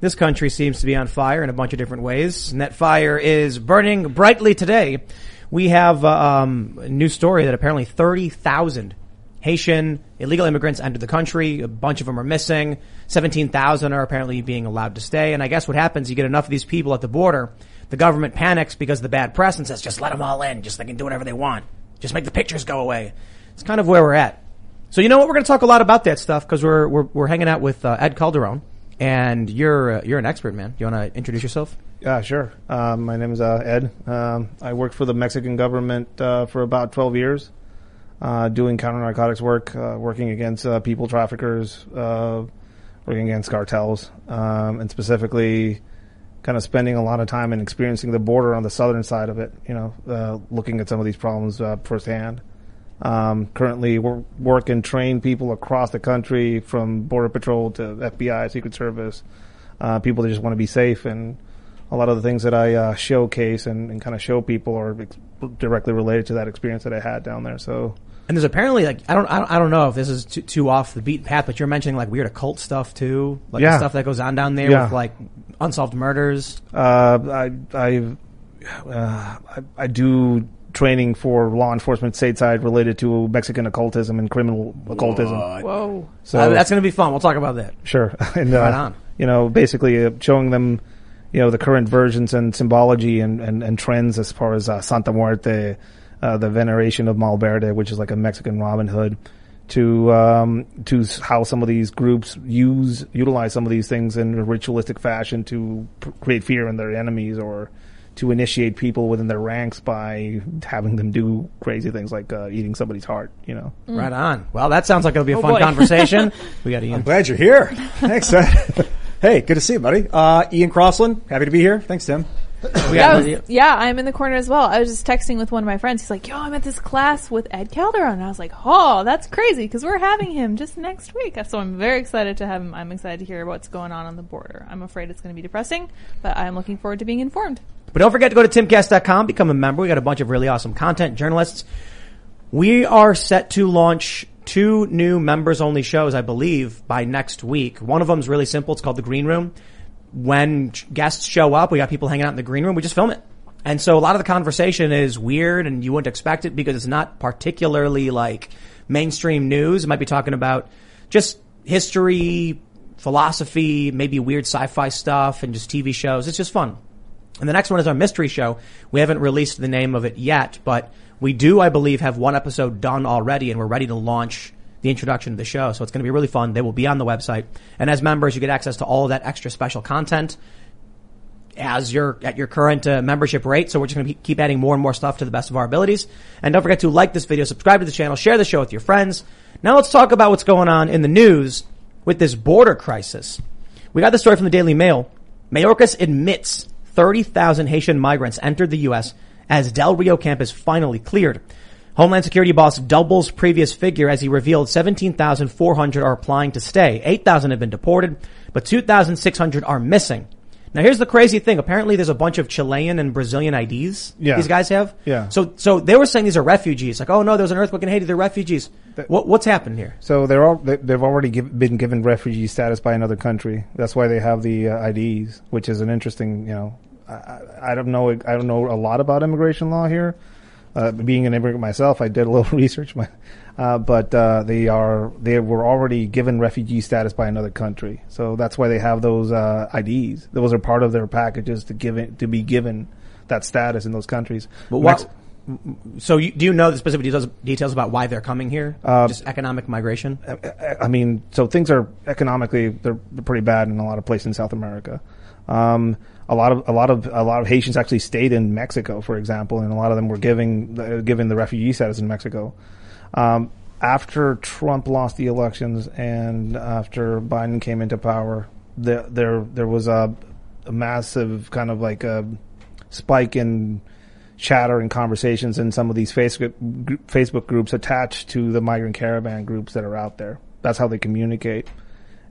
This country seems to be on fire in a bunch of different ways, and that fire is burning brightly today. We have uh, um, a new story that apparently 30,000 Haitian illegal immigrants entered the country. A bunch of them are missing. 17,000 are apparently being allowed to stay. And I guess what happens, you get enough of these people at the border, the government panics because of the bad press and says, just let them all in. Just they can do whatever they want. Just make the pictures go away. It's kind of where we're at. So you know what? We're going to talk a lot about that stuff because we're, we're, we're hanging out with uh, Ed Calderon. And you're, uh, you're an expert, man. You want to introduce yourself? Yeah, sure. Um, my name is uh, Ed. Um, I worked for the Mexican government uh, for about 12 years, uh, doing counter narcotics work, uh, working against uh, people traffickers, uh, working against cartels, um, and specifically kind of spending a lot of time and experiencing the border on the southern side of it, you know, uh, looking at some of these problems firsthand. Um, currently, we work and train people across the country from Border Patrol to FBI, Secret Service, uh, people that just want to be safe. And a lot of the things that I uh, showcase and, and kind of show people are ex- directly related to that experience that I had down there. So, And there's apparently like I don't I don't, I don't know if this is too, too off the beaten path, but you're mentioning like weird occult stuff too, like Yeah. stuff that goes on down there Yeah. with like unsolved murders. uh, I, I, uh, I, I do training for law enforcement stateside related to Mexican occultism and criminal occultism. Whoa! So- Uh, that's going to be fun. We'll talk about that. Sure. and, uh, Right on. You know, basically uh, showing them, you know, the current versions and symbology and, and, and trends as far as uh, Santa Muerte, uh, the veneration of Malverde, which is like a Mexican Robin Hood, to um, to how some of these groups use utilize some of these things in a ritualistic fashion to pr- create fear in their enemies or to initiate people within their ranks by having them do crazy things like uh, eating somebody's heart. You know. Right on. Well, that sounds like it'll be a fun boy. conversation. we got Ian. I'm Glad you're here. Thanks. Ed. hey, good to see you, buddy. Uh, Ian Crossland, happy to be here. Thanks, Tim. Yeah, I was, yeah, I'm in the corner as well. I was just texting with one of my friends. He's like, "Yo, I'm at this class with Ed Calderon." And I was like, "Oh, that's crazy!" Because we're having him just next week. So I'm very excited to have him. I'm excited to hear what's going on on the border. I'm afraid it's going to be depressing, but I'm looking forward to being informed. But don't forget to go to timcast.com, become a member. We got a bunch of really awesome content, journalists. We are set to launch two new members only shows, I believe, by next week. One of them is really simple. It's called The Green Room. When guests show up, we got people hanging out in the green room, we just film it. And so a lot of the conversation is weird and you wouldn't expect it because it's not particularly like mainstream news. It might be talking about just history, philosophy, maybe weird sci-fi stuff and just TV shows. It's just fun. And the next one is our mystery show. We haven't released the name of it yet, but we do, I believe, have one episode done already and we're ready to launch the introduction to the show. So it's going to be really fun. They will be on the website. And as members, you get access to all of that extra special content as your at your current uh, membership rate. So we're just going to keep adding more and more stuff to the best of our abilities. And don't forget to like this video, subscribe to the channel, share the show with your friends. Now let's talk about what's going on in the news with this border crisis. We got the story from the Daily Mail. Mayorkas admits 30,000 Haitian migrants entered the U.S. as Del Rio camp is finally cleared. Homeland Security boss doubles previous figure as he revealed 17,400 are applying to stay. 8,000 have been deported, but 2,600 are missing. Now here's the crazy thing. Apparently there's a bunch of Chilean and Brazilian IDs Yeah. these guys have. Yeah. So, so they were saying these are refugees. Like, oh no, there was an earthquake in Haiti. They're refugees. What, what's happened here? So they're all they- they've already give, been given refugee status by another country. That's why they have the uh, IDs, which is an interesting. You know, I, I don't know. I don't know a lot about immigration law here. Uh, being an immigrant myself, I did a little research, my- uh, but uh, they are they were already given refugee status by another country. So that's why they have those uh, IDs. Those are part of their packages to give it, to be given that status in those countries. But what? So you, do you know the specific details, details about why they're coming here? Just economic migration. I- I mean, so things are economically they're, they're pretty bad in a lot of places in South America. Um, a lot of a lot of a lot of Haitians actually stayed in Mexico, for example, and a lot of them were giving uh, given the refugee status in Mexico. Um, after Trump lost the elections and after Biden came into power, there there there was a, a massive kind of like a spike in chatter and conversations in some of these Facebook Facebook groups attached to the migrant caravan groups that are out there. That's how they communicate.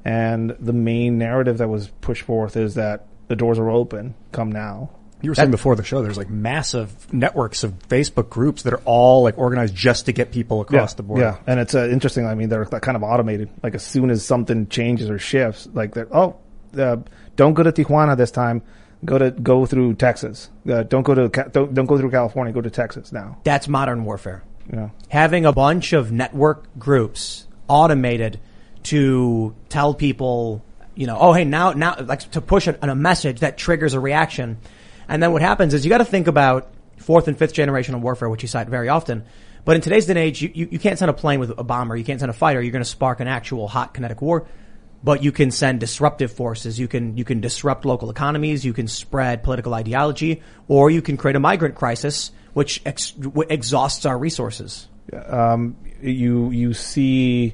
And the main narrative that was pushed forth is that the doors are open. Come now. You were saying before the show, there's like massive networks of Facebook groups that are all like organized just to get people across yeah, the board. Yeah, and it's uh, interesting. I mean, they're kind of automated. Like as soon as something changes or shifts, like they're oh, uh, don't go to Tijuana this time. Go to go through Texas. Uh, don't go to don't don't go through California. Go to Texas now. That's modern warfare. You know. Having a bunch of network groups automated to tell people, you know, oh hey now now like to push a, a message that triggers a reaction, and then what happens is you got to think about fourth and fifth generational warfare, which you cite very often. But in today's day and age, you, you, you can't send a plane with a bomber, you can't send a fighter. You're going to spark an actual hot kinetic war. But you can send disruptive forces. You can you can disrupt local economies. You can spread political ideology, or you can create a migrant crisis, which ex- exhausts our resources. um, you you see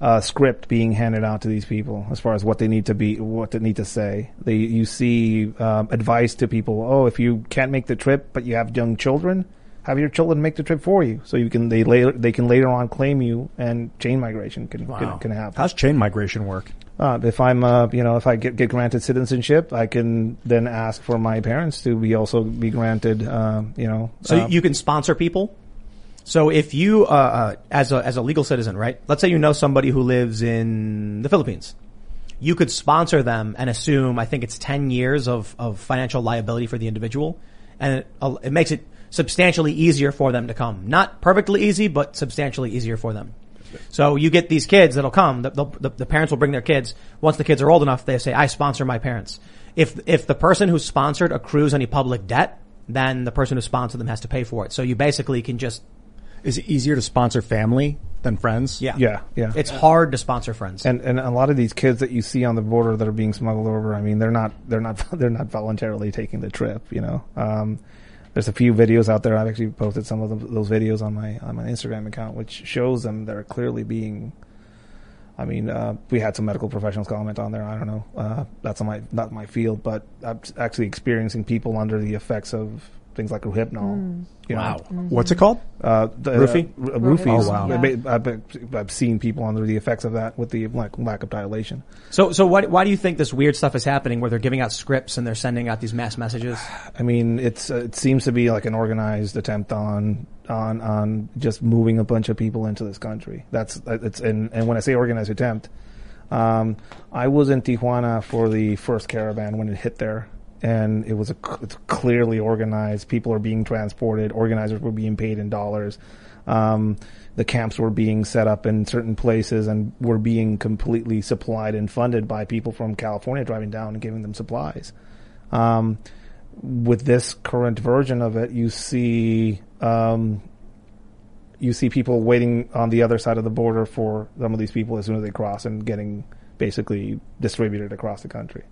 a script being handed out to these people as far as what they need to be, what they need to say. They you see um, advice to people. Oh, if you can't make the trip, but you have young children, have your children make the trip for you, so you can they later they can later on claim you, and chain migration can can, can happen. How's chain migration work? Uh, if I'm, uh, you know, if I get, get granted citizenship, I can then ask for my parents to be also be granted, um, you know. So uh, you can sponsor people. So if you, uh, uh, as a as a legal citizen, right? Let's say you know somebody who lives in the Philippines, you could sponsor them and assume, I think it's ten years of of financial liability for the individual, and it, uh, it makes it substantially easier for them to come. Not perfectly easy, but substantially easier for them. So you get these kids that'll come. The, the, the parents will bring their kids. Once the kids are old enough, they say, "I sponsor my parents." If if the person who's sponsored accrues any public debt, then the person who sponsored them has to pay for it. So you basically can just Is it easier to sponsor family than friends? yeah yeah, yeah. It's hard to sponsor friends. and and a lot of these kids that you see on the border that are being smuggled over, I mean, they're not they're not they're not voluntarily taking the trip. You know, um, there's a few videos out there. I've actually posted some of them, those videos on my on my Instagram account, which shows them that are clearly being. I mean, uh, we had some medical professionals comment on there. I don't know. Uh, that's not my not my field, but I'm actually experiencing people under the effects of things like Rohypnol. You know, Wow. What's it called? uh, the, Roofie? uh, roofies. Oh, wow. I've, I've, I've seen people under the effects of that with the lack, lack of dilation. so so why why do you think this weird stuff is happening where they're giving out scripts and they're sending out these mass messages? I mean, it's uh, it seems to be like an organized attempt on on on just moving a bunch of people into this country. That's uh, it's and and when I say organized attempt, um, I was in Tijuana for the first caravan when it hit there, and it was clearly organized. People are being transported. Organizers were being paid in dollars. Um, the camps were being set up in certain places and were being completely supplied and funded by people from California driving down and giving them supplies. Um, with this current version of it, you see um, you see people waiting on the other side of the border for some of these people as soon as they cross and getting basically distributed across the country.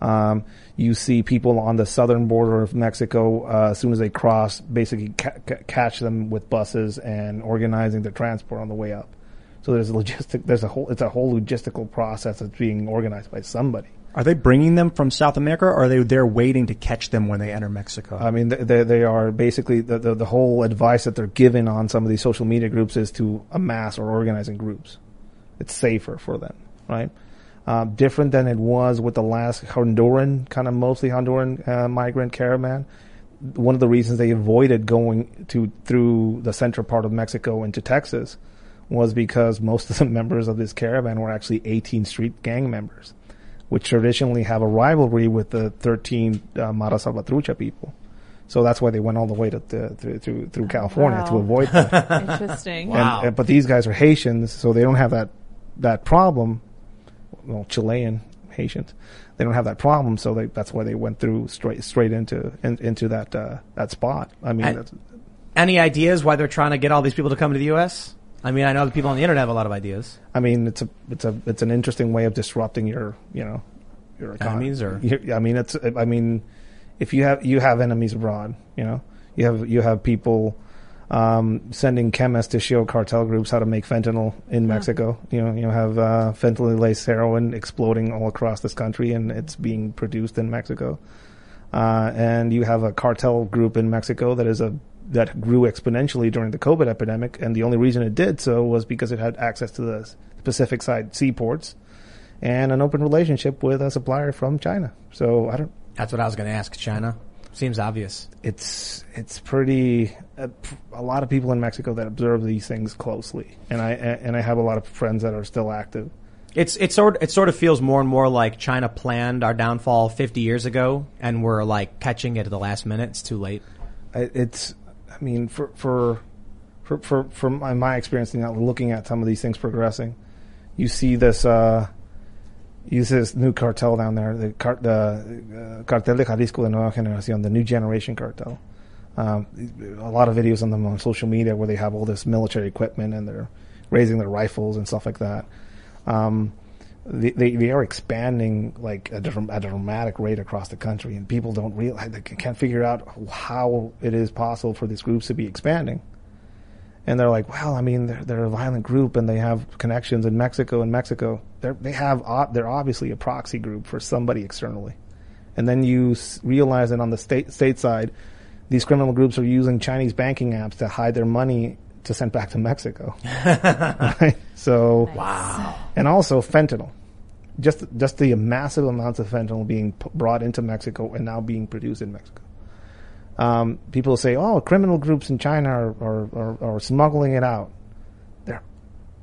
Um, you see people on the southern border of Mexico uh, as soon as they cross, basically ca- ca- catch them with buses and organizing their transport on the way up. So there's a logistic, there's a whole, it's a whole logistical process that's being organized by somebody. Are they bringing them from South America or are they there waiting to catch them when they enter Mexico? I mean, they- they, are basically the, the, the whole advice that they're given on some of these social media groups is to amass or organize in groups. It's safer for them, right? Um, different than it was with the last Honduran, kind of mostly Honduran uh, migrant caravan. One of the reasons they avoided going to through the central part of Mexico into Texas was because most of the members of this caravan were actually 18th Street gang members, which traditionally have a rivalry with the 13 uh, Mara Salvatrucha people. So that's why they went all the way to, to, through, through through California to avoid them. Interesting. Wow. And, and- but these guys are Haitians, so they don't have that that problem. Well, Chilean Haitians, they don't have that problem, so they, that's why they went through straight straight into in, into that uh, that spot. I mean, that's, Any ideas why they're trying to get all these people to come to the U.S.? I mean, I know the people on the internet have a lot of ideas. I mean, it's a it's a it's an interesting way of disrupting your you know your economy. Enemies or- I mean, it's I mean, if you have you have enemies abroad, you know, you have you have people um, sending chemists to show cartel groups how to make fentanyl in Mexico. You know, you know, have uh, fentanyl laced heroin exploding all across this country, and it's being produced in Mexico. Uh, and you have a cartel group in Mexico that is a that grew exponentially during the COVID epidemic, and the only reason it did so was because it had access to the Pacific side seaports and an open relationship with a supplier from China. So I don't. That's what I was going to ask. China seems obvious. It's it's pretty. Uh, a lot of people in Mexico that observe these things closely, and I and I have a lot of friends that are still active. It's it sort it sort of feels more and more like China planned our downfall 50 years ago, and we're like catching it at the last minute. It's too late. I- It's, I mean, for for for for from my, my experience, know, looking at some of these things progressing, you see this. Uh, you see this new cartel down there, the, car, the uh, cartel de Jalisco de Nueva Generación, the new generation cartel. Um, a lot of videos on them on social media where they have all this military equipment and they're raising their rifles and stuff like that. Um, they, they they are expanding like a, a dramatic rate across the country, and people don't realize they can't figure out how it is possible for these groups to be expanding. And they're like, well, I mean, they're, they're a violent group and they have connections in Mexico and Mexico. They're, they have, they're obviously a proxy group for somebody externally. And then you realize that on the state, state side, these criminal groups are using Chinese banking apps to hide their money to send back to Mexico. Right? So, Wow. and also fentanyl. Just, just the massive amounts of fentanyl being p- brought into Mexico and now being produced in Mexico. Um, people say, "Oh, criminal groups in China are, are, are, are smuggling it out." They're,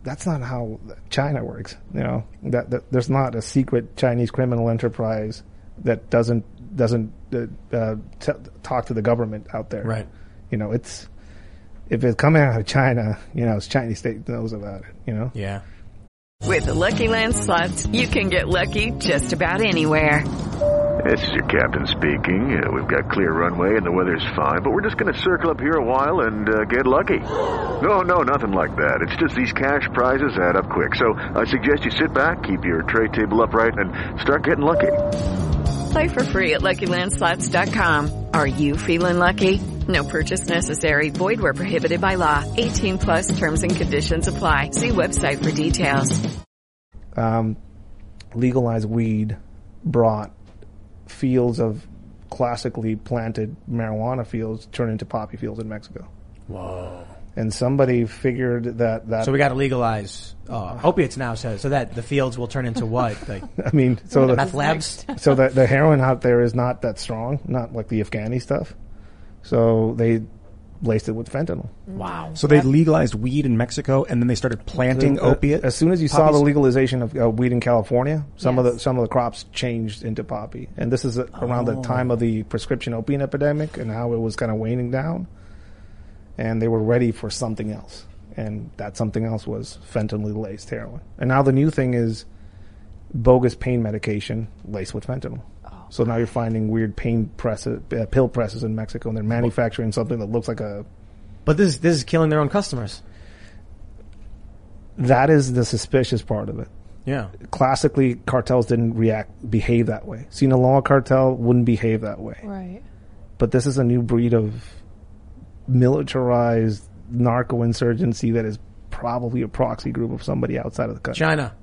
that's not how China works. You know that, that there's not a secret Chinese criminal enterprise that doesn't doesn't uh, uh, t- talk to the government out there. Right. You know, it's if it's coming out of China, you know, it's Chinese state knows about it. You know. Yeah. With the Lucky Land slots, you can get lucky just about anywhere. This is your captain speaking. Uh, we've got clear runway and the weather's fine, but we're just going to circle up here a while and uh, get lucky. No, no, nothing like that. It's just these cash prizes add up quick. So I suggest you sit back, keep your tray table upright, and start getting lucky. Play for free at LuckyLandSlots.com. Are you feeling lucky? No purchase necessary. Void where prohibited by law. 18 plus terms and conditions apply. See website for details. um, legalized weed brought fields of classically planted marijuana fields turn into poppy fields in Mexico. Whoa. And somebody figured that that So we got to legalize uh, opiates now, so so that the fields will turn into what? Like I mean, so meth the, labs. so that the heroin out there is not that strong, not like the Afghani stuff. So they laced it with fentanyl. Wow. So they legalized weed in Mexico, and then they started planting Uh, opiate. As soon as you saw the legalization of uh, weed in California, some of the some of the crops changed into poppy, and this is uh around Oh. the time of the prescription opiate epidemic and how it was kind of waning down, and they were ready for something else, and that something else was fentanyl laced heroin. And now the new thing is bogus pain medication laced with fentanyl. So now you're finding weird pain presses, uh, pill presses in Mexico, and they're manufacturing something that looks like a But this is- this is killing their own customers. that is the suspicious part of it. Yeah. classically cartels didn't react behave that way. Sinaloa cartel wouldn't behave that way. Right. But this is a new breed of militarized narco insurgency that is probably a proxy group of somebody outside of the country. China.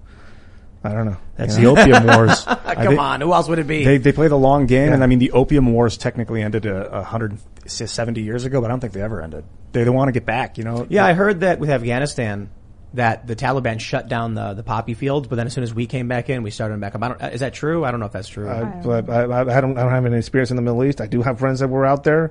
I don't know. That's You the opium wars. Come think on, who else would it be? They they play the long game, Yeah. and I mean the opium wars technically ended a, a hundred seventy years ago, but I don't think they ever ended. They, they want to get back, you know. yeah, I heard that with Afghanistan, that the Taliban shut down the the poppy fields, but then as soon as we came back in, we started them back up. I don't, is that true? I don't know if that's true. I, but I, I, I don't. I don't have any experience in the Middle East. I do have friends that were out there,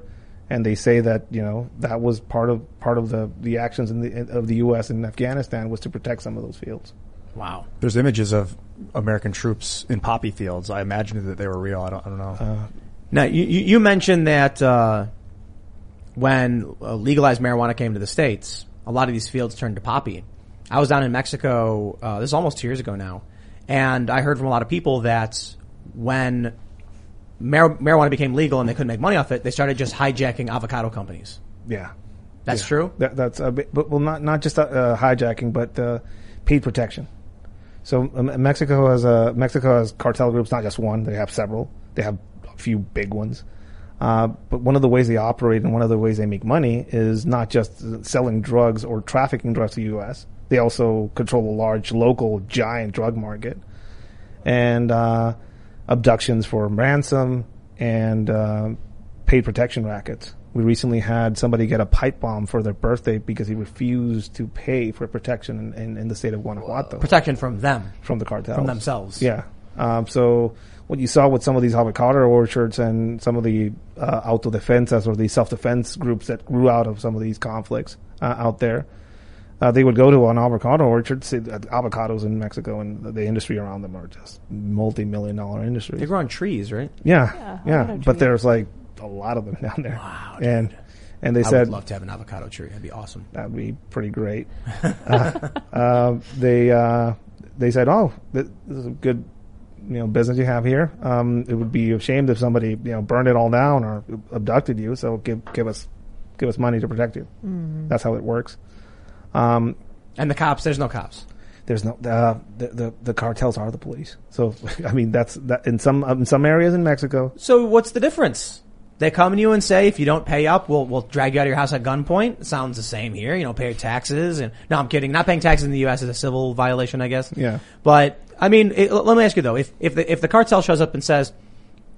and they say that you know that was part of part of the the actions in the of the U.S. in Afghanistan was to protect some of those fields. wow. There's images of American troops in poppy fields. I imagine that they were real. I don't, I don't know. Uh, Now you you you mentioned that uh, when uh, legalized marijuana came to the states, a lot of these fields turned to poppy. I was down in Mexico. Uh, this is almost two years ago now, and I heard from a lot of people that when mar- marijuana became legal and they couldn't make money off it, they started just hijacking avocado companies. yeah. That's Yeah. true. That, that's a bit, but well, not not just uh, uh, hijacking, but uh, paid protection. So um, Mexico has uh, Mexico has cartel groups, not just one. They have several. They have a few big ones. Uh, but one of the ways they operate and one of the ways they make money is not just selling drugs or trafficking drugs to the U.S. They also control a large local giant drug market and uh, abductions for ransom and uh, paid protection rackets. We recently had somebody get a pipe bomb for their birthday because he refused to pay for protection in, in, in the state of Guanajuato Protection from them. from the cartels. From themselves. Yeah. Um, so what you saw with some of these avocado orchards and some of the uh, autodefensas or the self-defense groups that grew out of some of these conflicts uh, out there, uh, they would go to an avocado orchard. See, uh, avocados in Mexico and the, the industry around them are just multi-million dollar industries. They grow on trees, right? yeah, Yeah, yeah. But trees. there's like a lot of them down there. Wow, And and they said I said would love to have an avocado tree. That'd be awesome. that would be pretty great. uh, uh, they uh, they said, "Oh, th- this is a good you know business you have here. Um, it would be a shame if somebody you know burned it all down or abducted you. So give give us give us money to protect you. That's how it works. Um, And the cops, there's no cops. there's no uh, the, the the cartels are the police. So I mean that's that in some in some areas in Mexico. So what's the difference? They come to you and say, if you don't pay up, we'll we'll drag you out of your house at gunpoint. Sounds the same here. You know, pay your taxes. And no, I'm kidding. Not paying taxes in the U.S. is a civil violation, I guess. Yeah. But I mean, it, let me ask you though: if if the if the cartel shows up and says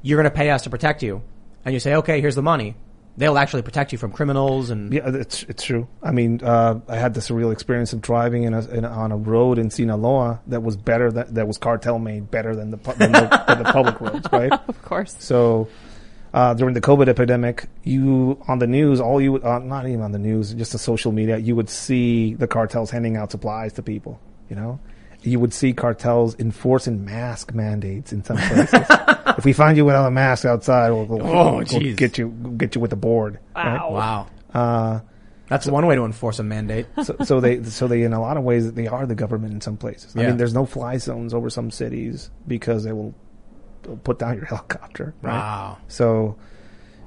you're going to pay us to protect you, and you say, okay, here's the money, they'll actually protect you from criminals and Yeah, it's it's true. I mean, uh, I had this real experience of driving in, a, in on a road in Sinaloa that was better that that was cartel made better than the than the, than the public roads, right? Of course. So uh, during the COVID epidemic, you on the news, all you would- uh, not even on the news, just the social media, you would see the cartels handing out supplies to people. You know, you would see cartels enforcing mask mandates in some places. if we find you without a mask outside, we'll, we'll, Oh, we'll jeez. get you get you with the board. right? wow, Uh, that's one way to enforce a mandate. so, so they, so they, in a lot of ways, they are the government in some places. I Yeah. mean, there's no fly zones over some cities because they will put down your helicopter. Right? Wow. So,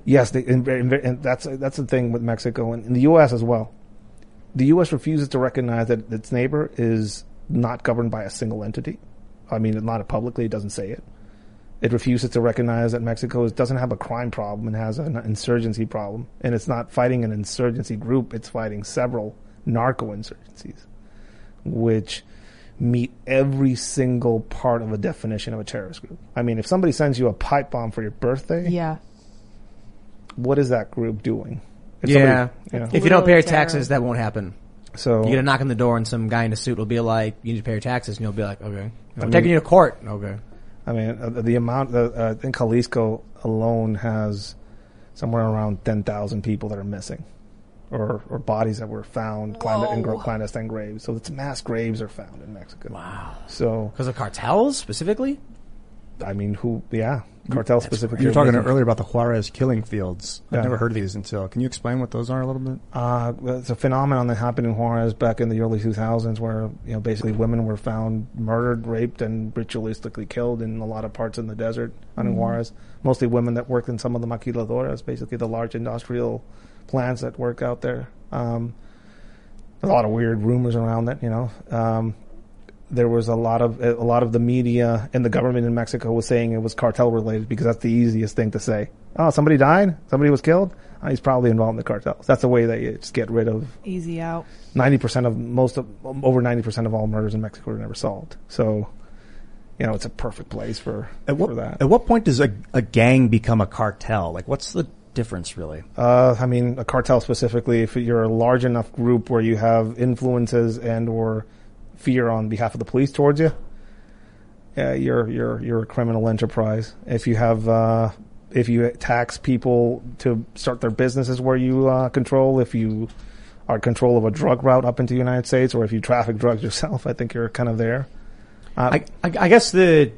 yes, they, and, and, and that's that's the thing with Mexico and in the U.S. as well. The U.S. refuses to recognize that its neighbor is not governed by a single entity. I mean, not publicly, it doesn't say it. It refuses to recognize that Mexico doesn't have a crime problem and has an insurgency problem. And it's not fighting an insurgency group, it's fighting several narco insurgencies, which meet every single part of a definition of a terrorist group. I mean, if somebody sends you a pipe bomb for your birthday, Yeah. what is that group doing? If Yeah. somebody- you know, If you don't pay your terror. taxes, that won't happen. so You get a knock on the door and some guy in a suit will be like, "You need to pay your taxes," and you'll be like, "Okay, I'm mean- taking you to court." Okay. I mean, uh, the amount, uh, uh, I think Jalisco alone has somewhere around 10,000 people that are missing or, or bodies that were found in clandestine graves. So it's mass graves are found in Mexico. Wow. So, Because of cartels specifically. I mean, who, yeah, cartel specifically. You were talking earlier about the Juarez killing fields. I've Yeah. never heard of these until. Can you explain what those are a little bit? Uh, it's a phenomenon that happened in Juarez back in the early 2000s where, you know, basically women were found murdered, raped, and ritualistically killed in a lot of parts in the desert out in Juarez. Mostly women that worked in some of the maquiladoras, basically the large industrial plants that work out there. Um, a lot of weird rumors around it, you know. Um, there was a lot of a lot of the media and the government in Mexico was saying it was cartel related because that's the easiest thing to say. Oh, somebody died, somebody was killed. Oh, he's probably involved in the cartels. That's the way they just get rid of Easy out. ninety percent of most of over ninety percent of all murders in Mexico are never solved. So, you know, it's a perfect place for At what, for that. at what point does a, a gang become a cartel? Like, what's the difference really? Uh, I mean, a cartel specifically, if you're a large enough group where you have influences and or fear on behalf of the police towards you, yeah, you're you're you're a criminal enterprise. If you have uh, if you tax people to start their businesses where you uh, control, if you are control of a drug route up into the United States, or if you traffic drugs yourself, I think you're kind of there. Uh, I, I, I guess the,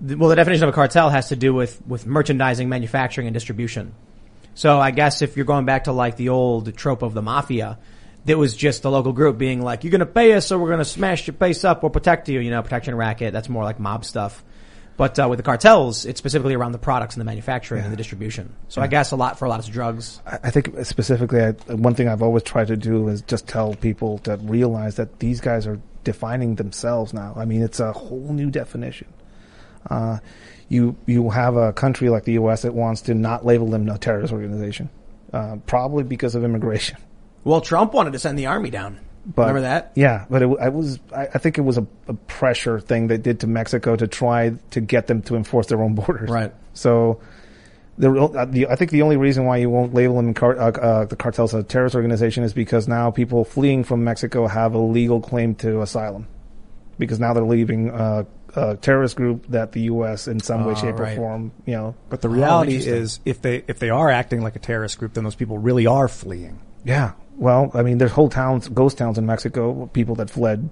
the well, the definition of a cartel has to do with with merchandising, manufacturing, and distribution. So I guess if you're going back to like the old trope of the mafia, that was just the local group being like, "You're going to pay us, so we're going to smash your place up or protect you." You know, protection racket. That's more like mob stuff. But uh, with the cartels, it's specifically around the products and the manufacturing and the distribution. So I guess a lot for a lot of drugs. I I think specifically, I, one thing I've always tried to do is just tell people to realize that these guys are defining themselves now. I mean, it's a whole new definition Uh, you you have a country like the U.S. that wants to not label them a terrorist organization, uh, probably because of immigration. Well, Trump wanted to send the army down. But, Remember that? Yeah, but it, w- I was I, I think it was a, a pressure thing they did to Mexico to try to get them to enforce their own borders. Right. So. The, uh, the, I think the only reason why you won't label them car, uh, uh, the cartels a terrorist organization is because now people fleeing from Mexico have a legal claim to asylum, because now they're leaving uh, a terrorist group that the U.S. in some way, Oh, shape, right. or form, you know. But the reality interesting. is, if they if they are acting like a terrorist group, then those people really are fleeing. Yeah. Well, I mean, there's whole towns, ghost towns in Mexico, people that fled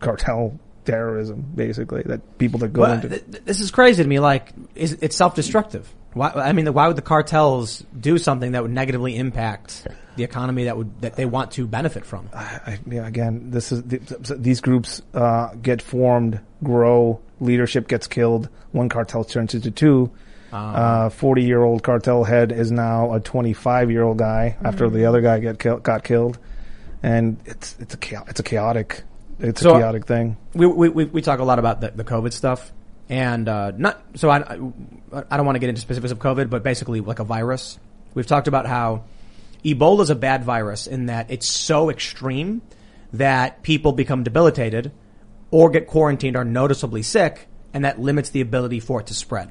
cartel terrorism, basically. That people that go Well, into. th- th- this is crazy to me. Like, is it's self-destructive? Why? I mean, why would the cartels do something that would negatively impact the economy that would that they want to benefit from? I, yeah, again, this is th- th- these groups uh, get formed, grow, leadership gets killed. One cartel turns into two. Uh, Forty-year-old cartel head is now a twenty-five-year-old guy after the other guy get kill- got killed, and it's it's a cha- it's a chaotic it's So- a chaotic thing. we, we, we, we talk a lot about the, the COVID stuff and, uh, not, so I, I, I don't want to get into specifics of COVID, but basically like a virus. We've talked about how Ebola is a bad virus in that it's so extreme that people become debilitated or get quarantined or noticeably sick and that limits the ability for it to spread.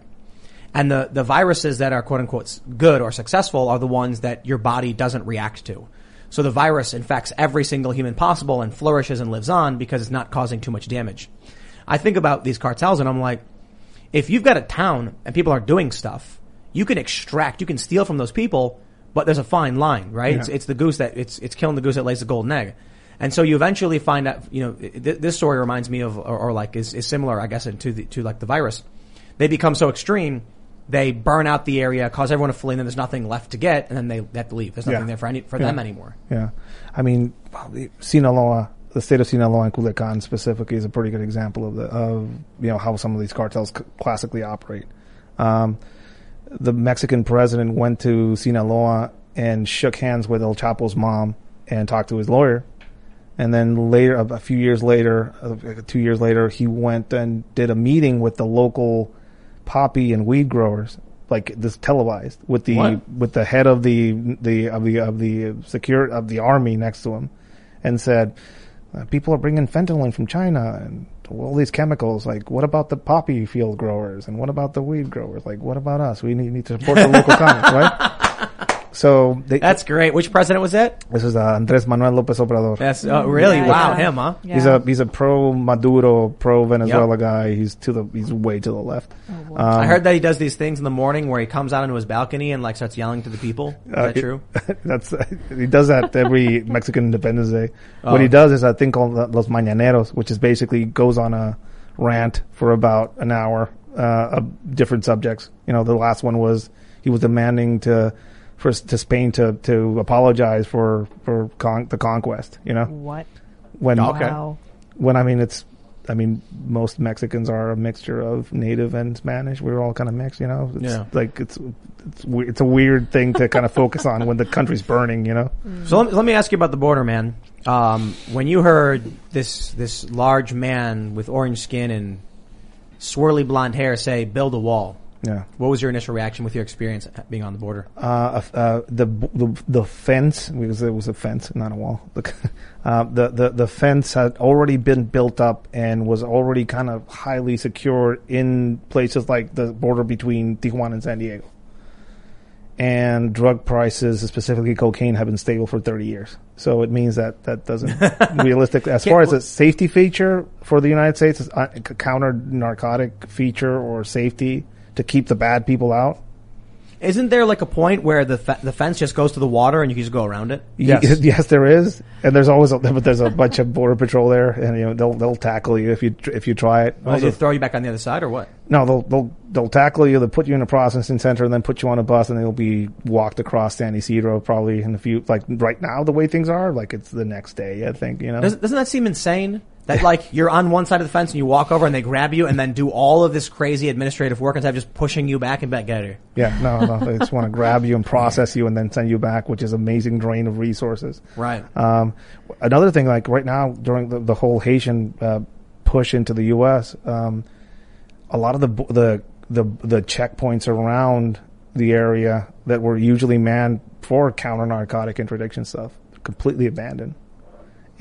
And the, the viruses that are quote unquote good or successful are the ones that your body doesn't react to. So the virus infects every single human possible and flourishes and lives on because it's not causing too much damage. I think about these cartels and I'm like, if you've got a town and people are doing stuff, you can extract, you can steal from those people, but there's a fine line, right? It's, it's the goose that, it's, it's killing the goose that lays the golden egg. And so you eventually find out, you know, th- this story reminds me of, or, or like is, is similar, I guess, to the, to like the virus. They become so extreme, they burn out the area, cause everyone to flee, and then there's nothing left to get, and then they have to leave. There's nothing Yeah. there for any, for Yeah. them anymore. Yeah, I mean, Sinaloa, the state of Sinaloa and Culiacan specifically is a pretty good example of the of you know how some of these cartels c- classically operate. Um, the Mexican president went to Sinaloa and shook hands with El Chapo's mom and talked to his lawyer. And then later, a a few years later, uh, two years later, he went and did a meeting with the local poppy and weed growers, like this televised with the What? with the head of the the of the of the secure of the army next to him, and said, uh, "People are bringing fentanyl in from China and all these chemicals. Like, what about the poppy field growers and what about the weed growers? Like, what about us? We need, need to support the local economy, right?" So they, That's great. Which president was that? this is uh, Andres Manuel Lopez Obrador. That's, oh, really? Yeah, wow, yeah. him, huh? Yeah. He's a he's a pro Maduro, pro Venezuela Yep. guy. He's to the he's way to the left. Oh, Um, I heard that he does these things in the morning where he comes out into his balcony and like starts yelling to the people. Is Uh, that it- true? That's he does that every Mexican Independence Day. Oh. What he does is a thing called Los Mañaneros, which is basically goes on a rant for about an hour uh, of different subjects. You know, the last one was he was demanding to for to Spain to to apologize for for con- the conquest. You know, What? when Wow. when I mean it's I mean most Mexicans are a mixture of native and Spanish. We're all kind of mixed, you know. It's Yeah. like it's it's it's a weird thing to kind of focus on when the country's burning, you know. So let me, let me ask you about the border, man. Um, when you heard this this large man with orange skin and swirly blonde hair say "build a wall," Yeah. what was your initial reaction with your experience being on the border? Uh, uh, the, the the fence because it was a fence, not a wall. The uh, the, the the fence had already been built up and was already kind of highly secure in places like the border between Tijuana and San Diego. And drug prices, specifically cocaine, have been stable for 30 years. So it means that that doesn't realistic as far as a safety feature for the United States, a counter narcotic feature or safety to keep the bad people out. Isn't there like a point where the fe- the fence just goes to the water and you can just go around it? Yes, yes, there is, and there's always a, but there's a bunch of border patrol there, and you know they'll they'll tackle you if you if you try it. Oh, or Also- they throw you back on the other side, or what? no, they'll they'll they'll tackle you. They'll put you in a processing center, and then put you on a bus, and they'll be walked across San Ysidro probably in a few. Like right now, the way things are, like it's the next day. I think you know. Doesn't, doesn't that seem insane? That like you're on one side of the fence and you walk over and they grab you and then do all of this crazy administrative work instead of just pushing you back and back get here. yeah, no, no, they just want to grab you and process you, and then send you back, which is amazing drain of resources. Right. Um, another thing, like right now during the, the whole Haitian uh, push into the U.S., um, a lot of the the the the checkpoints around the area that were usually manned for counter narcotic interdiction stuff completely abandoned.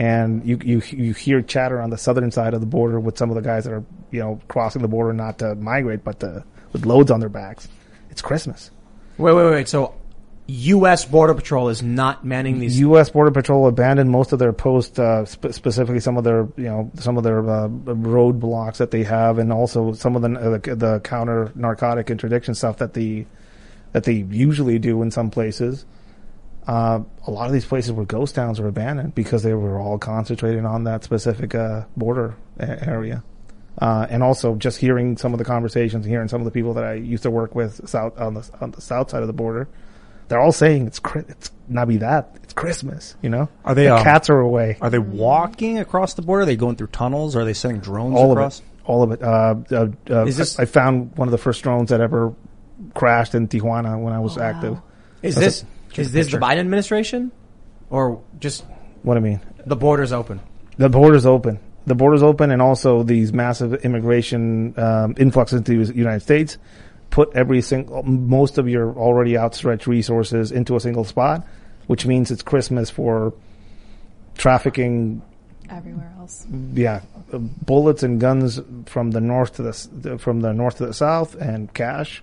And you you you hear chatter on the southern side of the border with some of the guys that are you know crossing the border not to migrate but to, with loads on their backs. It's Christmas. Wait, wait, wait. So, U.S. Border Patrol is not manning these. U.S. Border Patrol abandoned most of their posts, uh, sp- specifically some of their, you know, some of their uh, roadblocks that they have, and also some of the uh, the, the counter narcotic interdiction stuff that the that they usually do in some places. Uh, a lot of these places were ghost towns or abandoned because they were all concentrated on that specific uh, border a- area. Uh, and also just hearing some of the conversations, hearing some of the people that I used to work with south on the on the south side of the border, they're all saying it's it's not be that it's Christmas. You know, Are they, the um, cats are away? Are they walking across the border? Are they going through tunnels? Are they sending drones all across? of it, all of it. Uh, uh, uh, this- I, I found one of the first drones that ever crashed in Tijuana when I was Oh, active. Is That's this is this the Biden administration, or just What do I mean, the borders open? the border's open. The border's open, and also these massive immigration um, influx into the United States put every single, most of your already outstretched resources into a single spot, which means it's Christmas for trafficking. Everywhere else. Yeah, bullets and guns from the north to the from the north to the south, and cash.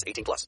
18 plus.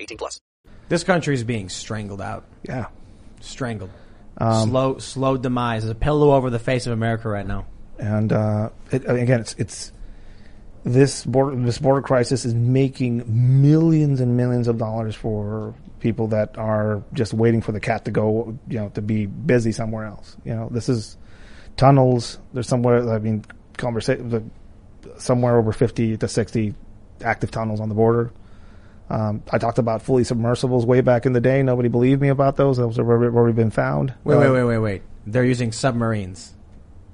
18 plus. This country is being strangled out, Yeah, strangled, Um, slow, slow demise. There's a pillow over the face of America right now. and uh, it, again, it's it's this border this border crisis is making millions and millions of dollars for people that are just waiting for the cat to go, you know, to be busy somewhere else. You know, this is tunnels. There's somewhere. I mean, conversation somewhere over fifty to sixty active tunnels on the border. Um, I talked about fully submersibles way back in the day. Nobody believed me about those. Those have already already been found. Wait, Uh, wait, wait, wait, wait. They're using submarines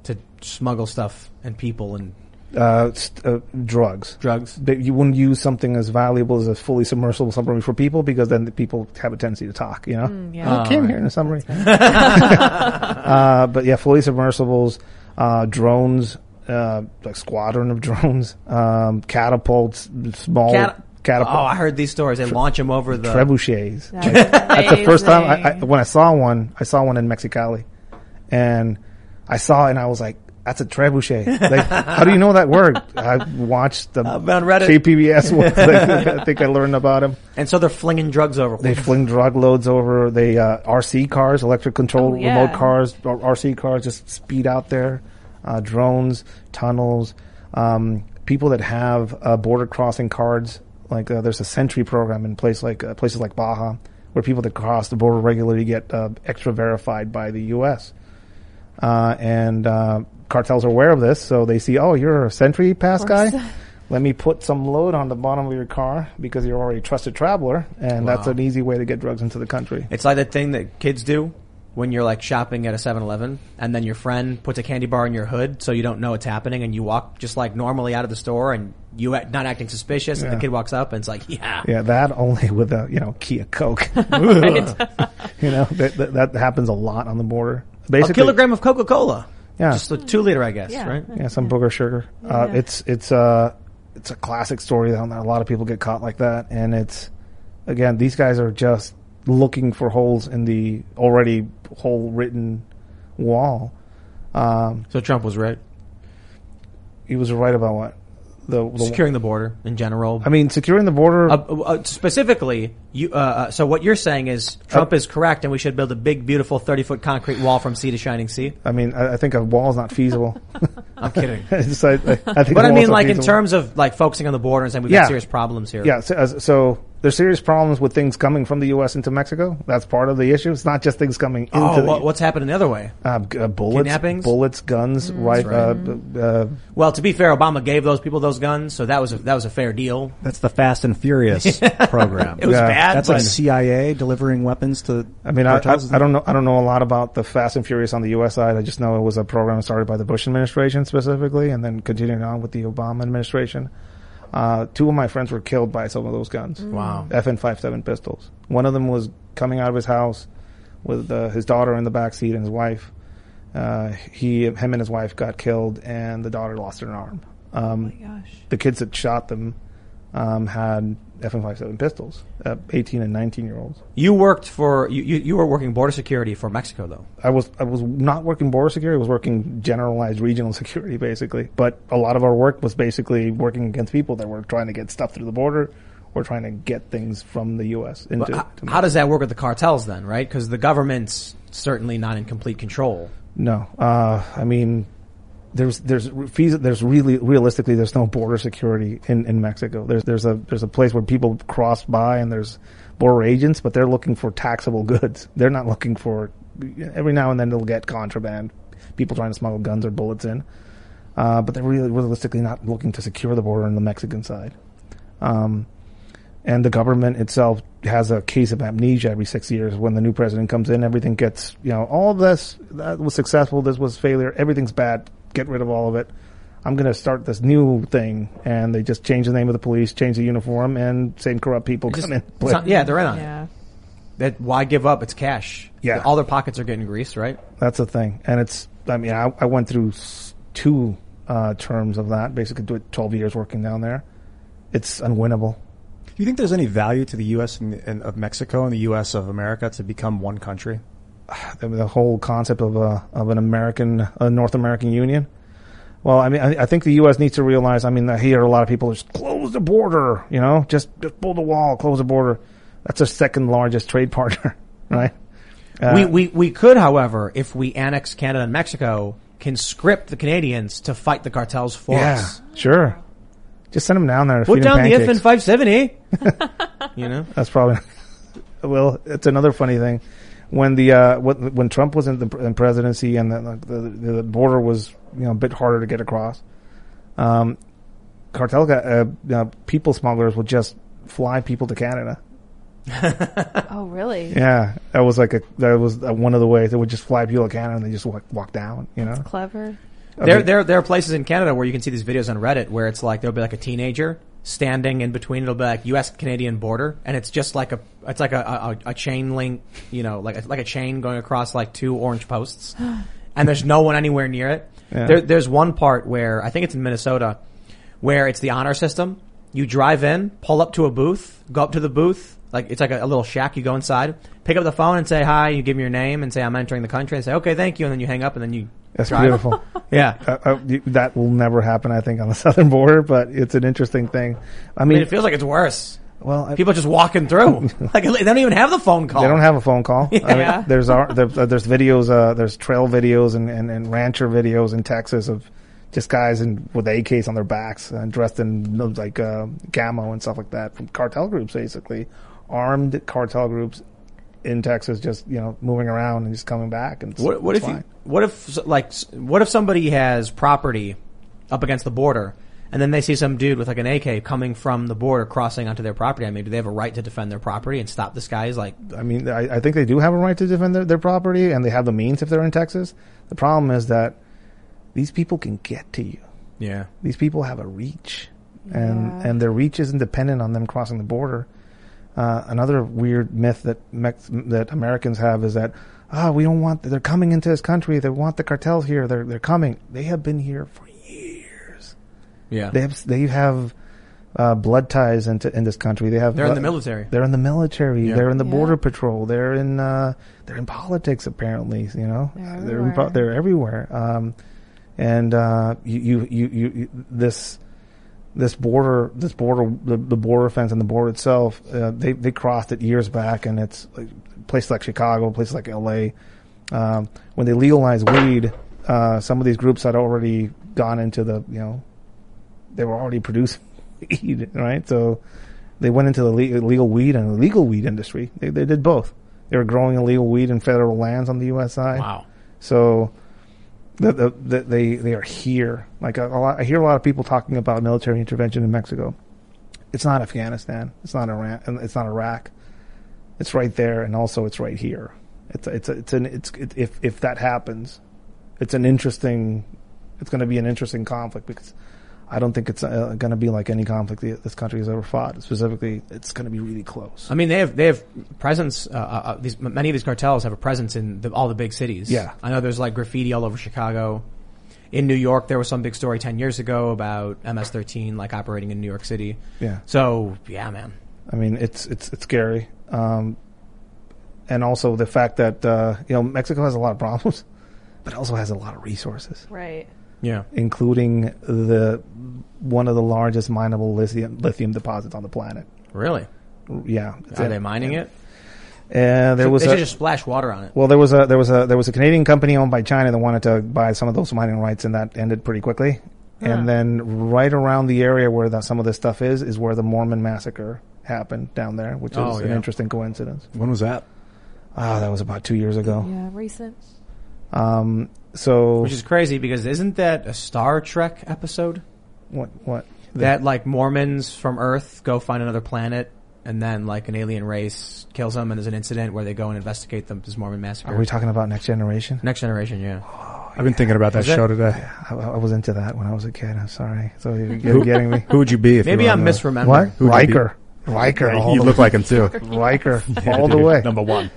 to smuggle stuff and people and Uh, st- uh, drugs. drugs. that you wouldn't use something as valuable as a fully submersible submarine for people because then the people have a tendency to talk, you know? yeah. I came here in a submarine. uh, but yeah, fully submersibles, uh, drones, uh, like squadron of drones, um, catapults, small Cat- catapult, Oh, I heard these stories. They launch them over the. trebuchets. That's, That's the first time I, I, when I saw one, I saw one in Mexicali and I saw it and I was like, that's a trebuchet. Like, how do you know that word? I watched the I've on Reddit. KPBS one. I think I learned about them. And so they're flinging drugs over. They fling drug loads over. They uh, RC cars, electric control Oh, yeah. remote cars, or RC cars, just speed out there. Uh, drones, tunnels, um, people that have uh, border crossing cards. Like uh, there's a SENTRI program in place like uh, places like Baja, where people that cross the border regularly get uh, extra verified by the U.S. Uh, and uh, cartels are aware of this, so they see, oh, you're a SENTRI pass guy. Let me put some load on the bottom of your car because you're already a trusted traveler, and that's an easy way to get drugs into the country. It's like that thing that kids do when you're like shopping at a 7-Eleven and then your friend puts a candy bar in your hood so you don't know what's happening and you walk just like normally out of the store and you act, not acting suspicious and the kid walks up and it's like, yeah. Yeah, that only with a you know Kia Coke. you know that, that that happens a lot on the border. Basically, A kilogram of Coca-Cola. Yeah. Just a two liter, I guess, Yeah. right? yeah, some booger sugar. Uh, it's it's uh it's a classic story that a lot of people get caught like that, and it's again these guys are just looking for holes in the already hole written wall. Um, So Trump was right. he was right about what the, the Securing the border in general. I mean, securing the border. Uh, uh, specifically, you. Uh, uh, so what you're saying is Trump Uh, is correct, and we should build a big, beautiful, 30 foot concrete wall from sea to shining sea. I mean, I, I think a wall is not feasible. I'm kidding. I, I think but I mean, like in terms of like focusing on the border and saying we've Yeah. got serious problems here. Yeah, so, so there's serious problems with things coming from the U.S. into Mexico. That's part of the issue. It's not just things coming into Oh, the what's happening the other way? uh, uh, bullets, Kidnappings? bullets, guns, right? Uh, uh, Well, to be fair, Obama gave those people those guns, so that was a, that was a fair deal. That's the Fast and Furious program. It was Yeah. bad. That's but like CIA delivering weapons to. I mean, I, I. I don't know. I don't know a lot about the Fast and Furious on the U.S. side. I just know it was a program started by the Bush administration specifically, and then continuing on with the Obama administration. Uh, two of my friends were killed by some of those guns. Wow. FN-57 pistols. One of them was coming out of his house with uh, his daughter in the back seat and his wife. Uh, he, him, and his wife got killed, and the daughter lost her arm. Um, Gosh. the kids that shot them um, had FN-57 pistols. Uh, 18 and 19 year olds. you worked for you, you. You were working border security for Mexico, though. I was I was not working border security. I was working generalized regional security, basically. But a lot of our work was basically working against people that were trying to get stuff through the border or trying to get things from the U.S. into. How, how does that work with the cartels then, right? Because the government's certainly not in complete control. No, uh, I mean, there's there's there's really realistically there's no border security in, in Mexico. There's there's a there's a place where people cross by and there's border agents, but they're looking for taxable goods. They're not looking for every now and then they'll get contraband, people trying to smuggle guns or bullets in, uh, but they're really realistically not looking to secure the border on the Mexican side. Um, and the government itself has a case of amnesia every six years. When the new president comes in, everything gets, you know, all of this, that was successful, this was failure, everything's bad, get rid of all of it. I'm going to start this new thing. And they just change the name of the police, change the uniform, and same corrupt people Just- come in. it's not- yeah, they're in on it. Yeah. That why give up? It's cash. Yeah. all their pockets are getting greased, right? That's the thing. And it's, I mean, I, I went through two uh, terms of that, basically do it 12 years working down there. It's unwinnable. Do you think there's any value to the U.S. and, and of Mexico and the U.S. of America to become one country? the, the whole concept of a of an American a North American Union. Well, I mean, I, I think the U.S. needs to realize. I mean, I hear a lot of people just close the border. You know, just just pull the wall, close the border. That's our second largest trade partner, right? Uh, we, we we could, however, if we annex Canada and Mexico, conscript the Canadians to fight the cartels for yeah, us. sure. Just send them down there. Put down the pancakes. FN five seventy. you know, That's probably well. It's another funny thing when the uh, when, when Trump was in the in presidency and the, the the border was you know a bit harder to get across. Um, cartel guy, uh, uh, people smugglers would just fly people to Canada. Oh, really? Yeah, that was like a that was uh, one of the ways they would just fly people to Canada and they just walk, walk down. You know, Clever. I there mean, there there are places in Canada where you can see these videos on Reddit where it's like there'll be like a teenager standing in between. It'll be like U.S. Canadian border, and it's just like a it's like a a, a chain link, you know, like a, like a chain going across like two orange posts, and there's no one anywhere near it. Yeah. There, there's one part where I think it's in Minnesota where it's the honor system. You drive in, pull up to a booth, go up to the booth, like it's like a, a little shack. You go inside, pick up the phone and say hi. You give me your name and say I'm entering the country and say okay, thank you, and then you hang up and then you that's drive. beautiful. Yeah. Uh, uh, you- that will never happen, I think, on the southern border, but it's an interesting thing. I I mean, mean, it feels like it's worse. well, I- People just walking through. like they don't even have the phone call. They don't have a phone call. I Yeah. mean, there's our, there, uh, there's videos, uh, there's trail videos and, and, and rancher videos in Texas of just guys in with AKs on their backs and dressed in like uh, camo and stuff like that from cartel groups, basically armed cartel groups in Texas, just you know moving around and just coming back. And it's- What, what it's if you, fine. what if like what if somebody has property up against the border and then they see some dude with like an AK coming from the border crossing onto their property? I mean, do they have a right to defend their property and stop this guy? Is like I mean, I, I think they do have a right to defend their, their property, and they have the means if they're in Texas. The problem is that these people can get to you. yeah. these people have a reach, and Yeah. and their reach isn't dependent on them crossing the border. Uh, another weird myth that Mex- that Americans have is that ah, we don't want they're coming into this country. They want the cartels here. They're they're coming. They have been here for years. Yeah. They have they have uh, blood ties into in this country. They have They're in the military. They're in the military. Yeah. They're in the Yeah. border patrol. They're in uh, they're in politics. Apparently, you know, They're they're in po- everywhere. they're everywhere. Um, and uh, you, you, you, you, you- this this border, this border, the, the border fence and the border itself, uh, they they crossed it years back, and it's like places like Chicago, places like L.A. Um, when they legalized weed, uh, some of these groups had already gone into the, you know, they were already producing weed, right? So they went into the le- illegal weed and illegal weed industry. They, they did both. They were growing illegal weed in federal lands on the U.S. side. Wow. So the, they they are here. Like a, a lot, I hear a lot of people talking about military intervention in Mexico. It's not Afghanistan. It's not Iran. It's not Iraq. It's right there, and also it's right here. It's it's it's an it's it, if if that happens, it's an interesting. It's going to be an interesting conflict because I don't think it's uh, going to be like any conflict the, this country has ever fought. Specifically, it's going to be really close. I mean, they have they have presence. Uh, uh, these many of these cartels have a presence in the, all the big cities. Yeah. I know there's like graffiti all over Chicago. In New York, there was some big story ten years ago about MS-13 like operating in New York City. Yeah. So yeah, man. I mean, it's it's it's scary, um, and also the fact that uh, you know Mexico has a lot of problems, but also has a lot of resources, Right. Yeah. including the one of the largest mineable lithium lithium deposits on the planet. Really? Yeah, it's Are it. they mining it? Uh, there Should- was they a, just splash water on it. well, there was a there was a there was a Canadian company owned by China that wanted to buy some of those mining rights, and that ended pretty quickly. And then right around the area where that, some of this stuff is is where the Mormon massacre happened down there, which is Oh, an interesting coincidence. When was that? Ah, that was about two years ago. Yeah, recent. Um, so Which is crazy because isn't that a Star Trek episode? what what That like Mormons from Earth go find another planet and then like an alien race kills them and there's an incident where they go and investigate them this Mormon massacre. are we talking about next generation? Next generation, yeah. I've been thinking about that Is it? show today. I, I was into that when I was a kid. I'm sorry. So you're, you're getting me. Who would you be if Maybe you I'm misremembering. What? Who would you be? Riker. Riker. all You the- look like him too. Riker Yeah, all the way. Number one.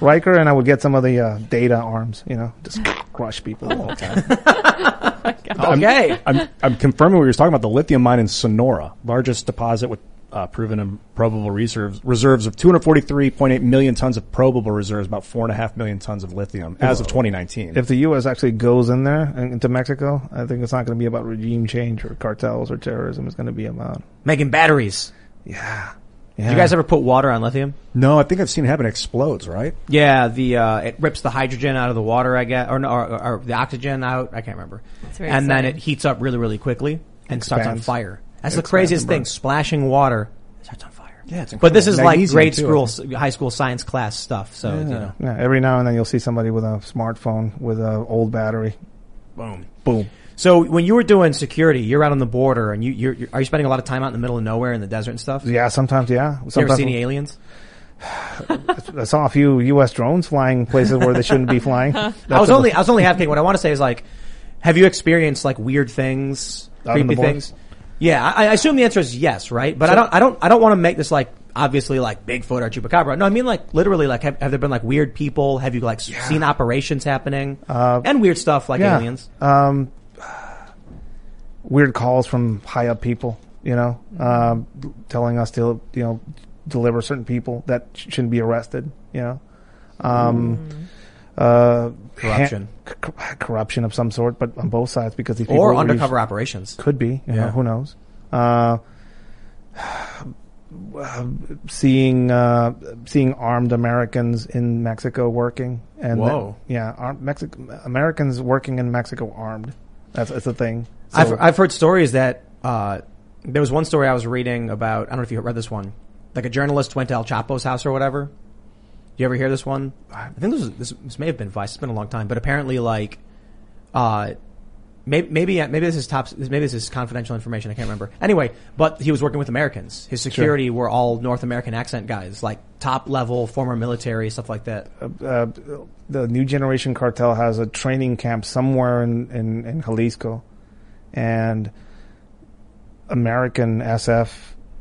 Riker, and I would get some of the uh, data arms. You know, just crush people all the time. Okay. I'm, I'm confirming what you were talking about. The lithium mine in Sonora, largest deposit with uh, proven and probable reserves, reserves of 243.8 million tons of probable reserves, about four and a half million tons of lithium as of 2019. If the U.S. actually goes in there and into Mexico, I think it's not going to be about regime change or cartels or terrorism. It's going to be about Making batteries. Yeah. Did you guys ever put water on lithium? no, I think I've seen it happen. It explodes, right? Yeah, the uh, it rips the hydrogen out of the water, I guess, or, no, or, or the oxygen out. I can't remember. very And then it heats up really, really quickly and starts on fire. That's It the craziest thing. Splashing water starts on fire. Yeah, it's But this is like grade too, school, high school science class stuff. So you know, Yeah, every now and then you'll see somebody with a smartphone with an old battery. boom. Boom. So when you were doing security, you're out on the border, and you you're, you're are you spending a lot of time out in the middle of nowhere in the desert and stuff? Yeah, sometimes yeah. You ever Sometimes see any aliens? I saw a few U.S. drones flying places where they shouldn't be flying. I was only I was only asking. What I want to say is like, have you experienced like weird things, Out in the creepy things? Yeah, I, I assume the answer is yes, right? But I don't I don't I don't want to make this like obviously like Bigfoot or chupacabra. No, I mean like literally like have, have there been like weird people? Have you like s- seen operations happening and weird stuff like Uh, yeah. aliens? Um, weird calls from high up people, you know, um, telling us to, you know, deliver certain people that sh- shouldn't be arrested, you know. Um, uh, Corruption. ha- c- corruption of some sort, but on both sides because these people Or are undercover operations? could be, you know, who knows? Uh, seeing uh, seeing armed Americans in Mexico working, and Whoa. yeah, armed Mexico Americans working in Mexico armed. That's that's a thing. So- I've I've heard stories that uh, there was one story I was reading about. I don't know if you read this one. Like a journalist went to El Chapo's house or whatever. Do you ever hear this one? I think this was, this, this may have been Vice. It's been a long time, but apparently, like, uh, maybe maybe maybe this is top. Maybe this is confidential information. I can't remember. Anyway, but he was working with Americans. His security were all North American accent guys, like top level, former military, stuff like that. uh, the new generation cartel has a training camp somewhere in, in, in Jalisco, and American SF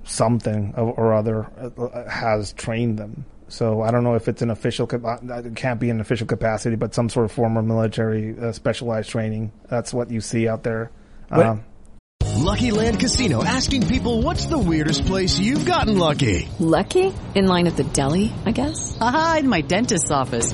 something or or other uh, has trained them. So I don't know if it's an official, it can't be an official capacity, but some sort of former military uh, specialized training. That's what you see out there. Um, Lucky Land Casino asking people what's the weirdest place you've gotten lucky? Lucky? In line at the deli, I guess? Aha, in my dentist's office.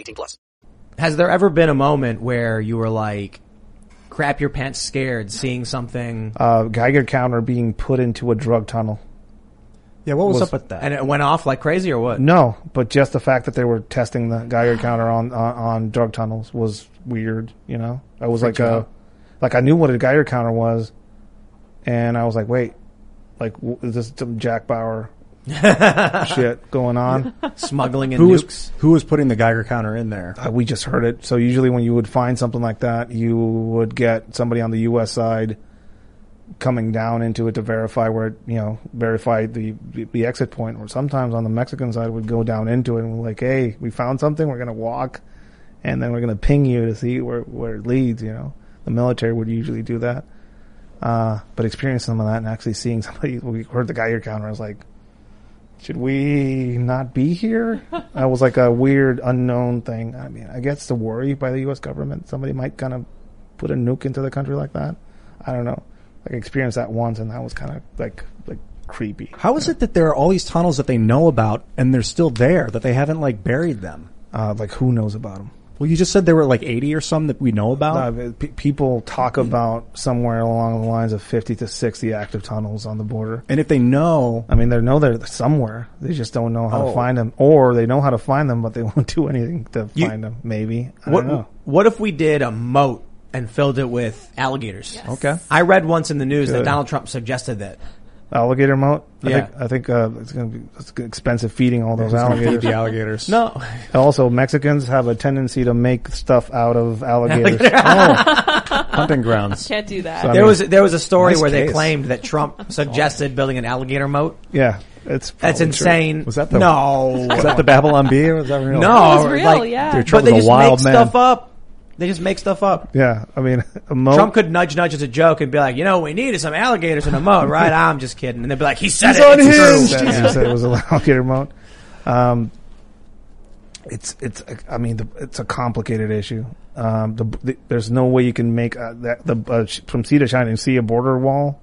18 plus. Has there ever been a moment where you were like, crap your pants scared seeing something Uh, Geiger counter being put into a drug tunnel. Yeah, what was, Was- up with that? and it went off like crazy or what? No, but just the fact that they were testing the Geiger counter on on, on drug tunnels was weird. You know, I was like, you uh, like I knew what a Geiger counter was, and I was like, wait, like w- is this some Jack Bauer shit going on? Smuggling in who nukes. was who was putting the Geiger counter in there? Uh, we just heard it. So usually when you would find something like that, you would get somebody on the U.S. side coming down into it to verify where it, you know, verify the, the, the exit point. Or sometimes on the Mexican side would go down into it and we're like, hey, we found something. We're going to walk and then we're going to ping you to see where, where it leads, you know. The military would usually do that. Uh, but experiencing some of that and actually seeing somebody, we heard the Geiger counter, I was like, should we not be here? that was like a weird unknown thing. I mean, I guess the worry by the U.S. government, somebody might kind of put a nuke into the country like that. I don't know. Like I experienced that once, and that was kind of like like creepy. How is it that there are all these tunnels that they know about and they're still there that they haven't like buried them? Uh, like who knows about them? Well, you just said there were like 80 or some that we know about. Uh, pe- people talk about somewhere along the lines of 50 to 60 active tunnels on the border. and if they know, I mean, they know they're somewhere. They just don't know how Oh. to find them, or they know how to find them, but they won't do anything to You- find them. Maybe I What don't know. What if we did a moat and filled it with alligators? okay. I read once in the news that Donald Trump suggested that. Alligator moat. I Yeah. think, I think uh, it's going to be it's expensive feeding all those Feed alligators. the alligators. No, Also, Mexicans have a tendency to make stuff out of alligators. hunting grounds. Can't do that. So, I there mean, was there was a story Nice where they claimed that Trump suggested building an alligator moat. yeah, it's That's probably true. insane. Was that the- no? Was that the Babylon Bee or was that real? no, It was real, like, yeah. They're But they just wild make man. stuff up. They just make stuff up. Yeah, I mean, a moat. Trump could nudge nudge as a joke and be like, you know, what we need is some alligators in a moat, right? I'm just kidding. And they'd be like, he said He's it. It's unhinged. true. He said it was an alligator moat. Um, it's it's I mean the, it's a complicated issue. Um, the, the, there's no way you can make uh, that the uh, from sea to shining sea a border wall.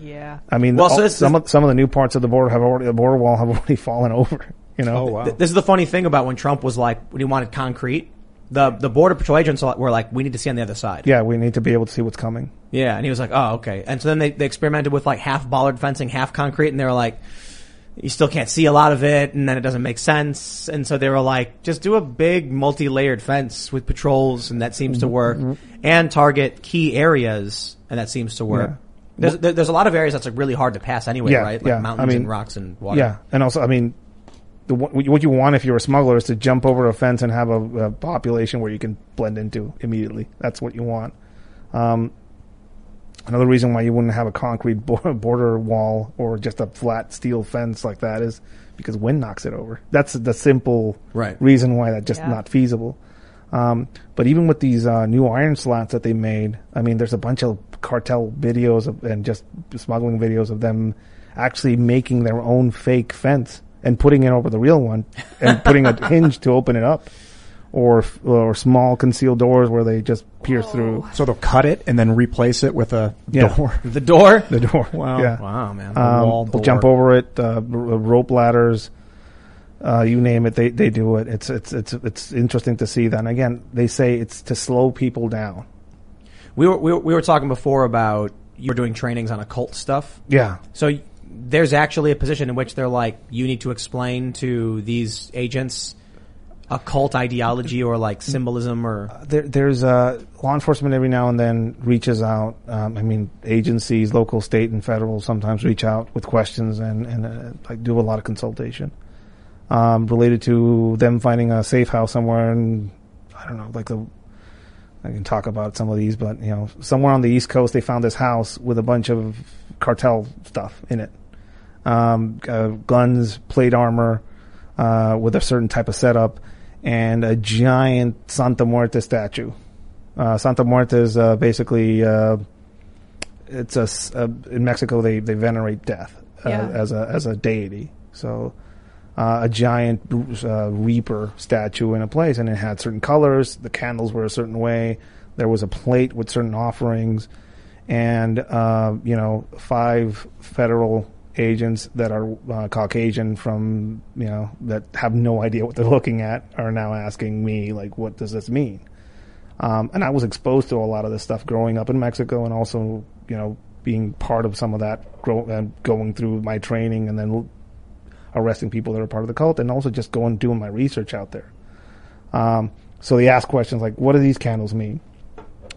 Yeah. I mean, Well, so all- this some is- of, some of the new parts of the border have already the border wall have already fallen over. You know, Oh wow. Th- This is the funny thing about when Trump was like, when he wanted concrete, the, the border patrol agents were like, we need to see on the other side. yeah, we need to be able to see what's coming. Yeah, and he was like, "Oh, okay." And so then they, they experimented with like half bollard fencing, half concrete, and they were like, "You still can't see a lot of it, and then it doesn't make sense." And so they were like, "Just do a big multi-layered fence with patrols, and that seems to mm-hmm. work, and target key areas, and that seems to work." Yeah. There's there's a lot of areas that's like really hard to pass anyway, Yeah, right? Like yeah. mountains I mean, and rocks and water. Yeah, and also, I mean, the, what what you want if you're a smuggler is to jump over a fence and have a, a population where you can blend into immediately. That's what you want. Um, another reason why you wouldn't have a concrete border wall or just a flat steel fence like that is because wind knocks it over. That's the simple Right. reason why that's just Yeah. not feasible. Um, but even with these uh, new iron slats that they made, I mean, there's a bunch of cartel videos of, and just smuggling videos of them actually making their own fake fence and putting it over the real one and putting a hinge to open it up, or or small concealed doors where they just pierce through So they'll cut it and then replace it with a Yeah. door. The door. the door. Wow. Yeah. Wow, man. Um, wall they'll jump over it, uh, r- rope ladders, uh, you name it, they, they do it. It's, it's, it's, it's interesting to see that. And again, they say it's to slow people down. we were, we were we were talking before about you were doing trainings on occult stuff. Yeah. So y- there's actually a position in which they're like, you need to explain to these agents occult ideology or like symbolism or There, there's, uh, law enforcement every now and then reaches out. Um, I mean, agencies, local, state, and federal sometimes reach out with questions and, and, uh, like do a lot of consultation. um, related to them finding a safe house somewhere in I don't know, like the I can talk about some of these, but you know, somewhere on the East Coast, they found this house with a bunch of cartel stuff in it, um, uh, guns, plate armor, uh, with a certain type of setup, and a giant Santa Muerte statue. Uh, Santa Muerte is uh, basically uh, it's a, uh, in Mexico they, they venerate death uh, Yeah. as a as a deity. So uh, a giant uh, reaper statue in a place, and it had certain colors. The candles were a certain way. There was a plate with certain offerings, and uh, you know five federal agents that are uh, Caucasian from you know that have no idea what they're looking at are now asking me like, what does this mean? Um, and I was exposed to a lot of this stuff growing up in Mexico, and also you know being part of some of that, grow, uh, going through my training, and then arresting people that are part of the cult, and also just going doing my research out there. Um, so they ask questions like, "What do these candles mean?"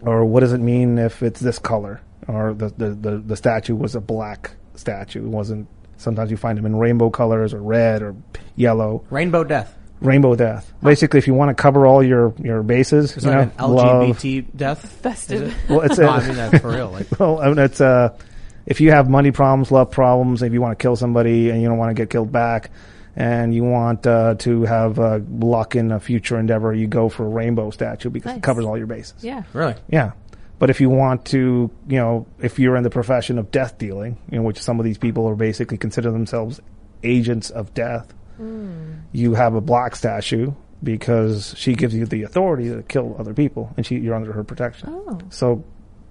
or "What does it mean if it's this color?" or the the the, the statue was a black statue. It wasn't. Sometimes you find them in rainbow colors or red or yellow. Rainbow Death. Rainbow death. Basically, if you want to cover all your your bases, Is you that know, an love- LGBT death? Festive. It? well, it's no, a- I mean that for real. Like, well, I mean, it's uh, if you have money problems, love problems, if you want to kill somebody and you don't want to get killed back, and you want uh, to have uh, luck in a future endeavor, you go for a rainbow statue because it covers all your bases. Yeah. really? Yeah. But if you want to, you know, if you're in the profession of death dealing, in which some of these people are basically consider themselves agents of death, hmm. you have a black statue because she gives you the authority to kill other people, and she you're under her protection. Oh. So,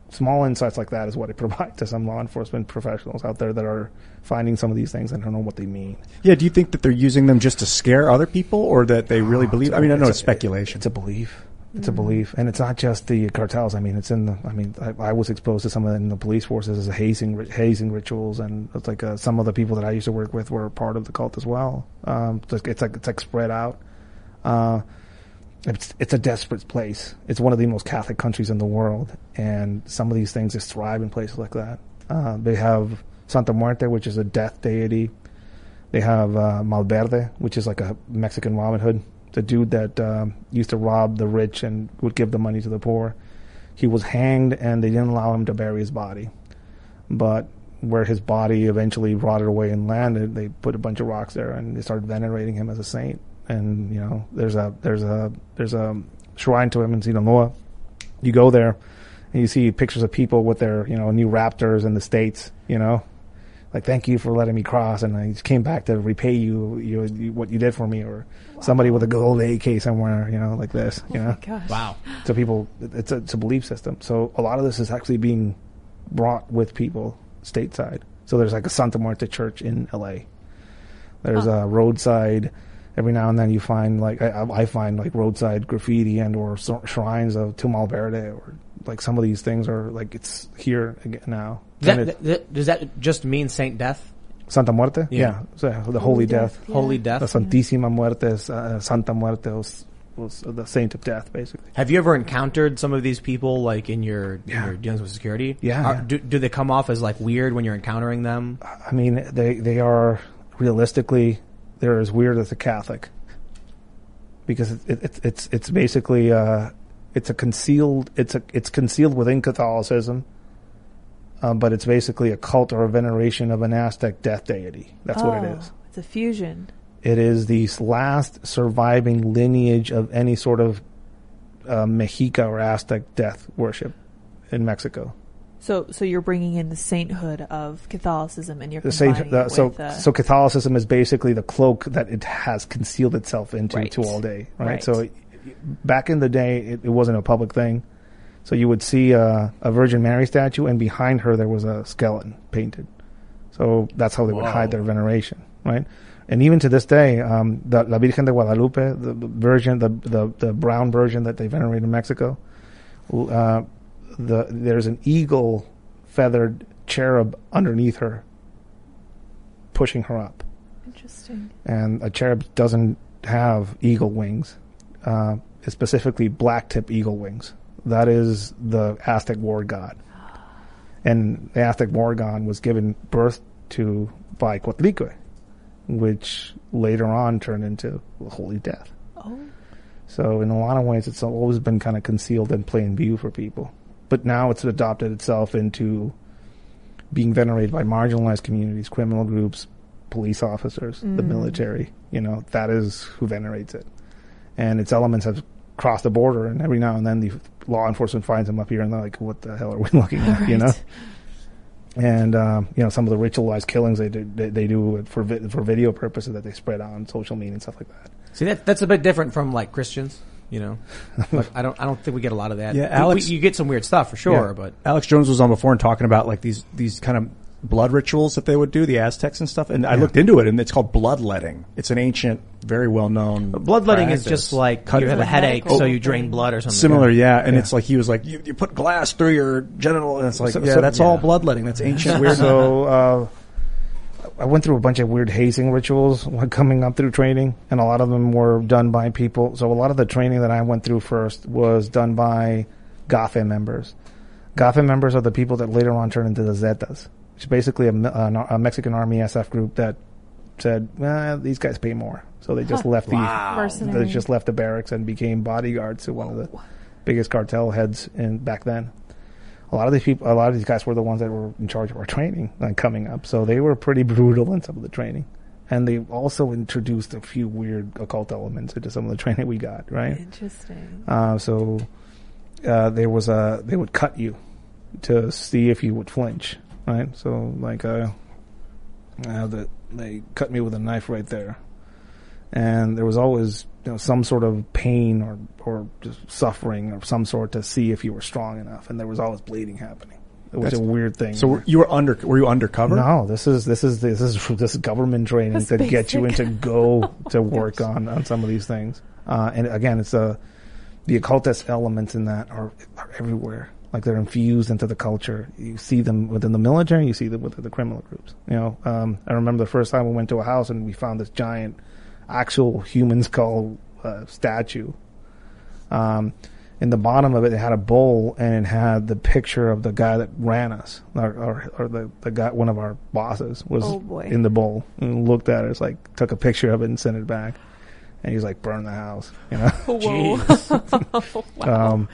small insights like that is what it provides to some law enforcement professionals out there that are finding some of these things and don't know what they mean. Yeah, do you think that they're using them just to scare other people, or that they really ah, believe? I mean, I know it's a- speculation. It's a belief. It's a belief, and it's not just the cartels. I mean, it's in the. I mean, I, I was exposed to some of it in the police forces as hazing hazing rituals, and it's like uh, some of the people that I used to work with were part of the cult as well. Um, it's like it's like, it's like spread out. Uh, it's it's a desperate place. It's one of the most Catholic countries in the world, and some of these things just thrive in places like that. Uh, they have Santa Muerte, which is a death deity. They have uh, Malverde, which is like a Mexican Robin Hood. The dude that um, used to rob the rich and would give the money to the poor. He was hanged, and they didn't allow him to bury his body. But where his body eventually rotted away and landed, they put a bunch of rocks there, and they started venerating him as a saint. And you know, there's a there's a there's a shrine to him in Sinaloa. You go there, and you see pictures of people with their you know new Raptors in the states. You know, like thank you for letting me cross, and I just came back to repay you, you, you what you did for me, or somebody with a gold AK somewhere, you know, like this, oh you know. Gosh. Wow. So people, it's a, it's a belief system. So a lot of this is actually being brought with people stateside. So there's like a Santa Muerte church in LA. There's oh. a roadside. Every now and then you find like I, I I find like roadside graffiti and or shrines of to Malverde or like some of these things are like it's here again now. Does that, it- that- does that just mean Saint Death? Santa Muerte, Yeah. yeah, So the holy, death. Yeah. Holy The Death? Santísima Muerte, is, uh, Santa Muerte was, was the saint of death, basically. Have you ever encountered some of these people like in your, in Yeah. your dealings with security? Yeah, Are- yeah. Do, do they come off as like weird when you're encountering them? I mean, they they are realistically they're as weird as a Catholic because it, it, it's it's it's basically uh, it's a concealed it's a it's concealed within Catholicism, um, but it's basically a cult or a veneration of an Aztec death deity. That's what it Oh, is. It's a fusion. It is the last surviving lineage of any sort of uh, Mexica or Aztec death worship in Mexico. So, so you're bringing in the sainthood of Catholicism, and you're the combining The, so, with, uh, so Catholicism is basically the cloak that it has concealed itself into Right. to all day, right? Right. So, it, back in the day, it, it wasn't a public thing. So you would see a, a Virgin Mary statue, and behind her there was a skeleton painted. So that's how they would hide their veneration, right? And even to this day, um, the La Virgen de Guadalupe, the the version, the, the the brown version that they venerate in Mexico, uh, the there's an eagle feathered cherub underneath her, pushing her up interesting. and a cherub doesn't have eagle wings, uh, it's specifically black tip eagle wings. That is the Aztec war god. And the Aztec war god was given birth to by Coatlicue. which later on turned into the holy death. Oh. So in a lot of ways, it's always been kind of concealed in plain view for people. But now it's adopted itself into being venerated by marginalized communities, criminal groups, police officers, the mm. military. You know, that is who venerates it. And its elements have crossed the border, and every now and then the law enforcement finds them up here, and they're like, "What the hell are we looking at?" You know. And um, you know some of the ritualized killings they do, they, they do it for vi- for video purposes that they spread on social media and stuff like that. See that that's a bit different from like Christians. You know, like, I don't I don't think we get a lot of that. Yeah, We- Alex- we- you get some weird stuff for sure, Yeah. but Alex Jones was on before and talking about like these these kind of blood rituals that they would do, the Aztecs and stuff. And I looked into it, and it's called bloodletting. It's an ancient, very well known. bloodletting is just like Cut you have a headache, Oh. so you drain blood or something. Similar, yeah, and it's like he was like, you, you put glass through your genital, and it's like, So- yeah, so- that's all bloodletting. That's ancient weird. so uh, I went through a bunch of weird hazing rituals when coming up through training, and a lot of them were done by people. So a lot of the training that I went through first was done by GAFE members. GAFE members are the people that later on turned into the Zetas, which is basically a, Me- an- a Mexican Army SF group that said, well, these guys pay more. So they just left the they just left the barracks and became bodyguards to one of the biggest cartel heads in back then a lot of these people, a lot of these guys were the ones that were in charge of our training like coming up. So they were pretty brutal in some of the training. And they also introduced a few weird occult elements into some of the training we got, right? Interesting. Uh, so uh, there was a, they would cut you to see if you would flinch, right? So like, uh, uh, the, they cut me with a knife right there. And there was always you know, some sort of pain or, or just suffering of some sort to see if you were strong enough. And there was always bleeding happening. It was That's- a weird thing. So you were under, were you undercover? No, this is this is this is this is government training That's to get you into go to work on on some of these things. Uh, and again, it's a the occultist elements in that are are everywhere. Like they're infused into the culture. You see them within the military. You see them within the criminal groups. You know, um, I remember the first time we went to a house and we found this giant, actual human skull uh, statue. Um, in the bottom of it, it had a bowl and it had the picture of the guy that ran us, or, or, or the, the guy, one of our bosses was Oh, in the bowl and looked at it. It's like, took a picture of it and sent it back. And he was like, burn the house, you know? Whoa. wow. um,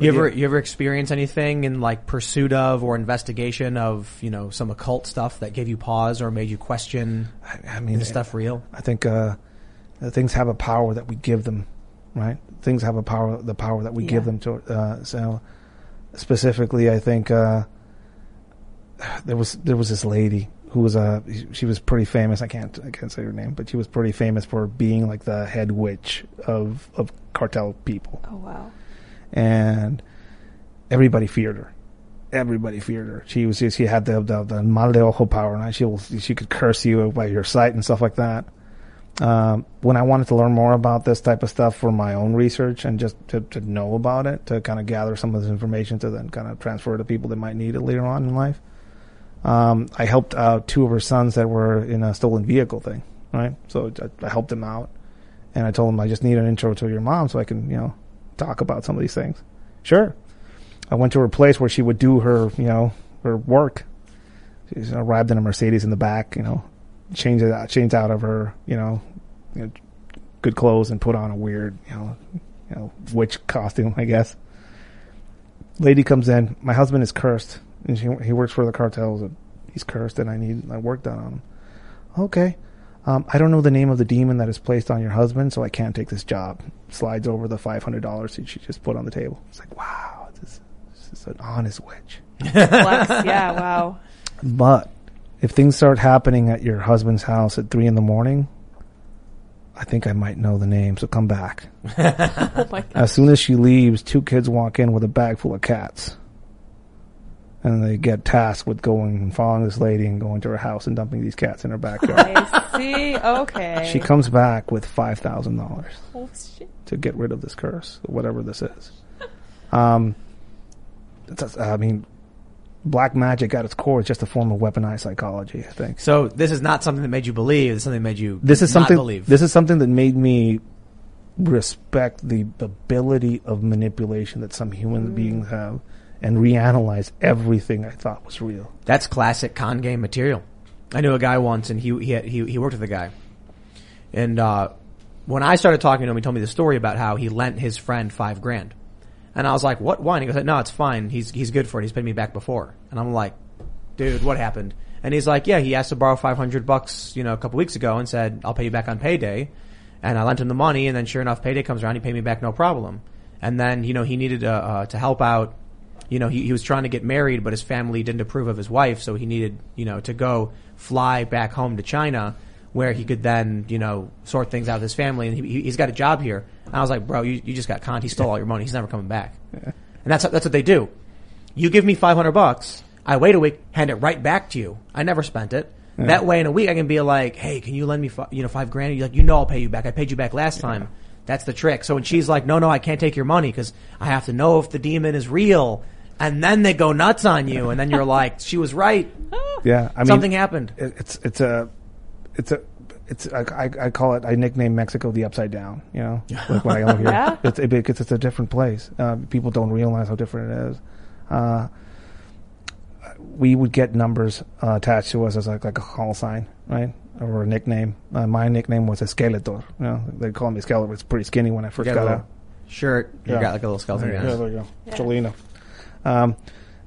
You ever you ever experience anything in like pursuit of or investigation of you know some occult stuff that gave you pause or made you question I, I mean, is this stuff real? I think uh, things have a power that we give them, right? Things have a power, the power that we give them to. Uh, so, specifically, I think uh, there was there was this lady who was uh, she was pretty famous. I can't I can't say her name, but she was pretty famous for being like the head witch of of cartel people oh wow. And everybody feared her. Everybody feared her. She was she had the the, the mal de ojo power, and she will she could curse you by your sight and stuff like that. Um, when I wanted to learn more about this type of stuff for my own research and just to, to know about it, to kind of gather some of this information to then kind of transfer to people that might need it later on in life, um, I helped out two of her sons that were in a stolen vehicle thing, right? So I, I helped them out, and I told them I just need an intro to your mom so I can, you know, talk about some of these things. Sure. I went to her place where she would do her, you know, her work. She arrived in a Mercedes in the back, you know, changed out, changed out of her, you know, you know, good clothes and put on a weird, you know, you know, witch costume, I guess. Lady comes in. My husband is cursed, and she, he works for the cartels. And he's cursed, and I need my work done on him. Okay. Um, I don't know the name of the demon that is placed on your husband, so I can't take this job. Slides over the five hundred dollars she just put on the table. It's like, wow, this, this is an honest witch. Yeah. Wow. But if things start happening at your husband's house at three in the morning, I think I might know the name. So come back. Oh my. As soon as she leaves, two kids walk in with a bag full of cats. And they get tasked with going and following this lady and going to her house and dumping these cats in her backyard. I see. Okay. she comes back with five thousand dollars Oh shit. to get rid of this curse, whatever this is. Um, it's, I mean, black magic at its core is just a form of weaponized psychology. I think So this is not something that made you believe. It's something that made you this is not something. believe. This is something that made me respect the ability of manipulation that some human beings have, and reanalyze everything I thought was real. That's classic con game material. I knew a guy once, and he he he, he worked with a guy, and uh, when I started talking to him, he told me the story about how he lent his friend five grand, and I was like, "What? Why?" And he goes, "No, it's fine. He's he's good for it. He's paid me back before." And I'm like, "Dude, what happened?" And he's like, "Yeah, he asked to borrow 500 bucks, you know, a couple weeks ago, and said I'll pay you back on payday." And I lent him the money, and then sure enough, payday comes around, he paid me back no problem. And then you know he needed uh, uh, to help out you know, he, he was trying to get married, but his family didn't approve of his wife, so he needed, you know, to go fly back home to China, where he could then, you know, sort things out with his family, and he, he's got a job here. And I was like, bro, you, you just got conned. He stole all your money. He's never coming back. And that's that's what they do. You give me five hundred bucks, I wait a week, hand it right back to you. I never spent it. That way, in a week, I can be like, "Hey, can you lend me, fi- you know, five grand?" You're like, "You know, I'll pay you back. I paid you back last time." That's the trick. So when she's like, "No, no, I can't take your money because I have to know if the demon is real," and then they go nuts on you, and then you're like, "She was right." Yeah, I mean, Something happened. it- It's it's a it's a it's I, I, I call it I nickname Mexico the upside down. You know, like when I go here, Yeah. it's it, because it's a different place. Uh, people don't realize how different it is. Uh, we would get numbers uh, attached to us as like like a call sign, right, or a nickname. Uh, my nickname was Skeletor. You know, they called me Skeletor. It's pretty skinny when I first You got got a out. shirt. You Yeah. got like a little skeleton. Yeah, there you go. Jolena. Um,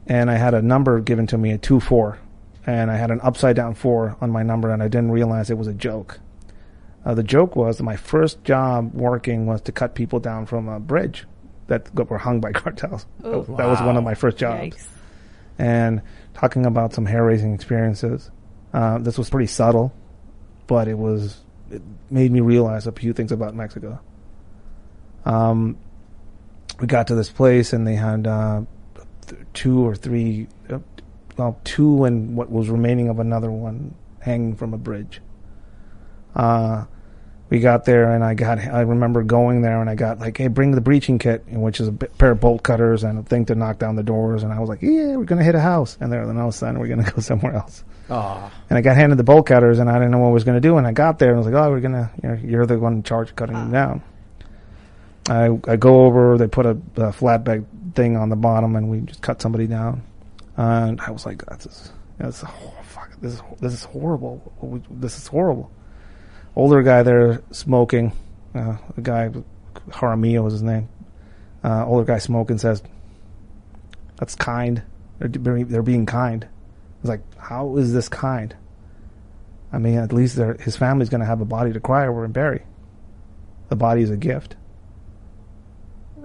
and I had a number given to me, a 2 4. And I had an upside down 4 on my number, and I didn't realize it was a joke. Uh, the joke was that my first job working was to cut people down from a bridge that got- were hung by cartels. Oh. that, that was one of my first jobs. Yikes. And talking about some hair raising experiences. Uh, this was pretty subtle, but it was, it made me realize a few things about Mexico. Um, we got to this place and they had uh, th- two or three, uh, well, two and what was remaining of another one hanging from a bridge. Uh, we got there and I got, I remember going there and I got like, hey, bring the breaching kit, which is a pair of bolt cutters and a thing to knock down the doors. And I was like, yeah, we're going to hit a house. And they're like, no, son, we're going to go somewhere else. Aw. And I got handed the bolt cutters and I didn't know what I was going to do. And I got there and I was like, oh, we're going to, you know, you're the one in charge of cutting them down. I, I go over, they put a, a flatbed thing on the bottom and we just cut somebody down. And I was like, that's, that's, oh, fuck, this is, this is horrible. This is horrible. Older guy there smoking, uh, a guy, Jaramillo was his name. Uh, older guy smoking says, that's kind. They're, they're being kind. I was like, how is this kind? I mean, at least his family's going to have a body to cry over and bury. The body is a gift.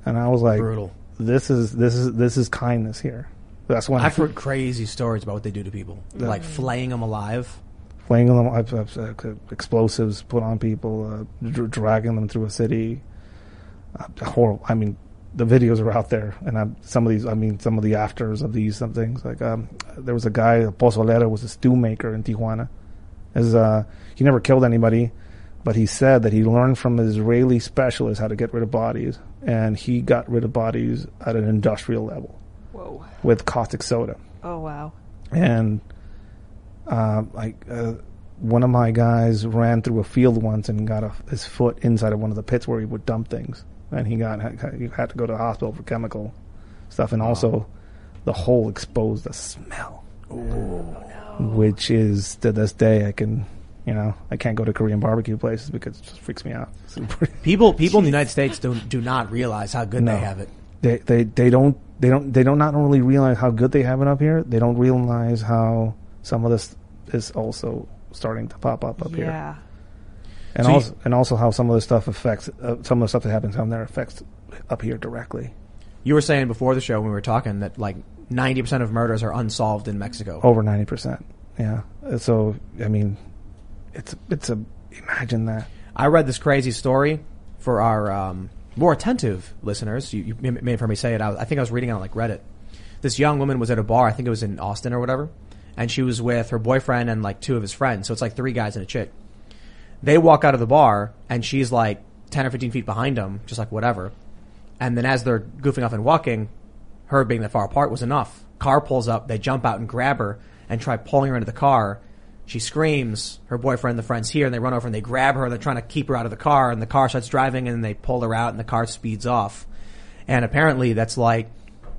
And I was like, Brutal. This is this is this is kindness here. That's when I've heard crazy stories about what they do to people, like flaying them alive. flaying them, uh, explosives put on people, uh, dr- dragging them through a city. Uh, horrible. I mean, the videos are out there, and i some of these. I mean, some of the afters of these some things. Like um, there was a guy, pozolero, was a stew maker in Tijuana. As uh, he never killed anybody, but he said that he learned from an Israeli specialist how to get rid of bodies, and he got rid of bodies at an industrial level Whoa. with caustic soda Oh wow. and uh, like uh, one of my guys ran through a field once and got a, his foot inside of one of the pits where he would dump things, and he got he had to go to the hospital for chemical stuff, and also the hole exposed the smell, which is to this day I can. You know, I can't go to Korean barbecue places because it just freaks me out. It's People, people in the United States do do not realize how good No. they have it. they they they don't they don't they don't not only realize how good they have it up here, they don't realize how some of this is also starting to pop up up here, Yeah. and So you- also and also how some of the stuff affects uh, some of the stuff that happens down there affects up here directly. You were saying before the show when we were talking that like ninety percent of murders are unsolved in Mexico. Over ninety percent, yeah. Uh, So I mean, it's it's a imagine that. I read this crazy story for our um, more attentive listeners. You, you may have heard me say it. I, I think I was reading on like Reddit. This young woman was at a bar. I think it was in Austin or whatever, and she was with her boyfriend and like two of his friends. So it's like three guys and a chick. They walk out of the bar, and she's like ten or fifteen feet behind them, just like whatever. And then as they're goofing off and walking, her being that far apart was enough. Car pulls up, they jump out and grab her and try pulling her into the car. She screams, her boyfriend, the friend's here, and they run over and they grab her, they're trying to keep her out of the car, and the car starts driving, and then they pull her out, and the car speeds off. And apparently that's like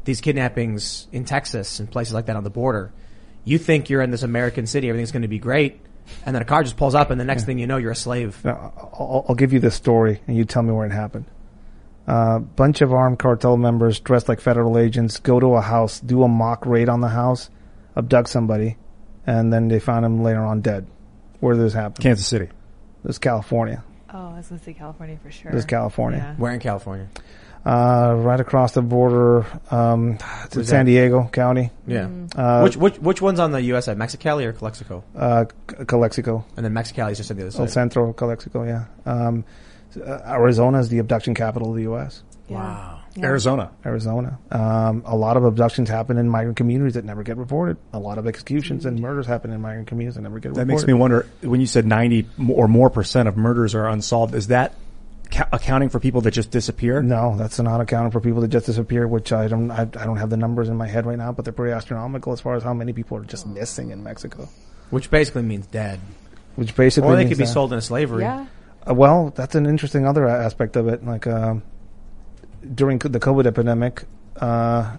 these kidnappings in Texas and places like that on the border. you think you're in this American city, everything's going to be great, and then a car just pulls up, and the next thing you know, you're a slave. I'll, I'll give you this story, and you tell me where it happened. A bunch of armed cartel members dressed like federal agents go to a house, do a mock raid on the house, abduct somebody, and then they found him later on dead. Where did this happen? Kansas City. This is California. Oh, I was going to say California for sure. This is California. Yeah. Where in California? Uh, right across the border, um, it's in Where's San that? Diego County. Yeah. Uh, which which which one's on the U.S. side? Mexicali or Calexico? Uh, Calexico. And then Mexicali is just on the other El side. Centro, Calexico, yeah. Um, uh, Arizona is the abduction capital of the U.S. Wow. Arizona. Arizona. Um, a lot of abductions happen in migrant communities that never get reported. A lot of executions and murders happen in migrant communities that never get That reported. That makes me wonder when you said 90 or more percent of murders are unsolved, is that ca- accounting for people that just disappear? No, that's not accounting for people that just disappear, which I don't, I, I don't have the numbers in my head right now, but they're pretty astronomical as far as how many people are just missing in Mexico. Which basically means dead. Which basically Or they means could be that- sold into slavery. Yeah. Uh, well, that's an interesting other aspect of it. Like um, during the COVID epidemic, uh,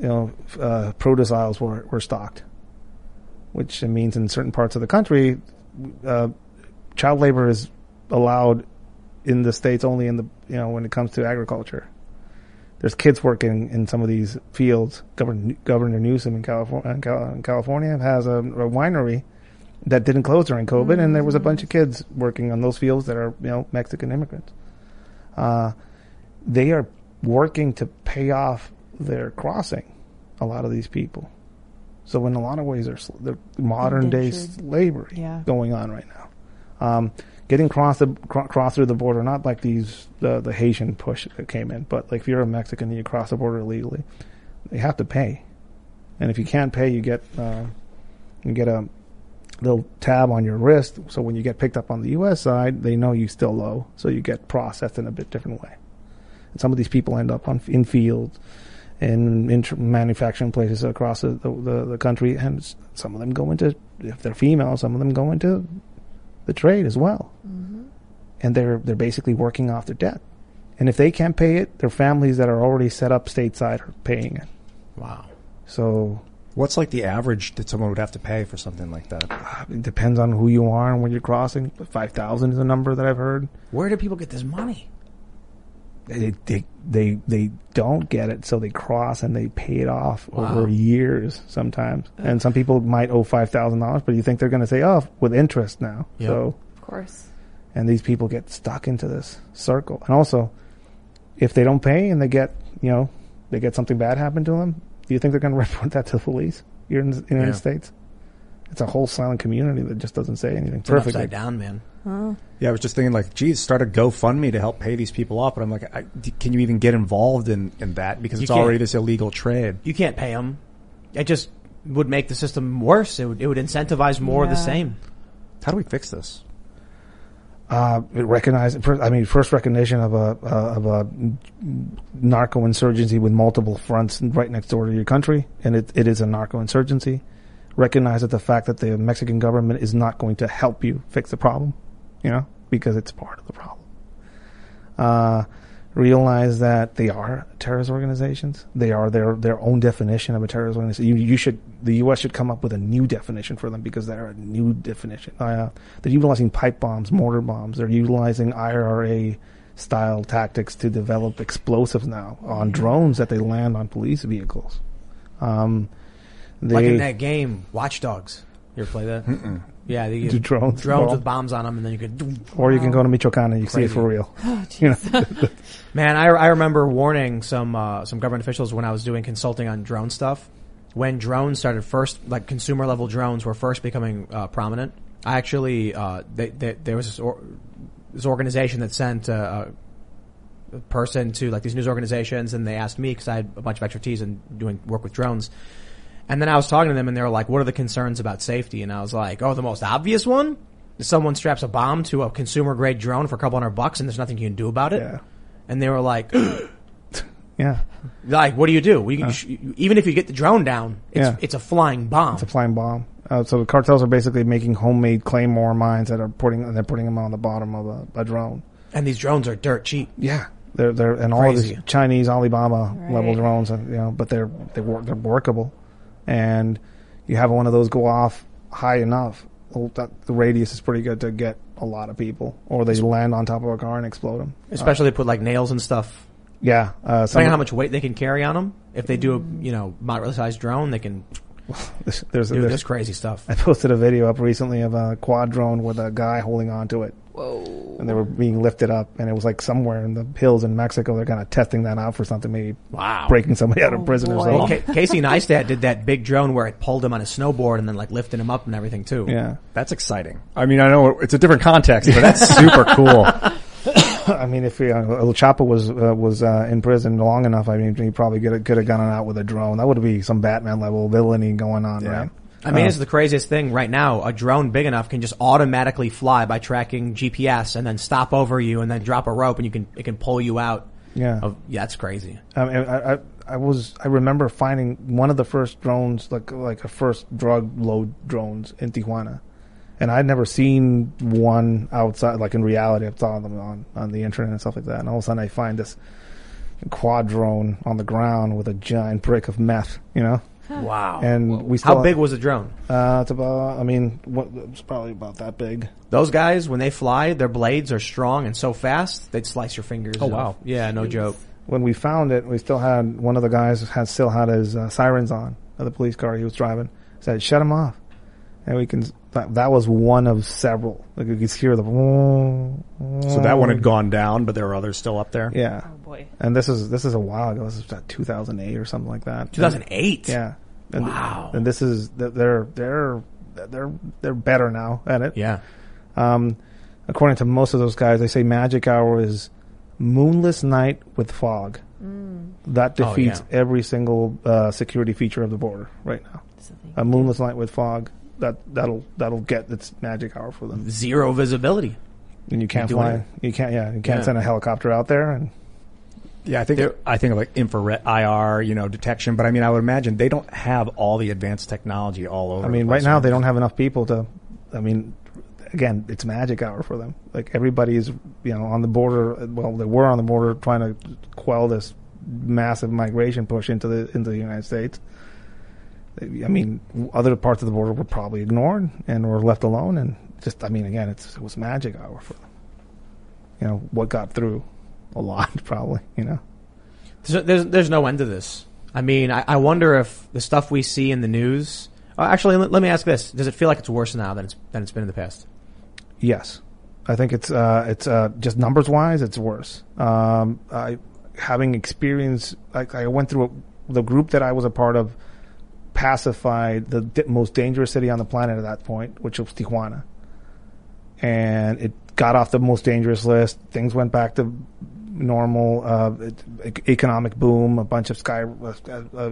you know, uh, produce aisles were, were stocked, which means in certain parts of the country, uh, child labor is allowed in the states only in the you know when it comes to agriculture. There's kids working in some of these fields. Governor, Governor Newsom in California, in California has a, a winery that didn't close during COVID, and there was a bunch of kids working on those fields that are you know Mexican immigrants. Uh, they are working to pay off their crossing. A lot of these people, so in a lot of ways, there's they're modern day slavery Yeah. going on right now. Um, getting cross the cro- cross through the border, not like these the the Haitian push that came in, but like if you're a Mexican and you cross the border illegally, they have to pay, and if you can't pay, you get uh, you get a little tab on your wrist. So when you get picked up on the U.S. side, they know you still low, so you get processed in a bit different way. And some of these people end up on in fields and in manufacturing places across the, the, the, the country, and some of them go into if they're female, some of them go into the trade as well, mm-hmm. and they're they're basically working off their debt. And if they can't pay it, their families that are already set up stateside are paying it. Wow. So What's like the average that someone would have to pay for something like that? Ah, it depends on who you are and when you're crossing. But five thousand is a number that I've heard. Where do people get this money? They, they they they don't get it, so they cross and they pay it off Wow. over years sometimes. And some people might owe five thousand dollars, but you think they're going to say, "Oh, with interest now." Yep. So Of course. and these people get stuck into this circle. And also, if they don't pay and they get, you know, they get something bad happen to them, do you think they're going to report that to the police here in the United Yeah. States? It's a whole silent community that just doesn't say anything. It's an Perfectly. upside down, man. Yeah, I was just thinking like, geez, start a GoFundMe to help pay these people off. But I'm like, I, d- can you even get involved in, in that because it's already this illegal trade? You can't pay them. It just would make the system worse. It would, it would incentivize more of the same. How do we fix this? Uh, recognize, I mean, first recognition of a uh, of a narco insurgency with multiple fronts right next door to your country, and it, it is a narco insurgency. Recognize that the fact that the Mexican government is not going to help you fix the problem, you know, because it's part of the problem. Uh, realize that they are terrorist organizations. They are their their own definition of a terrorist organization. You, you should the U.S. should come up with a new definition for them because they're a new definition. Uh, they're utilizing pipe bombs, mortar bombs. They're utilizing IRA style tactics to develop explosives now on drones that they land on police vehicles. Um, they like in that game, Watch Dogs. You ever play that? Mm-mm. Yeah, they Do drones drones with bombs on them, and then you could. or you can go to Michoacan and you see it for real. you know, Man, I, I remember warning some uh, some government officials when I was doing consulting on drone stuff. When drones started first, like consumer level drones were first becoming uh, prominent. I actually, uh, they, they, there was this, or, this organization that sent uh, a person to like these news organizations, and they asked me because I had a bunch of expertise in doing work with drones. And then I was talking to them, and they were like, "What are the concerns about safety?" And I was like, "Oh, the most obvious one." is Someone straps a bomb to a consumer grade drone for a couple hundred bucks, and there's nothing you can do about it. Yeah. And they were like, yeah, like, what do you do? We, you even if you get the drone down, it's, Yeah. it's a flying bomb. it's a flying bomb. Uh, so the cartels are basically making homemade claymore mines that are putting and they're putting them on the bottom of a, a drone. and these drones are dirt cheap. Yeah, they're they're and all these Chinese Alibaba level drones, and you know, but they're they work they're workable, and you have one of those go off high enough, well, that, the radius is pretty good to get a lot of people, or they land on top of a car and explode them. Especially they put like nails and stuff. Yeah, uh, Depending on how much weight they can carry on them. If they do a you know moderately sized drone, they can There's, there's, do there's this crazy stuff. I posted a video up recently of a quad drone with a guy holding onto it. Whoa. And they were being lifted up, and it was like somewhere in the hills in Mexico. They're kind of testing that out for something, maybe Wow. breaking somebody out of Oh, prison or boy. Well, something. Ca- Casey Neistat did that big drone where it pulled him on a snowboard and then like lifted him up and everything too. Yeah. That's exciting. I mean, I know it's a different context, but that's super cool. I mean, if uh, El Chapo was uh, was uh, in prison long enough, I mean, he probably could have, could have gone out with a drone. That would be some Batman level villainy going on, right? I mean, Uh, it's the craziest thing right now. A drone big enough can just automatically fly by tracking GPS and then stop over you and then drop a rope and you can it can pull you out. Yeah. Of, yeah, that's crazy. I, mean, I, I, I was, I remember finding one of the first drones, like, like a first drug load drones in Tijuana. And I'd never seen one outside, like in reality. I saw them on, on the internet and stuff like that. And all of a sudden I find this quad drone on the ground with a giant brick of meth, you know? Wow. And we still, How big was the drone? Uh, it's about, I mean, what, it's probably about that big. Those guys, when they fly, their blades are strong and so fast they'd slice your fingers. Oh, off. wow. Yeah, no joke. when we found it, we still had one of the guys had still had his uh, sirens on of the police car he was driving. Said, "Shut him off," and we can. That, that was one of several. Like you could hear the. So that one had gone down, but there were others still up there. Yeah, Oh boy. and this is this is a while ago. This is about 2008 or something like that. 2008. Yeah. And, Wow. And this is they're they're they're they're better now at it. Yeah. Um, according to most of those guys, they say magic hour is moonless night with fog. That Oh, defeats yeah. every single uh, security feature of the border right now. A moonless night with fog that that'll that'll get its magic hour for them. Zero visibility. And you can't do fly. anything. You can't. Yeah, you can't Yeah. send a helicopter out there. And Yeah, I think I think of like infrared IR, you know, detection. But I mean, I would imagine they don't have all the advanced technology all over. I mean, right now they don't have enough people to. I mean, again, it's magic hour for them. Like everybody's, you know, on the border. Well, they were on the border trying to quell this massive migration push into the into the United States. I mean, other parts of the border were probably ignored and were left alone. And just, I mean, again, it's, it was magic hour for them. You know what got through? A lot, probably. You know. There's, there's, there's no end to this. I mean, I, I wonder if the stuff we see in the news. Uh, actually, let, let me ask this: Does it feel like it's worse now than it's than it's been in the past? Yes, I think it's uh, it's uh, just numbers wise, it's worse. Um, I having experience, like I went through a, the group that I was a part of, pacified the di- most dangerous city on the planet at that point, which was Tijuana, and it got off the most dangerous list. Things went back to normal. Uh, economic boom, a bunch of sky uh, uh,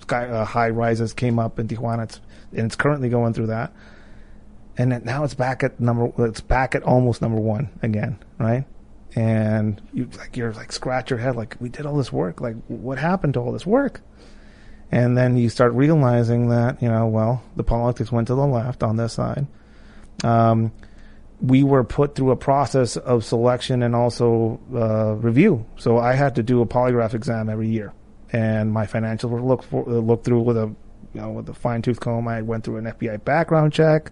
sky uh, high rises came up in Tijuana, it's, and it's currently going through that and now it's back at number. It's back at almost number one again, right? And you like you're like scratch your head, like we did all this work, like what happened to all this work? And then you start realizing that you know, well, the politics went to the left on this side. Um, we were put through a process of selection and also uh, review. So I had to do a polygraph exam every year, and my financials were looked for, uh, looked through with a you know with a fine tooth comb. I went through an FBI background check.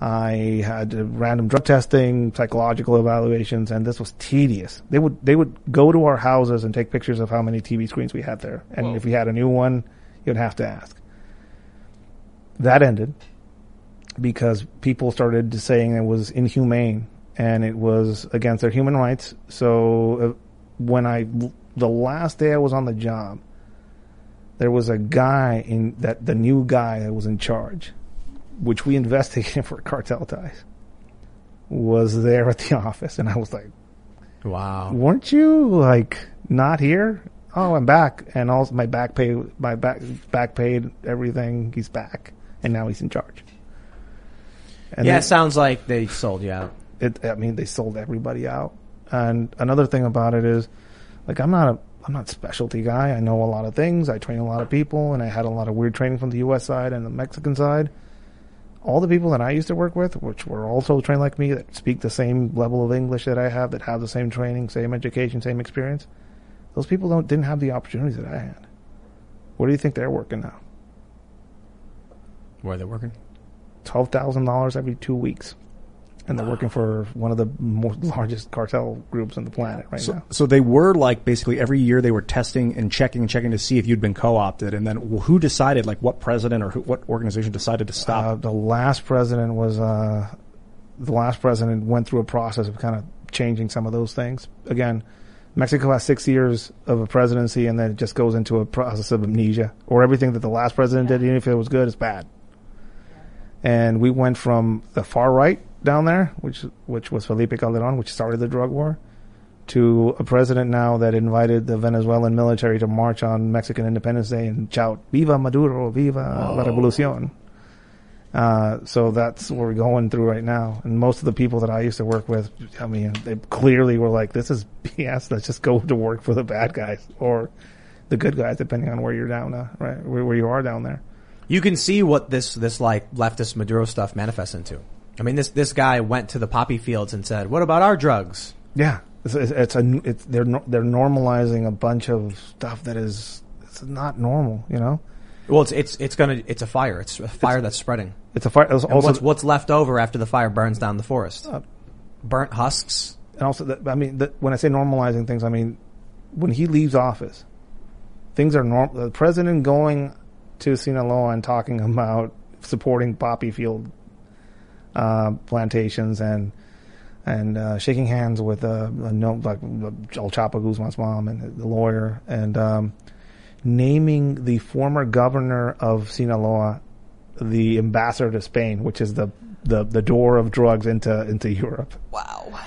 I had random drug testing, psychological evaluations, and this was tedious. They would they would go to our houses and take pictures of how many TV screens we had there, and if we had a new one, you'd have to ask. That ended because people started saying it was inhumane and it was against their human rights. So uh, when I the last day I was on the job, there was a guy in that the new guy that was in charge, which we investigated for cartel ties, was there at the office, and I was like, Wow. "Weren't you like not here?" Oh, I'm back, and also my back pay, my back back paid everything. He's back, and now he's in charge. And yeah, then- it sounds like they sold you out. it, I mean, they sold everybody out. And another thing about it is, like, I'm not a, I'm not a specialty guy. I know a lot of things. I train a lot of people, and I had a lot of weird training from the U.S. side and the Mexican side. All the people that I used to work with, which were also trained like me, that speak the same level of English that I have, that have the same training, same education, same experience, those people don't didn't have the opportunities that I had. Where do you think they're working now? Where are they working? Twelve thousand dollars every two weeks, and they're working for one of the most largest cartel groups on the planet right So, now. so they were like basically every year they were testing and checking and checking to see if you'd been co-opted, and then who decided, like what president or who, what organization decided to stop? Uh, the last president was uh, the last president went through a process of kind of changing some of those things. Again, Mexico has six years of a presidency, and then it just goes into a process of amnesia, or everything that the last president did, even if it was good, is bad. And we went from the far right down there, which which was Felipe Calderon, which started the drug war, to a president now that invited the Venezuelan military to march on Mexican Independence Day and shout "Viva Maduro! Viva la Revolucion!" Uh, so that's what we're going through right now. And most of the people that I used to work with, I mean, they clearly were like, "This is BS. Let's just go to work for the bad guys or the good guys, depending on where you're down, uh, right? Where, where you are down there." You can see what this this like leftist Maduro stuff manifests into. I mean, this this guy went to the poppy fields and said, "What about our drugs?" Yeah, it's, it's, it's a it's they're they're normalizing a bunch of stuff that is it's not normal. You know, Well, it's it's it's gonna it's a fire. It's a fire that's spreading. it's a fire. It's also what's what's left over after the fire burns down the forest? Uh, Burnt husks. and also that, I mean that when I say normalizing things, I mean when he leaves office, things are normal. The president going to Sinaloa and talking about supporting poppy field uh, plantations and and uh, shaking hands with uh, a no, like El Chapo Guzman's mom and the lawyer and um, naming the former governor of Sinaloa the ambassador to Spain, which is the the, the door of drugs into into Europe. Wow.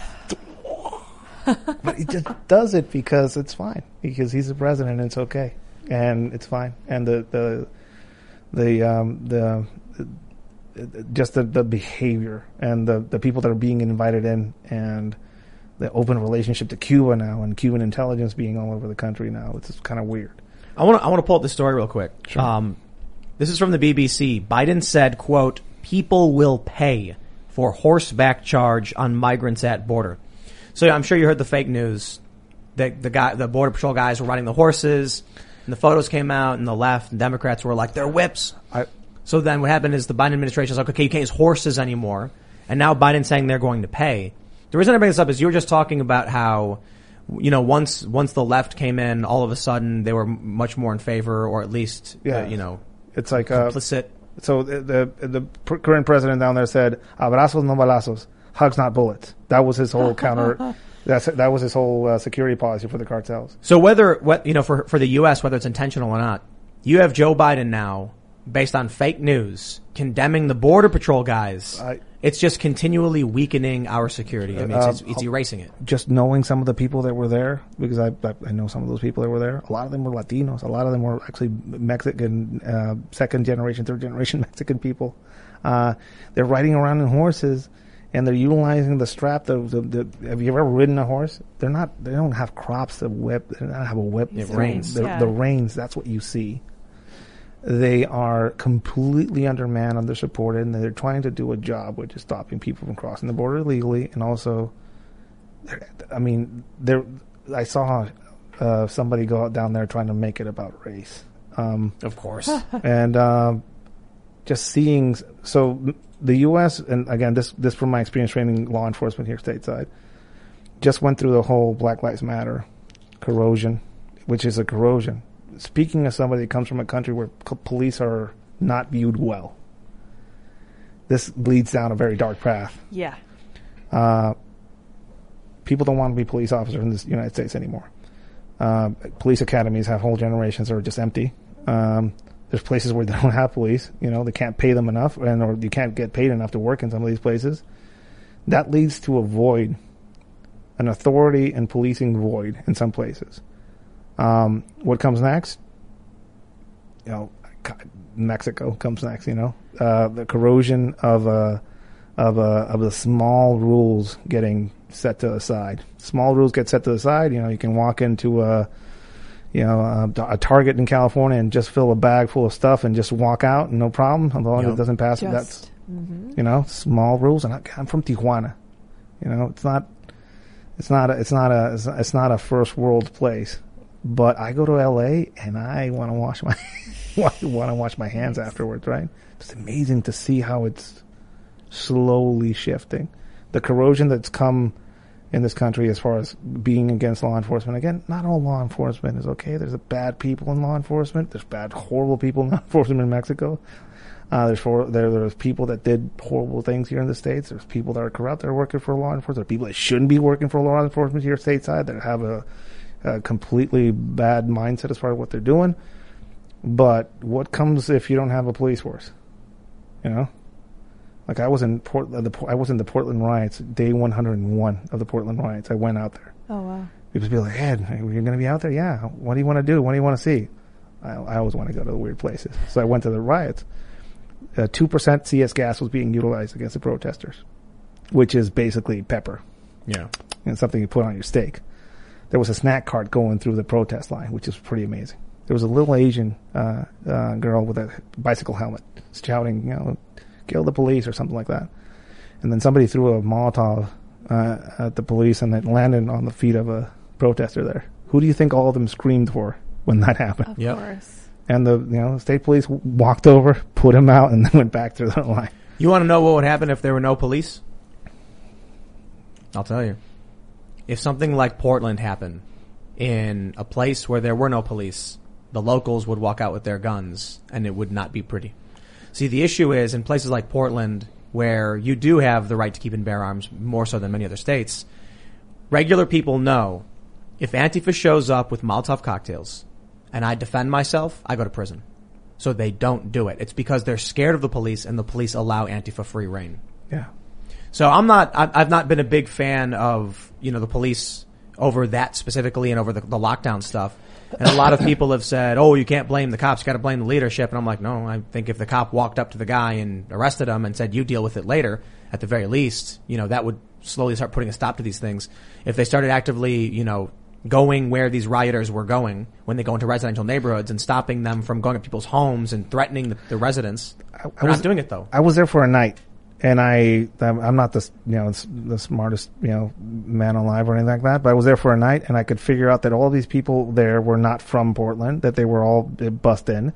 but he just does it because it's fine because he's the president and it's okay and it's fine and the the the um the just the, the behavior and the the people that are being invited in and the open relationship to Cuba now and Cuban intelligence being all over the country now it's kind of weird I want to I want to pull up this story real quick. Um, this is from the BBC. Biden said, "quote People will pay for horseback charge on migrants at border." So I'm sure you heard the fake news that the guy, the border patrol guys were riding the horses, and the photos came out, and the left and Democrats were like, "They're whips." I So then what happened is the Biden administration was like, okay, you can't use horses anymore. And now Biden's saying they're going to pay. The reason I bring this up is you were just talking about how, you know, once, once the left came in, all of a sudden they were m- much more in favor or at least, uh, Yeah. you know, it's like uh. So the the, the pr- current president down there said, "Abrazos no balazos, hugs not bullets." That was his whole counter. That's that was his whole uh, security policy for the cartels. So whether, what, you know, for, for the U.S., whether it's intentional or not, you have Joe Biden now, based on fake news, condemning the border patrol guys. I- it's just continually weakening our security. I mean, it's, it's, it's erasing it. Just knowing some of the people that were there, because I I I know some of those people that were there. A lot of them were Latinos. A lot of them were actually Mexican, uh, second generation, third generation Mexican people. Uh, they're riding around in horses. And they're utilizing the strap. The, the, the, have you ever ridden a horse? They're not. They don't have crops to whip. They don't have a whip. It They're- reins. The, Yeah. the reins. That's what you see. they are completely undermanned, undersupported, and they're trying to do a job which is stopping people from crossing the border illegally, and also, I mean, there. I saw uh, somebody go out down there trying to make it about race, um, Of course. and um just seeing. So m- the U.S. and again, this this from my experience training law enforcement here stateside, just went through the whole Black Lives Matter corrosion, which is a corrosion. Speaking of somebody that comes from a country where c- police are not viewed well, this leads down a very dark path. Yeah. Uh, people don't want to be police officers in the United States anymore. Uh, police academies have whole generations that are just empty. Um, there's places where they don't have police. You know, they can't pay them enough, and or you can't get paid enough to work in some of these places. That leads to a void, an authority and policing void in some places. Um, what comes next? You know, Mexico comes next. You know, uh, the corrosion of a of a of the small rules getting set to the side. Small rules get set to the side. You know, you can walk into a you know a, a Target in California and just fill a bag full of stuff and just walk out, and no problem, as long as it doesn't pass. Just. That's mm-hmm. you know small rules. And I, I'm from Tijuana. You know, it's not it's not a, it's not a it's not a first world place. But I go to LA and I want to wash my want to wash my hands afterwards. Right? It's amazing to see how it's slowly shifting. The corrosion that's come in this country as far as being against law enforcement. Again, not all law enforcement is okay. There's bad people in law enforcement. There's bad, horrible people in law enforcement in Mexico. Uh, there's for, there, there's people that did horrible things here in the states. There's people that are corrupt that are working for law enforcement. There are people that shouldn't be working for law enforcement here stateside that have a, a completely bad mindset as far as what they're doing. But what comes if you don't have a police force? You know, like I was in Port, uh, the, I was in the Portland riots, day 101 of the Portland riots. I went out there. Oh wow. People be like, Ed, you're going to be out there? Yeah. What do you want to do? What do you want to see? I, I always want to go to the weird places. So I went to the riots. Uh, 2% CS gas was being utilized against the protesters, which is basically pepper. Yeah. And something you put on your steak. There was a snack cart going through the protest line, which is pretty amazing. There was a little Asian uh, uh, girl with a bicycle helmet shouting, you know, kill the police or something like that. And then somebody threw a Molotov uh, at the police and it landed on the feet of a protester there. Who do you think all of them screamed for when that happened? Of course. And the you know state police walked over, put him out, and then went back through the line. You want to know what would happen if there were no police? I'll tell you. If something like Portland happened in a place where there were no police, the locals would walk out with their guns and it would not be pretty. See, the issue is in places like Portland where you do have the right to keep and bear arms more so than many other states, regular people know if Antifa shows up with Molotov cocktails and I defend myself, I go to prison. So they don't do it. It's because they're scared of the police and the police allow Antifa free reign. Yeah. So I'm not, I've not been a big fan of, you know, the police over that specifically and over the, the lockdown stuff. And a lot of people have said, oh, you can't blame the cops, you gotta blame the leadership. And I'm like, no, I think if the cop walked up to the guy and arrested him and said, you deal with it later, at the very least, you know, that would slowly start putting a stop to these things. If they started actively, you know, going where these rioters were going when they go into residential neighborhoods and stopping them from going to people's homes and threatening the, the residents. I was not doing it though. I was there for a night, and I I'm not the you know the smartest you know man alive or anything like that, but I was there for a night, and I could figure out that all these people there were not from Portland, that they were all uh, bussed in.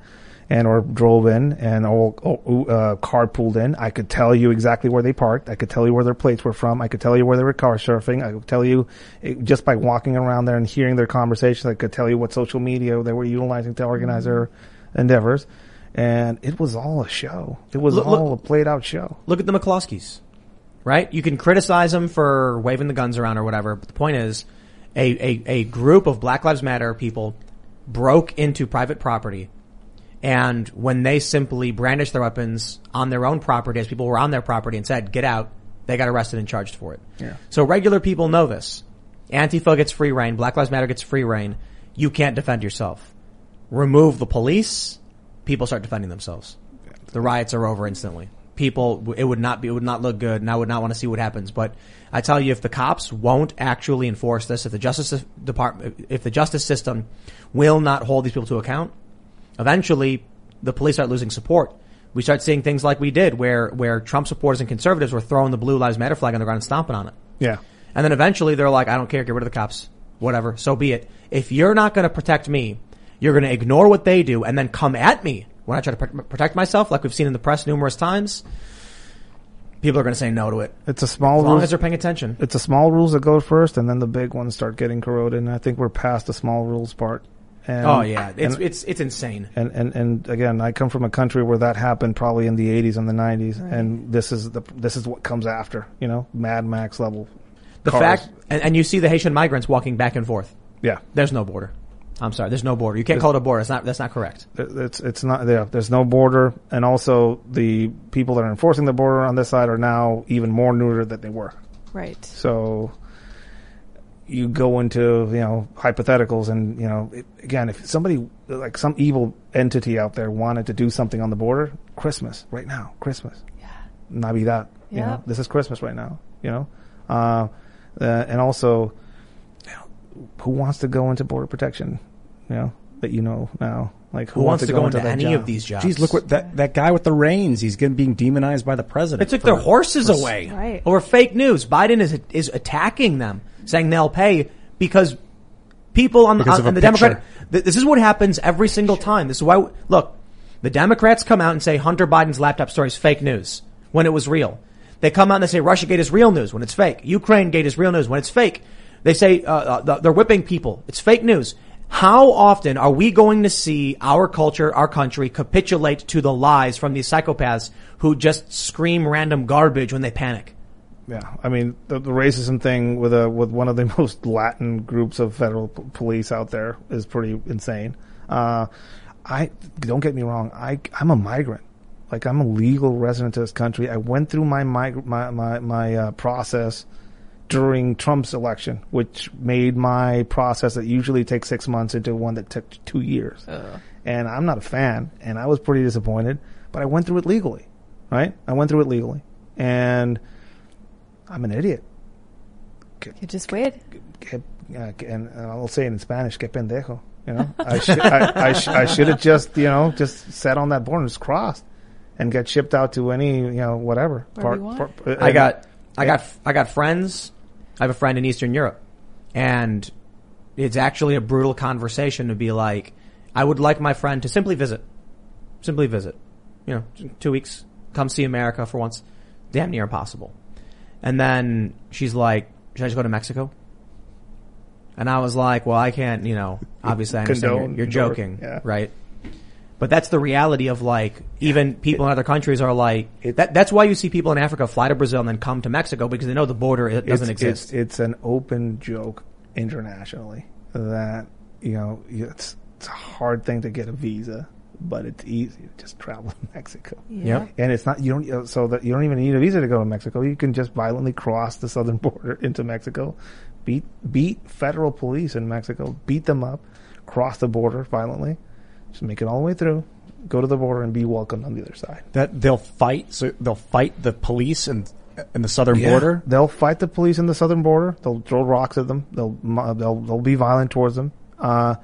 And or drove in and all uh, carpooled in. I could tell you exactly where they parked. I could tell you where their plates were from. I could tell you where they were car surfing. I could tell you it, just by walking around there and hearing their conversations. I could tell you what social media they were utilizing to organize their endeavors. And it was all a show. It was Look- all look- a played out show. Look at the McCloskeys, right? You can criticize them for waving the guns around or whatever, but the point is, a, a, a group of Black Lives Matter people broke into private property, and when they simply brandished their weapons on their own property as people were on their property and said, get out, they got arrested and charged for it. Yeah. So regular people know this. Antifa gets free reign, Black Lives Matter gets free reign, you can't defend yourself. Remove the police, people start defending themselves. The riots are over instantly. People, it would not be, it would not look good, and I would not want to see what happens. But I tell you, if the cops won't actually enforce this, if the justice department, if the justice system will not hold these people to account, eventually the police start losing support. We start seeing things like we did, where where Trump supporters and conservatives were throwing the Blue Lives Matter flag on the ground and stomping on it. Yeah. And then eventually they're like, I don't care, get rid of the cops. Whatever, so be it. If you're not going to protect me, you're going to ignore what they do and then come at me when I try to pr- protect myself, like we've seen in the press numerous times. People are going to say no to it. It's a small As long rules- as they're paying attention. It's the small rules that go first, and then the big ones start getting corroded. And I think we're past the small rules part. And, oh yeah, it's and, it's it's insane. and, and and again, I come from a country where that happened probably in the '80s and the '90s, Right. and this is the this is what comes after. You know, Mad Max level. The cars. fact, and, and you see the Haitian migrants walking back and forth. Yeah. There's no border. I'm sorry, there's no border. You can't There's- call it a border. It's not. That's not correct. It's it's not there. There's no border, and also the people that are enforcing the border on this side are now even more neutered than they were. Right. So you go into you know hypotheticals, and you know it, again, if somebody like some evil entity out there wanted to do something on the border, Christmas right now, Christmas, yeah, Navidad, you know, Yep. this is Christmas right now, you know, uh, uh, and also, who wants to go into border protection, you know, that you know now, like Who wants to go into that any job? of these jobs? Geez, look what that, that guy with the reins. He's getting being demonized by the president. They took for- their horses for- away Right. over fake news. Biden is is attacking them, saying they'll pay because people on, Because on, on the picture. Democrat. th- This is what happens every single time. This is why. Look, the Democrats come out and say Hunter Biden's laptop story is fake news when it was real. They come out and they say RussiaGate is real news when it's fake. Ukraine Gate is real news when it's fake. They say uh, uh, they're whipping people. It's fake news. How often are we going to see our culture, our country capitulate to the lies from these psychopaths who just scream random garbage when they panic? Yeah, I mean the, the racism thing with a with one of the most Latin groups of federal p- police out there is pretty insane. Uh, I don't get me wrong, I I'm a migrant, like I'm a legal resident of this country. I went through my mig- my my, my uh, process during Trump's election, which made my process that usually takes six months into one that took two years. And I'm not a fan, and I was pretty disappointed, but I went through it legally, right? I went through it legally, and I'm an idiot. You just wait. Que- uh, que- and uh, I'll say it in Spanish, que pendejo. You know, I should I, I, sh- I should have just you know just sat on that board and just crossed and get shipped out to any you know whatever. Wherever you want. uh, I got, I got, I got friends. I have a friend in Eastern Europe, and it's actually a brutal conversation to be like, I would like my friend to simply visit, simply visit, you know, two weeks, come see America for once, damn near impossible. And then she's like, should I just go to Mexico? And I was like, well, I can't, you know, obviously I understand you're, you're joking, yeah. right? But that's the reality of like, even people in other countries are like, that, that's why you see people in Africa fly to Brazil and then come to Mexico because they know the border it doesn't it's, exist. It's, it's an open joke internationally that you know it's it's a hard thing to get a visa, but it's easy to just travel to Mexico. Yep. And it's not you don't so that you don't even need a visa to go to Mexico. You can just violently cross the southern border into Mexico, beat beat federal police in Mexico, beat them up, cross the border violently, just make it all the way through, go to the border and be welcomed on the other side. That they'll fight. So they'll fight the police and in the southern Yeah. border. They'll fight the police in the southern border. They'll throw rocks at them. They'll they'll they'll be violent towards them. Uh,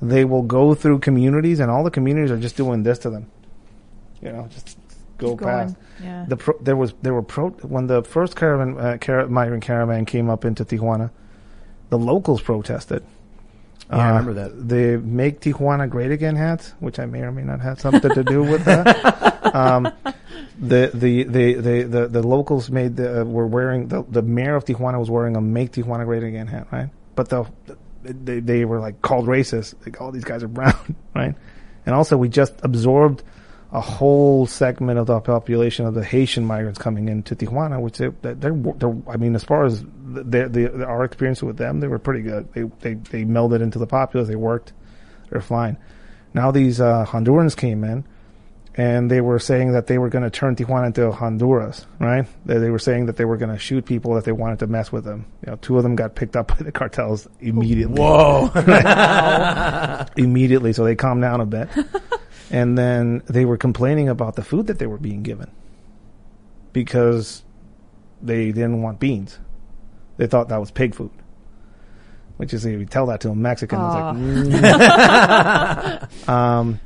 they will go through communities, and all the communities are just doing this to them. You know, just go Keep going. past. Yeah. The pro- there was there were pro when the first caravan uh, car- migrant caravan came up into Tijuana, the locals protested. Uh, Yeah, I remember that. The "Make Tijuana Great Again" hats, which I may or may not have something to do with that. um, the, the, the, the, the, the locals made the, uh, were wearing, the, the mayor of Tijuana was wearing a Make Tijuana Great Again hat, right? But the, they, they were like called racist. Like, all these guys are brown, right? And also we just absorbed a whole segment of the population of the Haitian migrants coming into Tijuana, which they, they're, they're, I mean, as far as the, the, our experience with them, they were pretty good. They, they, they melded into the populace. They worked. They're fine. Now these, uh, Hondurans came in and they were saying that they were going to turn Tijuana into Honduras, right? They, they were saying that they were going to shoot people that they wanted to mess with them. You know, two of them got picked up by the cartels immediately. Whoa. immediately, so they calmed down a bit. And then they were complaining about the food that they were being given because they didn't want beans. They thought that was pig food. Which is, if you tell that to a Mexican, it's like, mm. um,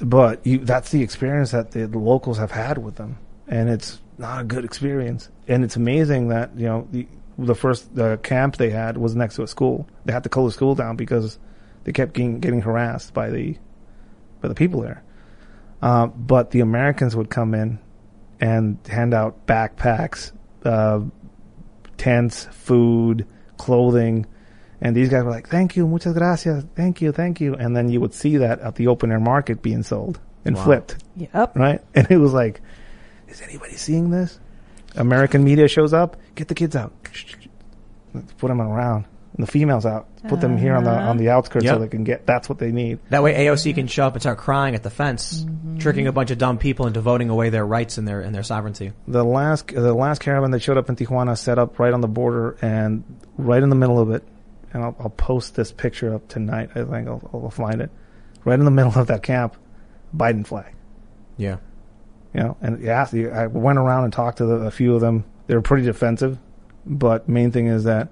but you, that's the experience that the, the locals have had with them, and it's not a good experience. And it's amazing that you know the the first uh, camp they had was next to a school. They had to close the school down because they kept getting, getting harassed by the by the people there. Uh, but the Americans would come in and hand out backpacks, uh, tents, food, clothing. And these guys were like, thank you, muchas gracias, thank you, thank you. And then you would see that at the open air market being sold and Wow. flipped, Yep. right? And it was like, is anybody seeing this? American media shows up, get the kids out. Put them around. And the females out. Put them here on the on the uh-huh. outskirts Yep. so they can get. That's what they need. That way AOC can show up and start crying at the fence, mm-hmm. tricking a bunch of dumb people into voting away their rights and their and their sovereignty. The last the last caravan that showed up in Tijuana set up right on the border and right in the middle of it. And I'll, I'll post this picture up tonight. I think I'll, I'll find it. Right in the middle of that camp, Biden flag. Yeah. You know, and yeah, I went around and talked to the, a few of them. They were pretty defensive, but main thing is that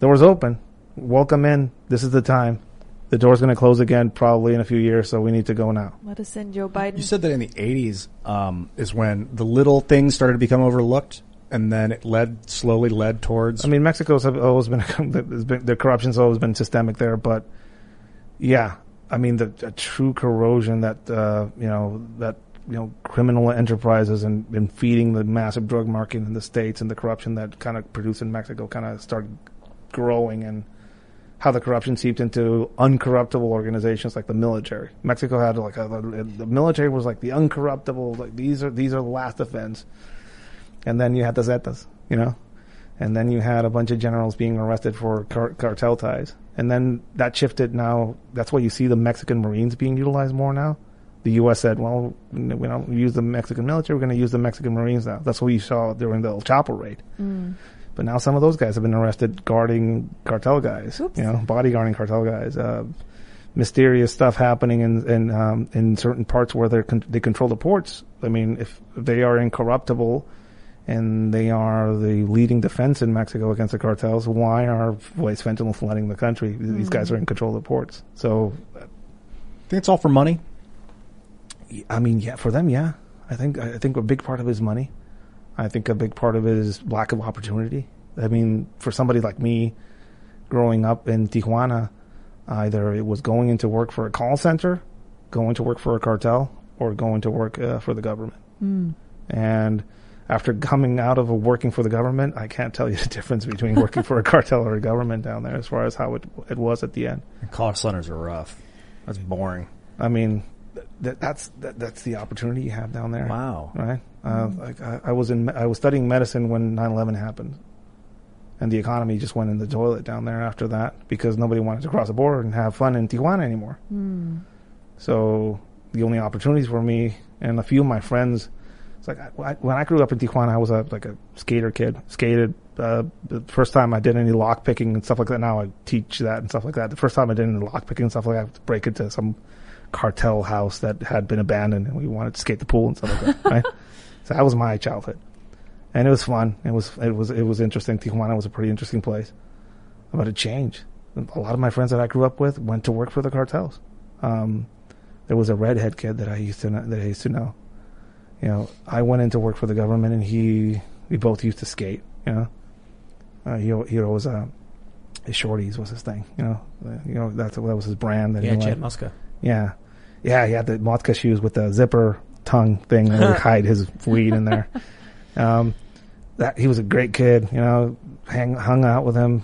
doors open. Welcome in. This is the time. The door's going to close again probably in a few years, so we need to go now. Let us send Joe Biden. You said that in the 80s um, is when the little things started to become overlooked. and then it led slowly led towards. I mean, Mexico's have always been, there's been the corruption's always been systemic there, but yeah, I mean the, the true corrosion that uh, you know that you know criminal enterprises and, and feeding the massive drug market in the states and the corruption that kind of produced in Mexico kind of started growing and how the corruption seeped into uncorruptible organizations like the military. Mexico had like a, the military was like the uncorruptible like these are these are the last defense, and then you had the Zetas, you know, and then you had a bunch of generals being arrested for car- cartel ties, and then that shifted. Now that's why you see the Mexican Marines being utilized more now. The U.S. said, "Well, we don't use the Mexican military. We're going to use the Mexican Marines now." That's what you saw during the El Chapo raid. Mm. But now some of those guys have been arrested guarding cartel guys. You know, bodyguarding cartel guys. Uh, mysterious stuff happening in in um, in certain parts where they con- they control the ports. I mean, if they are incorruptible and they are the leading defense in Mexico against the cartels, why are why is fentanyl flooding the country? These guys are in control of the ports. So, I think it's all for money. I mean, yeah, for them, yeah. I think I think a big part of it is money. I think a big part of it is lack of opportunity. I mean, for somebody like me, growing up in Tijuana, either it was going into work for a call center, going to work for a cartel, or going to work uh, for the government. And after coming out of a working for the government, I can't tell you the difference between working for a cartel or a government down there as far as how it it was at the end. Call centers are rough. That's boring. I mean, th- th- that's that, that's the opportunity you have down there. Wow. Right? Uh, I, I was in I was studying medicine when 9/11 happened, and the economy just went in the toilet down there after that because nobody wanted to cross the border and have fun in Tijuana anymore. So the only opportunities for me and a few of my friends. It's like I, when I grew up in Tijuana, I was a like a skater kid. Skated uh, the first time I did any lock picking and stuff like that. Now I teach that and stuff like that. The first time I did any lock picking and stuff like that, I had to break into some cartel house that had been abandoned, and we wanted to skate the pool and stuff like that. Right. So that was my childhood, and it was fun. It was it was it was interesting. Tijuana was a pretty interesting place, but it changed. A lot of my friends that I grew up with went to work for the cartels. Um, there was a redhead kid that I used to know, that I used to know. You know, I went into work for the government, and he we both used to skate. You know, uh, he he always uh, his shorties was his thing. You know, you know that's that was his brand. That he Yeah, liked. Chad Muska. Yeah, yeah, he had the Muska shoes with the zipper tongue thing and would hide his weed in there. Um, that he was a great kid, you know. Hang, hung out with him,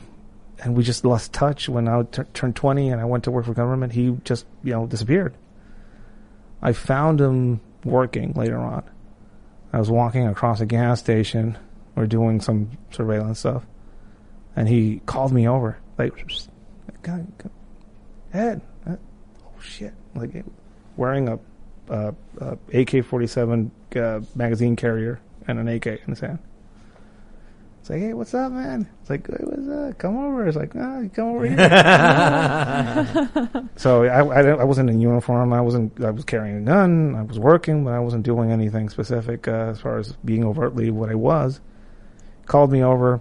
and we just lost touch when I t- turned twenty and I went to work for government. He just you know disappeared. I found him working later on. I was walking across a gas station or doing some surveillance stuff, and he called me over like, "God, Ed, oh shit!" Like wearing a, uh, a AK-47 uh, magazine carrier and an AK in his hand. It's like, hey, what's up, man? It's like, hey, what's up? Come over. It's like, ah, you come over here. so I, I, I wasn't in uniform. I wasn't. I was carrying a gun. I was working, but I wasn't doing anything specific uh, as far as being overtly what I was. Called me over,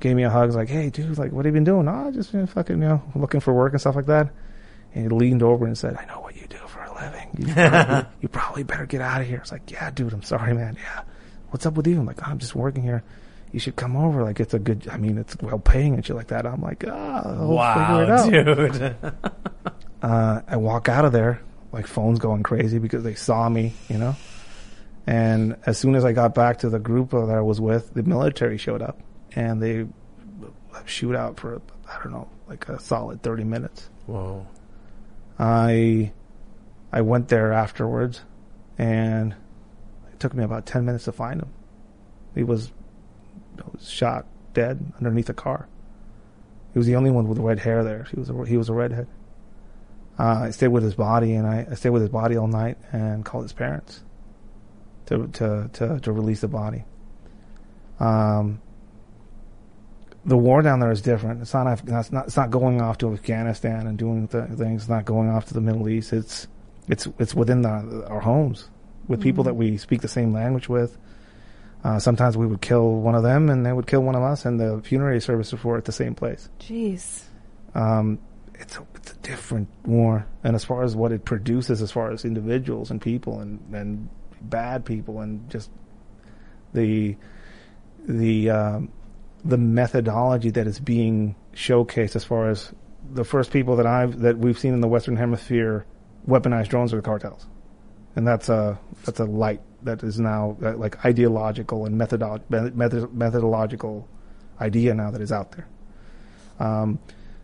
gave me a hug. Was like, hey, dude, like, what have you been doing? Oh, just you know, fucking, you know, looking for work and stuff like that. And he leaned over and said, I know what you do living. You probably, you probably better get out of here. It's like, yeah, dude, I'm sorry, man. Yeah. What's up with you? I'm like, I'm just working here. You should come over. Like, it's a good, I mean, it's well paying and shit like that. I'm like, ah, figure it out. dude. Uh, I walk out of there, like phones going crazy because they saw me, you know? And as soon as I got back to the group that I was with, the military showed up and they shoot out for, I don't know, like a solid 30 minutes. Whoa. I I went there afterwards, and it took me about ten minutes to find him. He was, was shot dead underneath a car. He was the only one with red hair there. He was a, he was a redhead. Uh, I stayed with his body, and I, I stayed with his body all night and called his parents to to to, to release the body. Um, the war down there is different. It's not, it's not. It's not going off to Afghanistan and doing th- things. It's not going off to the Middle East. It's it's it's within the, our homes with people that we speak the same language with. Uh, sometimes we would kill one of them, and they would kill one of us, and the funerary services were at the same place. Jeez. Um, it's a, it's a different war, and as far as what it produces, as far as individuals and people and and bad people, and just the the um, the methodology that is being showcased as far as the first people that I've that we've seen in the Western Hemisphere weaponize drones are the cartels, and that's a that's a light that is now uh, like ideological and methodolo- method, methodological idea now that is out there. Um,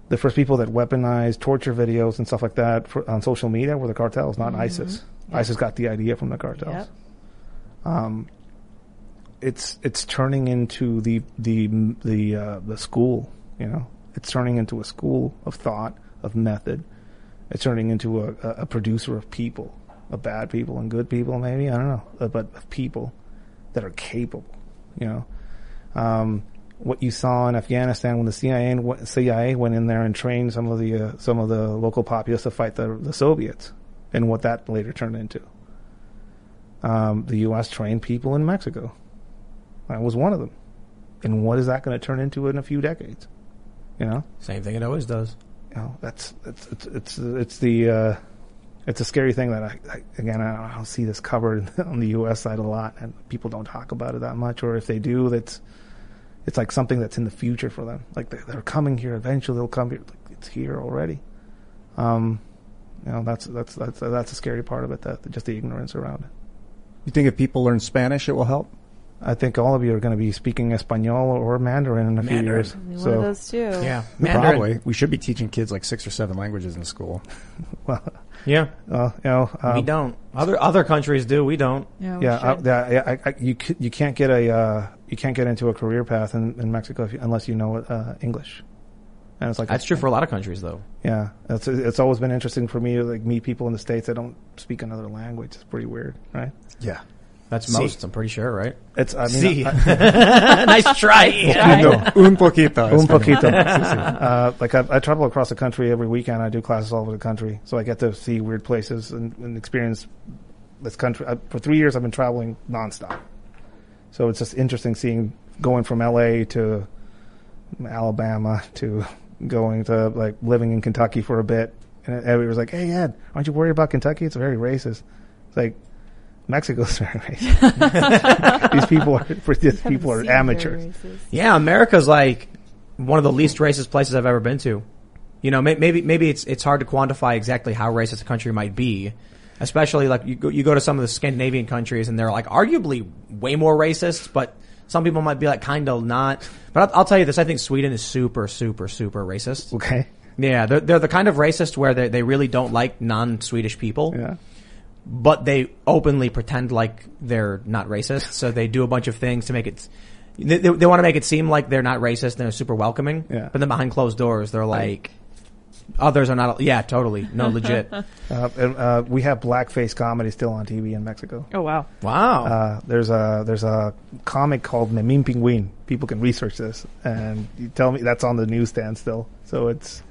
the first people that weaponized torture videos and stuff like that for, on social media were the cartels, not ISIS. ISIS got the idea from the cartels. Yep. Um, it's it's turning into the the the uh, the school. You know, it's turning into a school of thought of method. It's turning into a, a, producer of people, of bad people and good people. Maybe I don't know, but of people that are capable. You know, um, what you saw in Afghanistan when the CIA CIA went in there and trained some of the uh, some of the local populace to fight the the Soviets, and what that later turned into. Um, the U.S. trained people in Mexico. I was one of them. And what is that going to turn into in a few decades? You know, Same thing it always does. Know that's it's it's it's, it's the uh, it's a scary thing that I, I again I don't see this covered on the U.S. side a lot, and people don't talk about it that much, or if they do, that's it's like something that's in the future for them. Like they're, they're coming here eventually, they'll come here. Like, it's here already. Um, you know, that's that's that's that's a scary part of it. That just the ignorance around it. You think if people learn Spanish, it will help? I think all of you are going to be speaking Espanol or Mandarin in a few years. One So, of those two. Yeah, Probably. We should be teaching kids like six or seven languages in school. well, Yeah, uh, you know, um, we don't. Other other countries do. We don't. Yeah, we Yeah, I, yeah, yeah, I, I, you c- you can't get a uh, you can't get into a career path in, in Mexico if you, unless you know uh, English. And it's like That's true for a lot of countries, though. Yeah, it's it's always been interesting for me to like meet people in the states that don't speak another language. It's pretty weird, right? Yeah. That's See. most. I'm pretty sure, right? It's I mean, See. I- nice try. Un poquito. Un poquito. uh, like I, I travel across the country every weekend. I do classes all over the country, so I get to see weird places and, and experience this country. I, for three years, I've been traveling nonstop. So it's just interesting seeing going from LA to Alabama to going to like living in Kentucky for a bit. And everybody was like, "Hey Ed, aren't you worried about Kentucky? It's very racist." It's like Mexico's very racist. these people are these people are amateurs. Yeah, America's like one of the least racist places I've ever been to. You know, maybe maybe it's it's hard to quantify exactly how racist a country might be, especially like you go, you go to some of the Scandinavian countries and they're like arguably way more racist, but some people might be like kind of not. But I'll, I'll tell you this: I think Sweden is super, super, super racist. Okay. Yeah, they're, they're the kind of racist where they they really don't like non-Swedish people Yeah. But they openly pretend like they're not racist. So they do a bunch of things to make it. They, they, they want to make it seem like they're not racist and they're super welcoming. Yeah. But then behind closed doors, they're like, others are not. Yeah, totally. No, legit. Uh, and, uh, we have blackface comedy still on TV in Mexico. Oh wow. Wow. Uh, there's a there's a comic called Memín Pingüín. People can research this, and you tell me that's on the newsstand still. So it's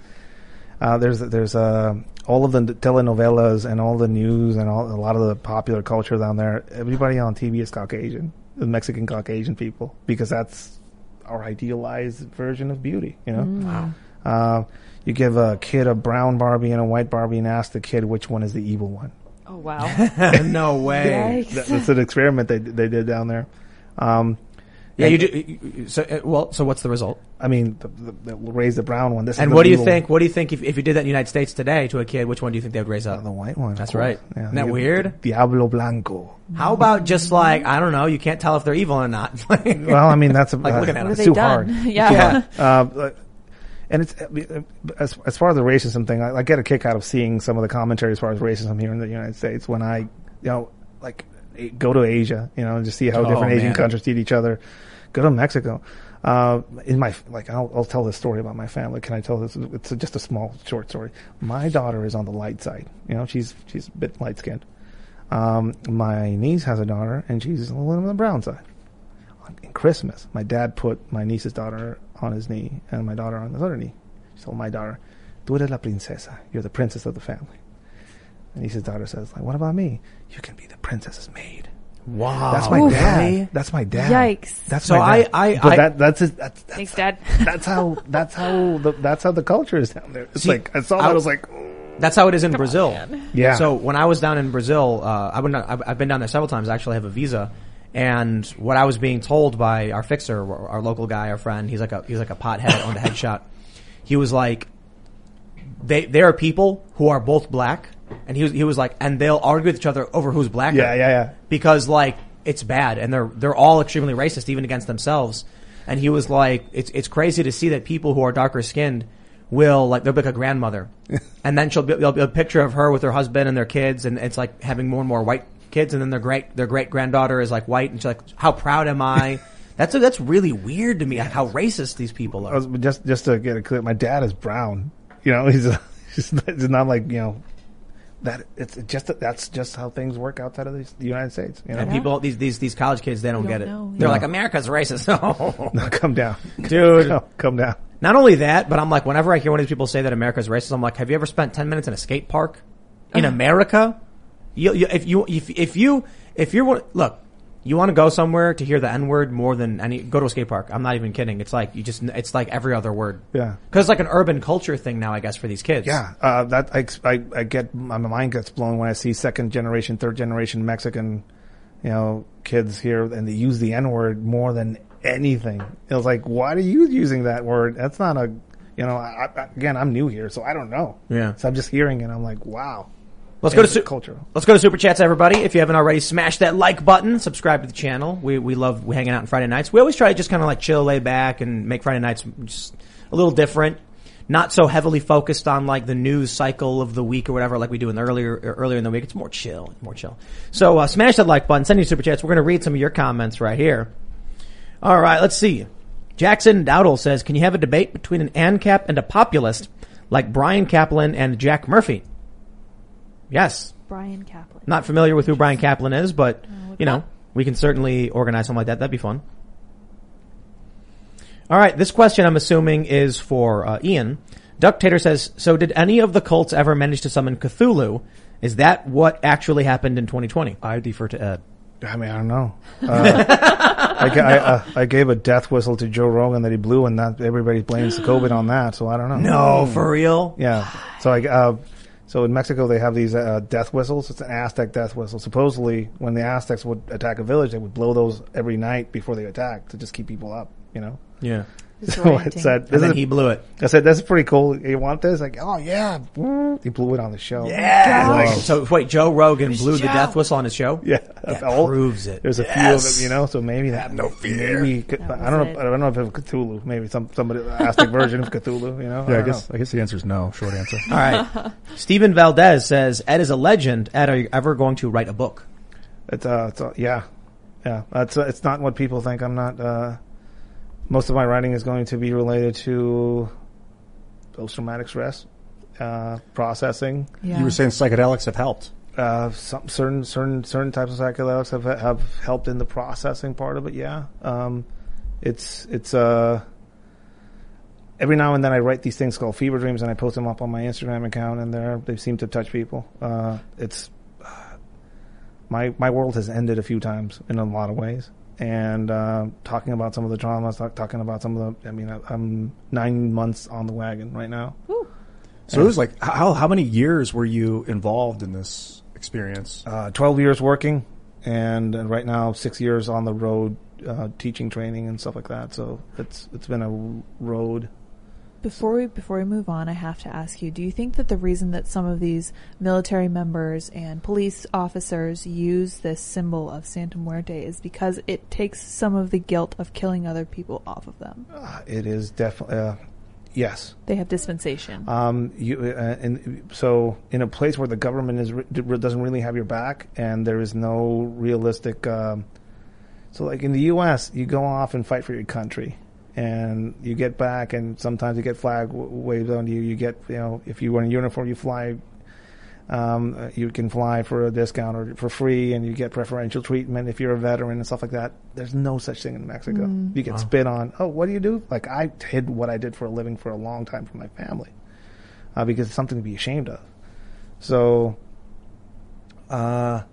uh, there's there's uh, all of the telenovelas and all the news and all a lot of the popular culture down there. Everybody on TV is Caucasian, the Mexican Caucasian people, because that's our idealized version of beauty. You know. wow. Uh, you give a kid a brown Barbie and a white Barbie and ask the kid which one is the evil one. Oh wow. no way. That- That's an experiment they they did down there. Um, Yeah, you and- do. you- you- So uh, well, so what's the result? I mean, the, the, the, raise the brown one. This is And the what do you think? What do you think if, if you did that in the United States today to a kid? Which one do you think they would raise up? The white one. That's right. Yeah, Isn't that weird? Diablo Blanco. How about just like I don't know? You can't tell if they're evil or not. Well, I mean, that's a, Like uh, looking at What it's have they too done? hard. Yeah. Uh, like- and it's uh, as as far as the racism thing, I, I get a kick out of seeing some of the commentary as far as racism here in the United States. When I, you know, like go to Asia, you know, and just see how Oh, different Asian man. countries treat each other. Go to Mexico. Uh, in my like, I'll, I'll tell this story about my family. Can I tell this? It's just a small, short story. My daughter is on the light side. You know, she's she's a bit light skinned. Um, my niece has a daughter, and she's a little on the brown side. In Christmas, my dad put my niece's daughter on his knee and my daughter on his other knee. He told my daughter, "Tú eres la princesa. You're the princess of the family." And niece's daughter says, "Like, what about me? You can be the princess's maid." wow. That's my Oof. dad. That's my dad. Yikes. That's So my dad. I- I- but I- that that's his, that's that's, Thanks, Dad. that's how that's how the that's how the culture is down there. It's See, like I saw that I- I was like, That's how it is in Brazil. Yeah. So when I was down in Brazil, uh, I've been I've, I've been down there several times. I actually have a visa, And what I was being told by our fixer, our local guy, our friend, he's like a he's like a pothead on the headshot. He was like, they there are people who are both black, and he was he was like, and they'll argue with each other over who's blacker. Yeah, yeah, yeah. Because like it's bad, and they're they're all extremely racist, even against themselves. And he was like, it's it's crazy to see that people who are darker skinned will like they'll be like a grandmother, and then she'll be, there'll be a picture of her with her husband and their kids, and it's like having more and more white kids, and then their great their great granddaughter is like white, and she's like, how proud am I? That's that's really weird to me, like how racist these people are. just just to get it clear, my dad is brown. You know, he's, he's not like you know that it's just that's just how things work outside of the, the United States. You know, And people, these these these college kids, they don't, don't get it. know, They're yeah. like, America's racist. No. no, come down, Dude. come, come down. Not only that, but I'm like, whenever I hear one of these people say that America's racist, I'm like, have you ever spent 10 minutes in a skate park in uh-huh. America? You, you, if you, if, if you, if you're, look, you want to go somewhere to hear the N word more than any, go to a skate park. I'm not even kidding. It's like, you just, it's like every other word. Yeah. Cause it's like an urban culture thing now, I guess, for these kids. Yeah, uh, that I, I, I get my mind gets blown when I see second generation, third generation Mexican, you know, kids here, and they use the N word more than anything. It was like, why are you using that word? That's not a, you know, I, I, again, I'm new here, so I don't know. Yeah. So I'm just hearing it. I'm like, wow. Let's go to su- culture. Let's go to super chats, everybody. If you haven't already, smash that like button. Subscribe to the channel. We we love hanging out on Friday nights. We always try to just kind of like chill, lay back, and make Friday nights just a little different. Not so heavily focused on like the news cycle of the week or whatever, like we do in the earlier earlier in the week. It's more chill, more chill. So uh, smash that like button. Send your super chats. We're going to read some of your comments right here. All right, let's see. Jackson Dowdle says, "Can you have a debate between an ANCAP and a populist like Bryan Caplan and Jack Murphy?" Yes. Bryan Caplan. Not familiar with who Bryan Caplan is, but you know, we can certainly organize something like that. That'd be fun. All right, this question I'm assuming is for uh, Ian. Duck Tater says, "So did any of the cults ever manage to summon Cthulhu? Is that what actually happened in 2020?" I defer to Ed. I mean, I don't know. Uh, I, ga- I, uh, I gave a death whistle to Joe Rogan that he blew, and that everybody blames the COVID on that. So I don't know. No, for real. Yeah. So I, uh, so in Mexico they have these uh, death whistles. It's an Aztec death whistle. Supposedly, when the Aztecs would attack a village, they would blow those every night before they attacked to just keep people up. You know. Yeah. So I Disorienting. said, And this then is- he blew it. I said, "That's pretty cool. You want this?" Like, oh yeah. He blew it on the show. Yeah. Like, so wait, Joe Rogan blew the death whistle on his show. yeah. That All- proves it. There's a few of them, you know. So maybe that. no fear. Maybe That I don't know. it. I don't know if it's Cthulhu. Maybe some somebody Aztec version of Cthulhu. You know. Yeah, I don't guess know. I guess the answer is no. Short answer. All right. Stephen Valdez says, "Ed is a legend. Ed, are you ever going to write a book?" It's uh, it's uh, yeah, yeah. That's uh, it's not what people think. I'm not. uh Most of my writing is going to be related to post traumatic stress uh, processing. Yeah. You were saying psychedelics have helped. Uh, some certain certain certain types of psychedelics have have helped in the processing part of it. Yeah, um, it's it's uh. Every now and then I write these things called fever dreams and I post them up on my Instagram account and they they seem to touch people. Uh, it's my my world has ended a few times in a lot of ways. And uh, talking about some of the traumas, talk, talking about some of the. I mean, I, I'm nine months on the wagon right now. So it was like how how many years were you involved in this experience? Uh, Twelve years working, and uh, right now six years on the road, uh, teaching, training, and stuff like that. So it's it's been a road. Before we before we move on, I have to ask you: Do you think that the reason that some of these military members and police officers use this symbol of Santa Muerte is because it takes some of the guilt of killing other people off of them? Uh, it is definitely uh, yes. They have dispensation. Um, you uh, and so in a place where the government is re- doesn't really have your back, and there is no realistic. Um, so, like in the U.S., you go off and fight for your country, and you get back, and sometimes you get flag w- waved on you. You get, you know, if you wear a uniform, you fly. Um, uh, you can fly for a discount or for free, and you get preferential treatment if you're a veteran and stuff like that. There's no such thing in Mexico. You get spit on. Oh, what do you do? Like I hid what I did for a living for a long time from my family uh, because it's something to be ashamed of. So, uh,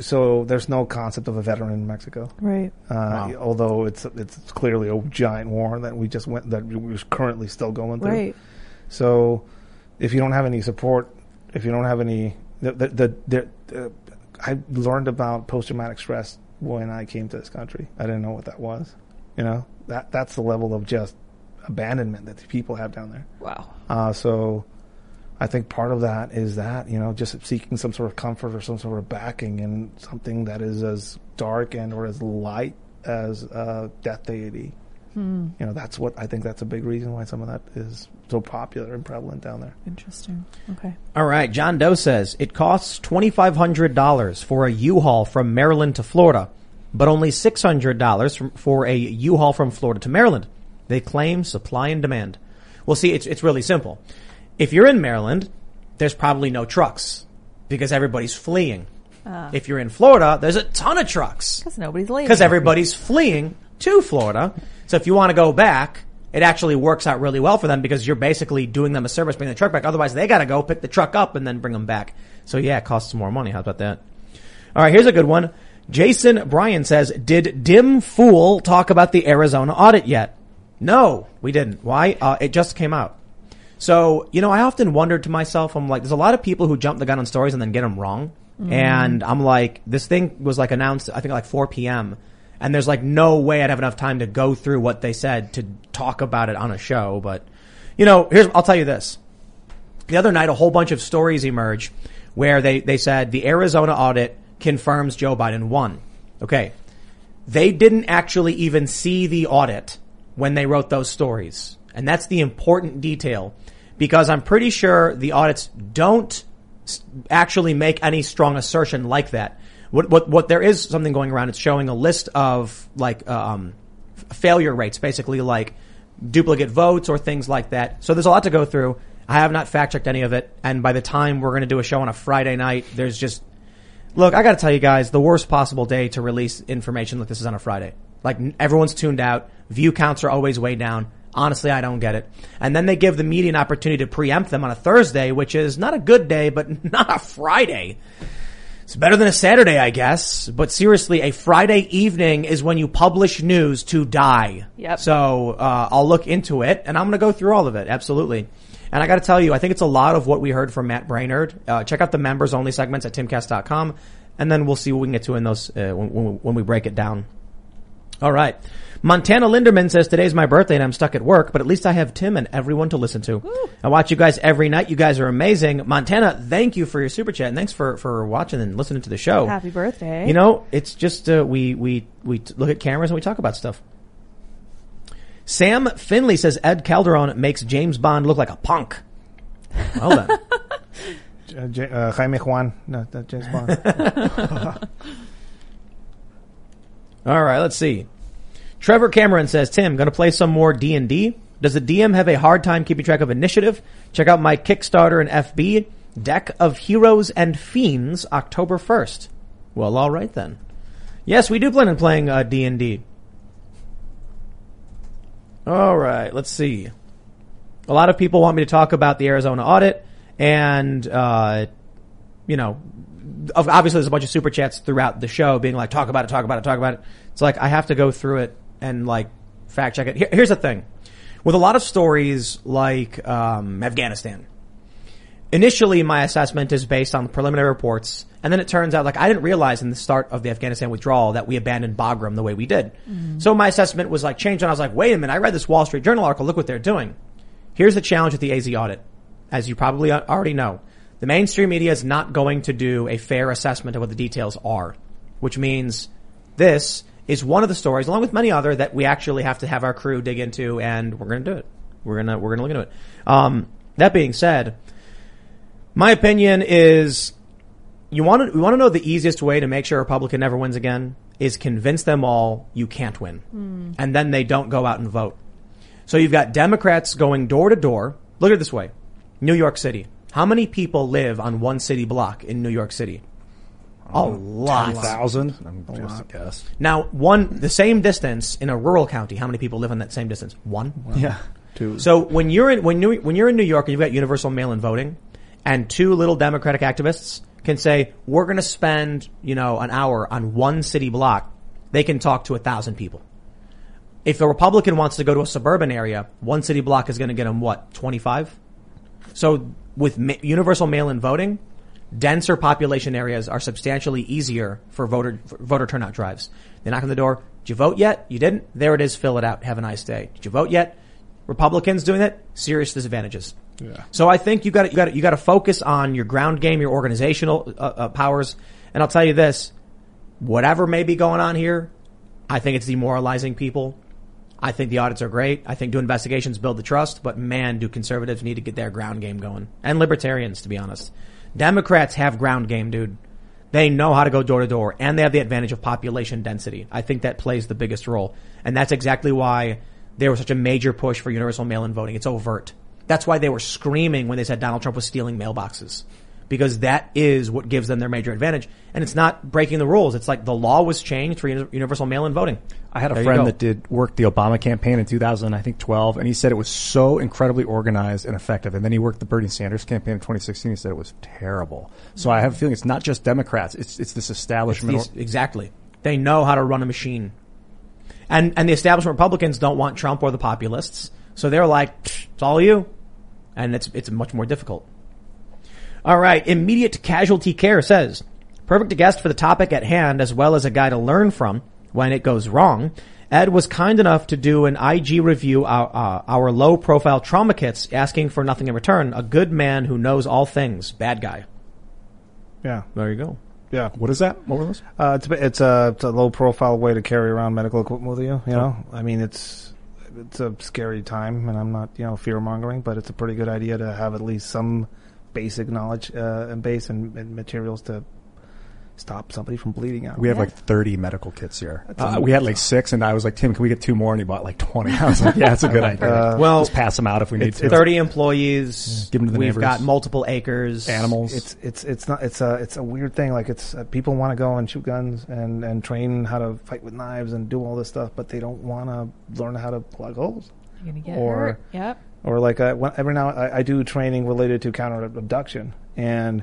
so there's no concept of a veteran in Mexico. right. Uh, Although it's it's clearly a giant war that we just went that we're currently still going through. Right. So, if you don't have any support, if you don't have any, the the, the, the uh, I learned about post traumatic stress when I came to this country. I didn't know what that was. You know, that that's the level of just abandonment that the people have down there. Wow. Uh, so I think part of that is that, you know, just seeking some sort of comfort or some sort of backing in something that is as dark and or as light as uh, death deity. Hmm. You know, that's what I think that's a big reason why some of that is so popular and prevalent down there. Interesting. Okay. All right. John Doe says it costs $2,500 for a U-Haul from Maryland to Florida, but only $600 from, for a U-Haul from Florida to Maryland. They claim supply and demand. Well, see, it's, it's really simple. If you're in Maryland, there's probably no trucks because everybody's fleeing. Uh, If you're in Florida, there's a ton of trucks because nobody's leaving. because everybody's fleeing to Florida. So if you want to go back, it actually works out really well for them because you're basically doing them a service, bringing the truck back. Otherwise, they got to go pick the truck up and then bring them back. So yeah, it costs more money. How about that? All right, here's a good one. Jason Bryan says, "Did Tim Pool talk about the Arizona audit yet?" No, we didn't. Why? Uh, it just came out. So, you know, I often wondered to myself, I'm like, there's a lot of people who jump the gun on stories and then get them wrong. Mm. And I'm like, this thing was like announced, I think like 4 p.m. And there's like no way I'd have enough time to go through what they said to talk about it on a show. But, you know, here's, I'll tell you this. The other night, a whole bunch of stories emerged where they, they said the Arizona audit confirms Joe Biden won. Okay. They didn't actually even see the audit when they wrote those stories. And that's the important detail because I'm pretty sure the audits don't actually make any strong assertion like that. What, what, what there is something going around, it's showing a list of like, um, failure rates, basically like duplicate votes or things like that. So there's a lot to go through. I have not fact checked any of it. And by the time we're going to do a show on a Friday night, there's just, look, I got to tell you guys, the worst possible day to release information like this is on a Friday. Like everyone's tuned out. View counts are always way down. Honestly, I don't get it. And then they give the media an opportunity to preempt them on a Thursday, which is not a good day, but not a Friday. It's better than a Saturday, I guess. But seriously, a Friday evening is when you publish news to die. Yep. So uh, I'll look into it, and I'm going to go through all of it. Absolutely. And I got to tell you, I think it's a lot of what we heard from Matt Braynard. Uh, check out the members only segments at timcast.com, and then we'll see what we can get to in those uh, when, when, when we break it down. All right. Montana Linderman says today's my birthday and I'm stuck at work, but at least I have Tim and everyone to listen to. I watch you guys every night. You guys are amazing. Montana, thank you for your super chat and thanks for, for watching and listening to the show. Happy birthday. You know, it's just, uh, we, we, we look at cameras and we talk about stuff. Sam Finley says Ed Calderon makes James Bond look like a punk. Well then. Uh, J- uh, Jaime Juan, no, James Bond. All right, let's see. Trevor Cameron says, Tim, gonna play some more D&D? Does the DM have a hard time keeping track of initiative? Check out my Kickstarter and FB, Deck of Heroes and Fiends, October 1st. Well, alright then. Yes, we do plan on playing uh, D&D. Alright, let's see. A lot of people want me to talk about the Arizona audit and, uh, you know, obviously there's a bunch of super chats throughout the show being like, talk about it, talk about it, talk about it. It's like, I have to go through it and like fact check it. Here, here's the thing. With a lot of stories like, um, Afghanistan, initially my assessment is based on the preliminary reports and then it turns out like I didn't realize in the start of the Afghanistan withdrawal that we abandoned Bagram the way we did. So my assessment was like changed and I was like, wait a minute, I read this Wall Street Journal article, look what they're doing. Here's the challenge with the AZ audit. As you probably already know, the mainstream media is not going to do a fair assessment of what the details are, which means this is one of the stories, along with many other, that we actually have to have our crew dig into, and we're going to do it. We're gonna we're gonna look into it. Um, that being said, my opinion is you want to we want to know the easiest way to make sure a Republican never wins again is convince them all you can't win, Hmm. and then they don't go out and vote. So you've got Democrats going door to door. Look at it this way: New York City. How many people live on one city block in New York City? A oh, lot. 10,000? I'm just a guess. Now, one the same distance in a rural county. How many people live on that same distance? One. Yeah. Two. So when you're in when you when you're in New York and you've got universal mail-in voting, and two little Democratic activists can say we're going to spend you know an hour on one city block, they can talk to a thousand people. If a Republican wants to go to a suburban area, one city block is going to get them what twenty five. So with ma- universal mail-in voting, denser population areas are substantially easier for voter for voter turnout drives. They knock on the door. Did you vote yet? You didn't. There it is. Fill it out. Have a nice day. Did you vote yet? Republicans doing it. Serious disadvantages. Yeah. So I think you got you got you got to focus on your ground game, your organizational uh, uh, powers. And I'll tell you this: whatever may be going on here, I think it's demoralizing people. I think the audits are great. I think do investigations build the trust, but man, do conservatives need to get their ground game going. And libertarians, to be honest. Democrats have ground game, dude. They know how to go door to door and they have the advantage of population density. I think that plays the biggest role. And that's exactly why there was such a major push for universal mail-in voting. It's overt. That's why they were screaming when they said Donald Trump was stealing mailboxes. Because that is what gives them their major advantage. And it's not breaking the rules. It's like the law was changed for universal mail-in voting. I had a There friend that did work the Obama campaign in 2000, I think 12, and he said it was so incredibly organized and effective. And then he worked the Bernie Sanders campaign in 2016. He said it was terrible. So I have a feeling it's not just Democrats; it's it's this establishment. These- exactly. They know how to run a machine. And, and the establishment Republicans don't want Trump or the populists. So they're like, it's all you. And it's, it's much more difficult. All right. Immediate casualty care says, perfect guest for the topic at hand as well as a guy to learn from when it goes wrong. Ed was kind enough to do an IG review our, uh, our low profile trauma kits asking for nothing in return. A good man who knows all things. Bad guy. Yeah. There you go. Yeah. what is that? What were those? Uh, it's a, it's a it's a low profile way to carry around medical equipment with you. You know, I mean, it's it's a scary time, and I'm not you know fear mongering, but it's a pretty good idea to have at least some basic knowledge uh, and base and, and materials to stop somebody from bleeding out. We have like 30 medical kits here. Uh, we had like six, and I was like, Tim, can we get two more? And he bought like 20. I was like, yeah, that's a good idea. Uh, Well, Just pass them out if we need it's- to. 30 employees. Give 'em to the We've neighbors. got multiple acres. Animals. it's it's it's not it's a it's a weird thing. Like it's uh, people want to go and shoot guns and and train how to fight with knives and do all this stuff, but they don't want to learn how to plug holes. You're gonna get Or- hurt. Yep. Or like I, every now I, I do training related to counter abduction, and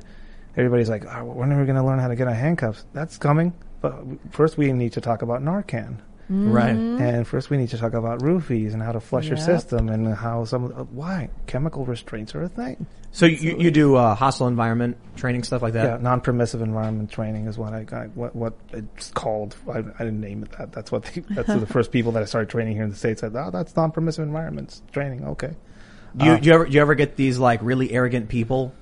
everybody's like, oh, "When are we going to learn how to get our handcuffs?" That's coming, but first we need to talk about Narcan, Right. and first we need to talk about roofies and how to flush your system and how some uh, why chemical restraints are a thing. So you, you do uh, hostile environment training stuff like that. yeah, non-permissive environment training is what I got. What what it's called. I, I didn't name it that. That's what they, that's the first people that I started training here in the states said. Oh, that's non-permissive environments training. Okay. Do you, Uh, do you ever do you ever get these like really arrogant people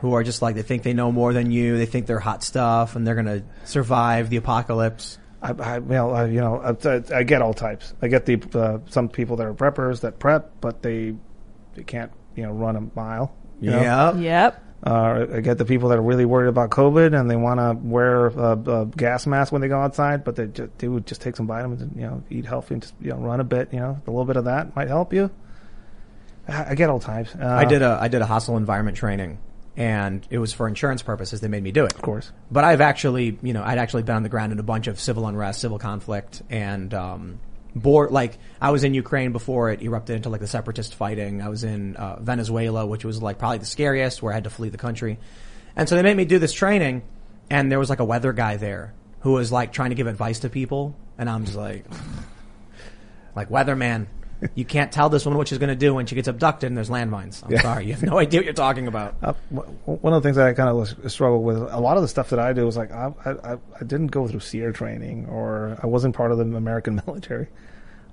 who are just like they think they know more than you, they think they're hot stuff, and they're gonna survive the apocalypse. I, I well, I, you know, I, I get all types. I get the uh, some people that are preppers that prep, but they they can't you know run a mile. Yeah. Yep. Uh, I get the people that are really worried about COVID and they want to wear a, a gas mask when they go outside, but they just, they would just take some vitamins and you know eat healthy and just you know run a bit. You know, a little bit of that might help you. I, get all types. Uh, I did a I did a hostile environment training, and it was for insurance purposes. They made me do it. of course. But I've actually, you know, I'd actually been on the ground in a bunch of civil unrest, civil conflict, and um, bore like I was in Ukraine before it erupted into like the separatist fighting. I was in uh, Venezuela, which was like probably the scariest, where I had to flee the country. And so they made me do this training, and there was like a weather guy there who was like trying to give advice to people, and I'm just like, like weatherman. You can't tell this woman what she's going to do when she gets abducted and there's landmines. I'm sorry, you have no idea what you're talking about. Uh, one of the things that I kind of struggle with, a lot of the stuff that I do is like I, I, I didn't go through SERE training or I wasn't part of the American military.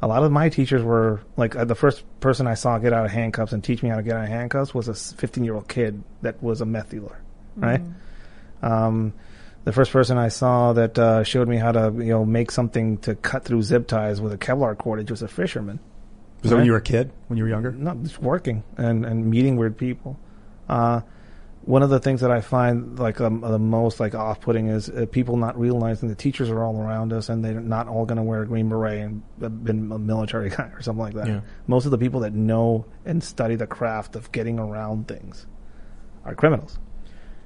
A lot of my teachers were like uh, the first person I saw get out of handcuffs and teach me how to get out of handcuffs was a 15 year old kid that was a meth dealer, right? Um, the first person I saw that uh, showed me how to you know make something to cut through zip ties with a Kevlar cordage was a fisherman Was that when you were a kid? When you were younger? No, just working and, and meeting weird people. Uh, one of the things that I find like um, the most like off-putting is uh, people not realizing the teachers are all around us and they're not all going to wear a green beret and uh, been a military guy or something like that. Yeah. Most of the people that know and study the craft of getting around things are criminals.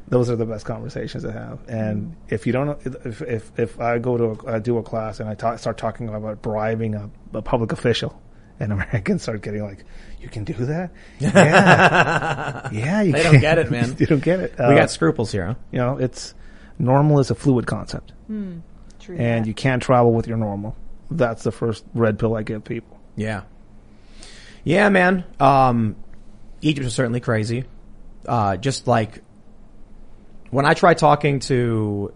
Those are the best conversations to have. And if you don't, if if if I go to a, I do a class and I talk, start talking about bribing a, a public official, and Americans start getting like, "You can do that? Yeah, yeah, you They can. don't get it, man. you don't get it. we Uh, got scruples here. Huh? you know, it's normal is a fluid concept, True. and that. you can't travel with your normal. That's the first red pill I give people. Yeah. Yeah, man. Um, Egypt is certainly crazy. Uh, just like when I try talking to,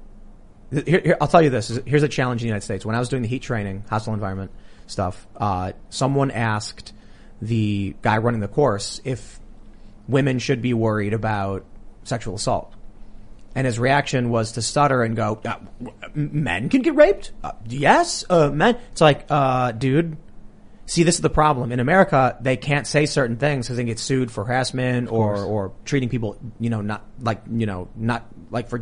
here, here, I'll tell you this. Here's a challenge in the United States. When I was doing the heat training, hostile environment stuff, uh, someone asked the guy running the course if women should be worried about sexual assault. And his reaction was to stutter and go, uh, men can get raped? Uh, yes, uh, men. It's like, uh, dude, see, this is the problem. In America, they can't say certain things because they get sued for harassment or, or treating people, you know, not like, you know, not like for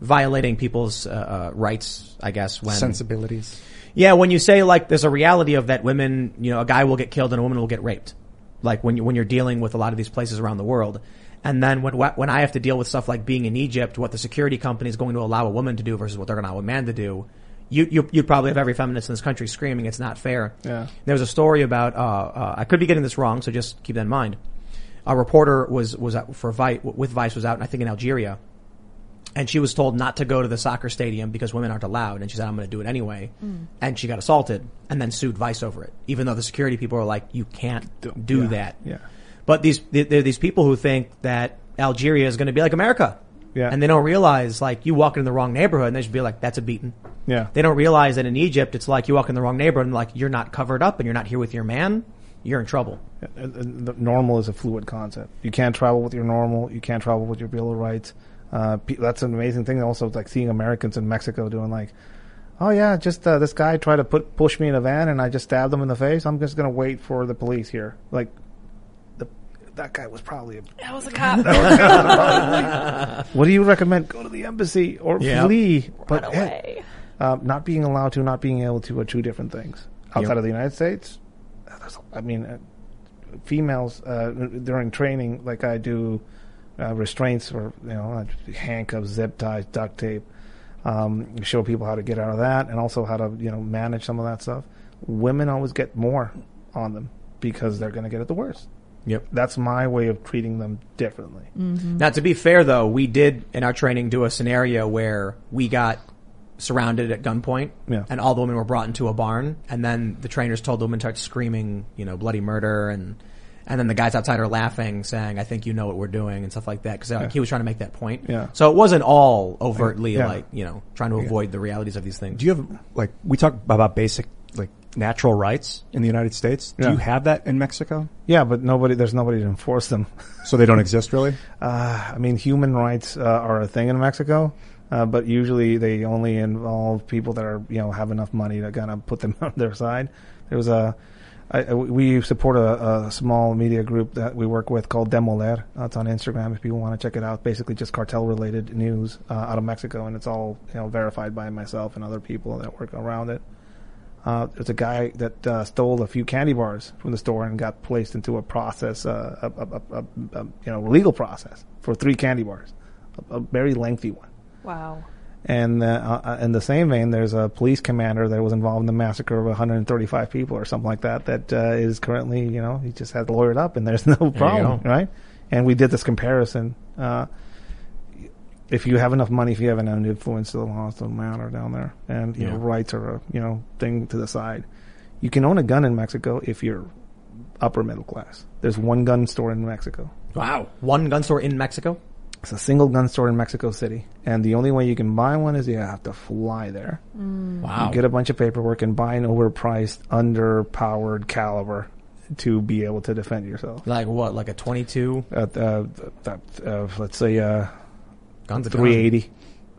violating people's, uh, uh, rights, I guess, when. Sensibilities. Yeah, when you say like there's a reality of that women, you know, a guy will get killed and a woman will get raped. Like when you, when you're dealing with a lot of these places around the world. And then when, when I have to deal with stuff like being in Egypt, what the security company is going to allow a woman to do versus what they're going to allow a man to do, you, you, you'd probably have every feminist in this country screaming it's not fair. Yeah. There was a story about, uh, uh, I could be getting this wrong, so just keep that in mind. A reporter was, was out for Vice, with Vice was out, I think in Algeria, and she was told not to go to the soccer stadium because women aren't allowed. And she said, I'm going to do it anyway. And she got assaulted and then sued Vice over it, even though the security people are like, you can't do yeah, that. yeah. But these, there are these people who think that Algeria is going to be like America. Yeah. And they don't realize, like, you walk in the wrong neighborhood and they should be like, that's a beating. Yeah. They don't realize that in Egypt, it's like you walk in the wrong neighborhood and like, you're not covered up and you're not here with your man. You're in trouble. The normal is a fluid concept. You can't travel with your normal. You can't travel with your Bill of Rights. Uh, that's an amazing thing. Also, like seeing Americans in Mexico doing like, oh yeah, just uh, this guy tried to put push me in a van and I just stabbed him in the face. I'm just gonna wait for the police here. Like, the that guy was probably. A, That was a cop. what do you recommend? Go to the embassy or Yeah. flee. But Run hey, away. um, not being allowed to, not being able to, are two different things. Outside Yep. of the United States, uh, I mean, uh, females uh, during training, like I do, uh, restraints or you know uh, handcuffs, zip ties, duct tape. Um, show people how to get out of that, and also how to you know manage some of that stuff. Women always get more on them because they're going to get it the worst. Yep. That's my way of treating them differently. Now, to be fair though, we did in our training do a scenario where we got surrounded at gunpoint Yeah. and all the women were brought into a barn and then the trainers told the women to start screaming, you know, bloody murder and, and then the guys outside are laughing saying, I think you know what we're doing and stuff like that because like, he was trying to make that point. Yeah. So it wasn't all overtly Yeah. like, you know, trying to avoid the realities of these things. Do you have like we talk about basic like natural rights in the United States? Do you have that in Mexico? Yeah, but nobody, there's nobody to enforce them. So they don't exist really? Uh, I mean, human rights uh, are a thing in Mexico, uh, but usually they only involve people that are, you know, have enough money to kind of put them on their side. There was a, I, we support a, a small media group that we work with called Demoler. It's on Instagram if people want to check it out. Basically, just cartel-related news uh, out of Mexico, and it's all you know verified by myself and other people that work around it. Uh, there's a guy that uh, stole a few candy bars from the store and got placed into a process, uh, a, a, a, you know legal process for three candy bars, a very lengthy one. Wow. And uh, uh, in the same vein, there's a police commander that was involved in the massacre of 135 people or something like that. That uh, is currently, you know, he just had lawyered up, and there's no problem, go. right? And we did this comparison. Uh, if you have enough money, if you have enough influence, the laws don't matter down there, and you know, Yeah. rights are a you know thing to the side. You can own a gun in Mexico if you're upper middle class. There's one gun store in Mexico. Wow. One gun store in Mexico? It's a single gun store in Mexico City, and the only way you can buy one is you have to fly there. Wow. You get a bunch of paperwork and buy an overpriced, underpowered caliber to be able to defend yourself. like what? Like a 22 Uh, uh, that, uh, let's say uh, guns? a gun? 380.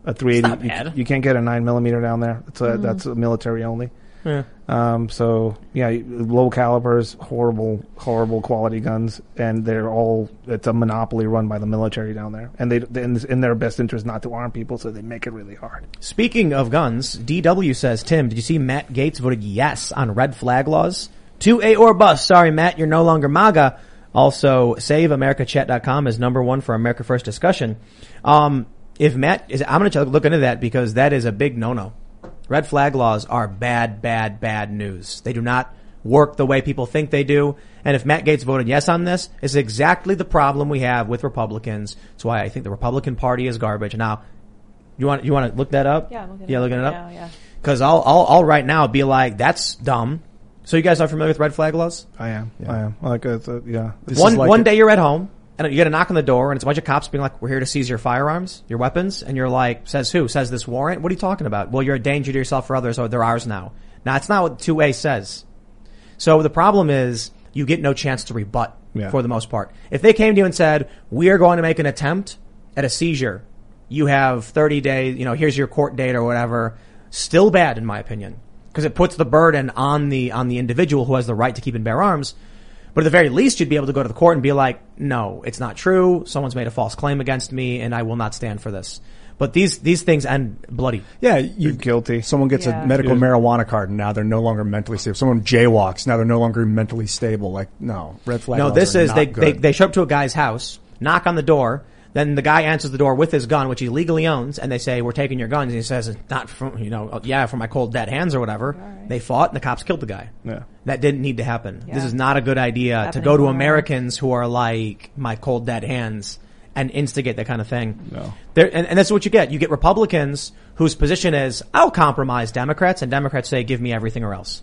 A 380. you- You, can't get a nine millimeter down there. It's a, That's a military only. Yeah. Um, so yeah, low calibers, horrible, horrible quality guns, and they're all it's a monopoly run by the military down there, and they they- in, their best interest not to arm people, so they make it really hard. Speaking of guns, DW says, Tim, did you see Matt Gaetz voted yes on red flag laws? To a or bust. Sorry, Matt, you're no longer MAGA. Also, SaveAmericaChat.com is number one for America First discussion. Um, if Matt is, I'm going to look into that because that is a big no-no. Red flag laws are bad, bad, bad news. They do not work the way people think they do. And if Matt Gaetz voted yes on this, it's exactly the problem we have with Republicans. That's why I think the Republican Party is garbage. Now, you want you want to look that up? Yeah, looking yeah, it up looking it up. now, yeah. Because I'll, I'll I'll right now be like, that's dumb. So you guys are familiar with red flag laws? I am, Yeah. I am. Like uh, it's yeah, This one is like one a- day you're at home, and you get a knock on the door and it's a bunch of cops being like, we're here to seize your firearms, your weapons. And you're like, says who? Says this warrant? What are you talking about? Well, you're a danger to yourself or others or they're ours now. Now, it's not what 2A says. So the problem is you get no chance to rebut Yeah. for the most part. If they came to you and said, we are going to make an attempt at a seizure, you have 30 days, you know, here's your court date or whatever, still bad in my opinion. Because it puts the burden on the, on the individual who has the right to keep and bear arms. But at the very least, you'd be able to go to the court and be like, no, it's not true. Someone's made a false claim against me and I will not stand for this. But these, these things end bloody. Yeah, you You're guilty. Someone gets Yeah. a medical Yeah. marijuana card and now they're no longer mentally stable. Someone jaywalks now they're no longer mentally stable. Like no, red flag. No, this are is not they, good. they they show up to a guy's house, knock on the door, then the guy answers the door with his gun, which he legally owns, and they say, "We're taking your guns." And he says, "Not from you know, oh, yeah, from my cold dead hands or whatever." They fought, and the cops killed the guy. Yeah. That didn't need to happen. This is not a good idea to go to more. Americans who are like my cold dead hands and instigate that kind of thing. No. There, and, and that's what you get. You get Republicans whose position is, I'll compromise Democrats, and Democrats say, give me everything or else.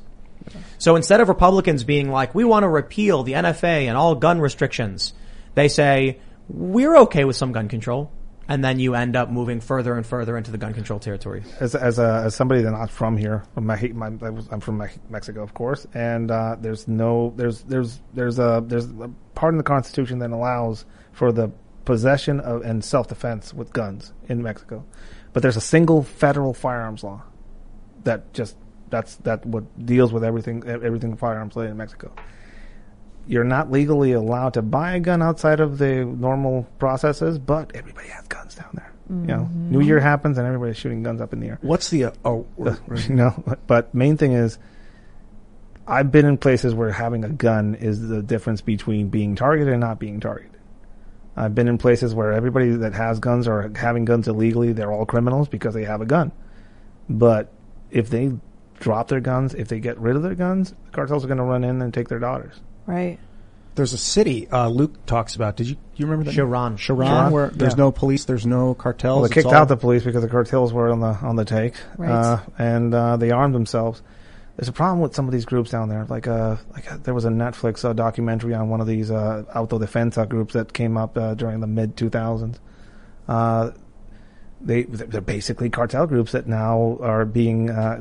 So instead of Republicans being like, we want to repeal the NFA and all gun restrictions, they say, we're okay with some gun control. And then you end up moving further and further into the gun control territory. as as a as somebody that's not from here, my, was- I'm from Mexico, of course, and uh, there's no there's there's there's a there's a part in the Constitution that allows for the possession of and self defense with guns in Mexico, but there's a single federal firearms law that just that's that what deals with everything everything firearms related in Mexico. You're not legally allowed to buy a gun outside of the normal processes, but everybody has guns down there. You know, New Year happens and everybody's shooting guns up in the air. What's the uh, oh? we're- you know, but main thing is, I've been in places where having a gun is the difference between being targeted and not being targeted. I've been in places where everybody that has guns or having guns illegally, they're all criminals because they have a gun. But if they drop their guns, if they get rid of their guns, the cartels are going to run in and take their daughters. Right. There's a city uh, Luke talks about. Did you you remember that? Cherán. Cherán, Cherán, where there's yeah. no police, there's no cartels. Well, they kicked all- out the police because the cartels were on the on the take, Right. uh, and uh, they armed themselves. There's a problem with some of these groups down there. Like, uh, like uh, there was a Netflix uh, documentary on one of these uh, autodefensa groups that came up uh, during the mid 2000s. Uh, they they're basically cartel groups that now are being uh,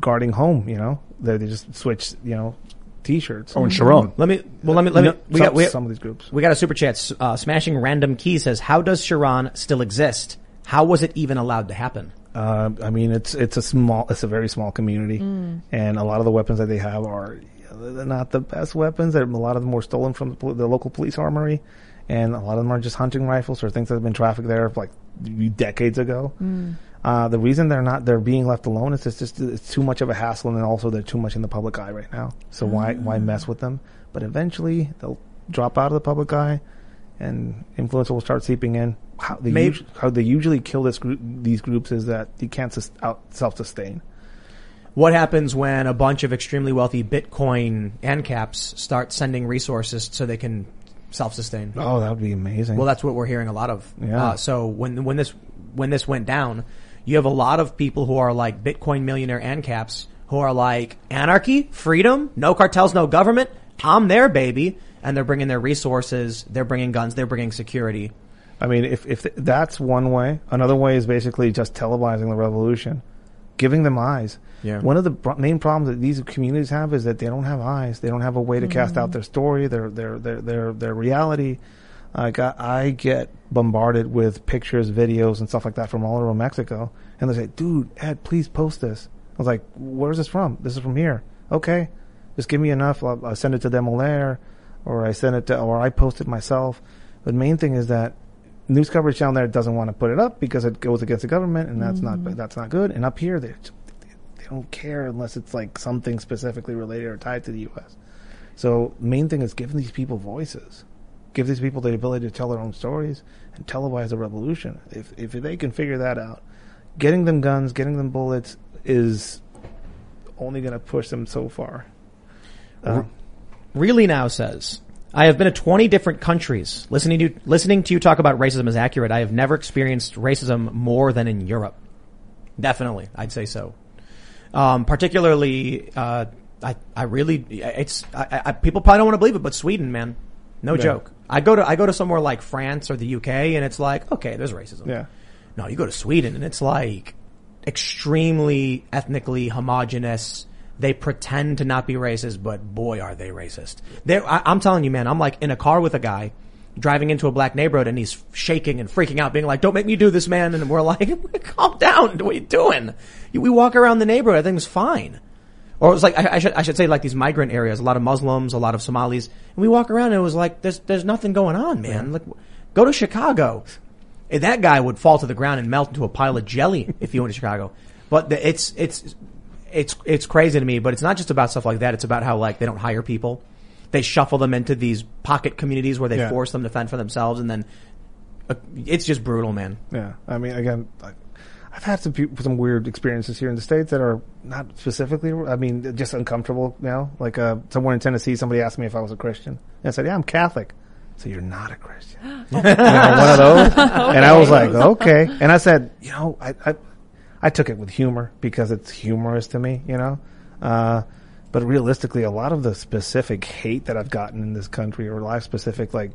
guarding home. You know, they, they just switch. You know, t-shirts. Oh, in Cherán. Let me, well, let me, let me, No, we some, got, we, some of these groups. we got a super chat. Uh, Smashing Random Key says, how does Cherán still exist? How was it even allowed to happen? Uh, I mean, it's it's a small, it's a very small community, and a lot of the weapons that they have are not the best weapons. They're, a lot of them were stolen from the, pol- the local police armory, and a lot of them are just hunting rifles or things that have been trafficked there like decades ago. Uh, the reason they're not they're being left alone is it's just it's too much of a hassle, and also they're too much in the public eye right now. So why why mess with them? But eventually they'll drop out of the public eye, and influence will start seeping in. How they, usu- how they usually kill this group, these groups is that you can't sus- out self-sustain. What happens when a bunch of extremely wealthy Bitcoin ANCAPs start sending resources so they can self-sustain? Oh, that would be amazing. Well, that's what we're hearing a lot of. Yeah. Uh, so when when this when this went down, you have a lot of people who are like Bitcoin millionaire ANCAPs who are like anarchy, freedom, no cartels, no government. I'm there, baby, and they're bringing their resources. They're bringing guns. They're bringing security. I mean, if if that's one way, another way is basically just televising the revolution, giving them eyes. Yeah. One of the pro- main problems that these communities have is that they don't have eyes. They don't have a way to mm-hmm. cast out their story, their their their their their reality. Like I, I get bombarded with pictures, videos, and stuff like that from all over Mexico, and they say, "Dude, Ed, please post this." I was like, "Where's this from? This is from here." Okay, just give me enough. I'll, I'll send it to Demolaire, or I send it to, or I post it myself. But the main thing is that news coverage down there doesn't want to put it up because it goes against the government, and that's not mm. that's not good. And up here, they they don't care unless it's like something specifically related or tied to the U.S. So main thing is giving these people voices, give these people the ability to tell their own stories and televise the revolution. If if they can figure that out, getting them guns, getting them bullets is only going to push them so far. Uh, Really now says, I have been to 20 different countries. Listening to, listening to you talk about racism is accurate. I have never experienced racism more than in Europe. Definitely. I'd say so. Um, particularly, uh, I, I really, it's, I, I, people probably don't want to believe it, but Sweden, man. No Yeah. joke. I go to I go to somewhere like France or the UK, and it's like okay, there's racism. Yeah. No, you go to Sweden, and it's like extremely ethnically homogenous. They pretend to not be racist, but boy, are they racist. They're, I, I'm telling you, man, I'm like in a car with a guy driving into a black neighborhood and he's shaking and freaking out, being like, don't make me do this, man. And we're like, calm down. What are you doing? We walk around the neighborhood. Everything's fine. Or it was like, I, I should, I should say like these migrant areas, a lot of Muslims, a lot of Somalis. And we walk around and it was like, there's, there's nothing going on, man. Like, go to Chicago. Eh, That guy would fall to the ground and melt into a pile of jelly if he went to Chicago. But the, it's, it's, it's, it's crazy to me, but it's not just about stuff like that. It's about how like they don't hire people. They shuffle them into these pocket communities where they Yeah. force them to fend for themselves and then uh, it's just brutal, man. Yeah, I mean, again, I- I've had some some weird experiences here in the states that are not specifically. I mean, just uncomfortable now. Like uh, somewhere in Tennessee, somebody asked me if I was a Christian, and I said, "Yeah, I'm Catholic." So you're not a Christian. You know, one of those, and I was like, "Okay." And I said, "You know, I, I I took it with humor because it's humorous to me, you know." Uh, but realistically, a lot of the specific hate that I've gotten in this country, or life specific like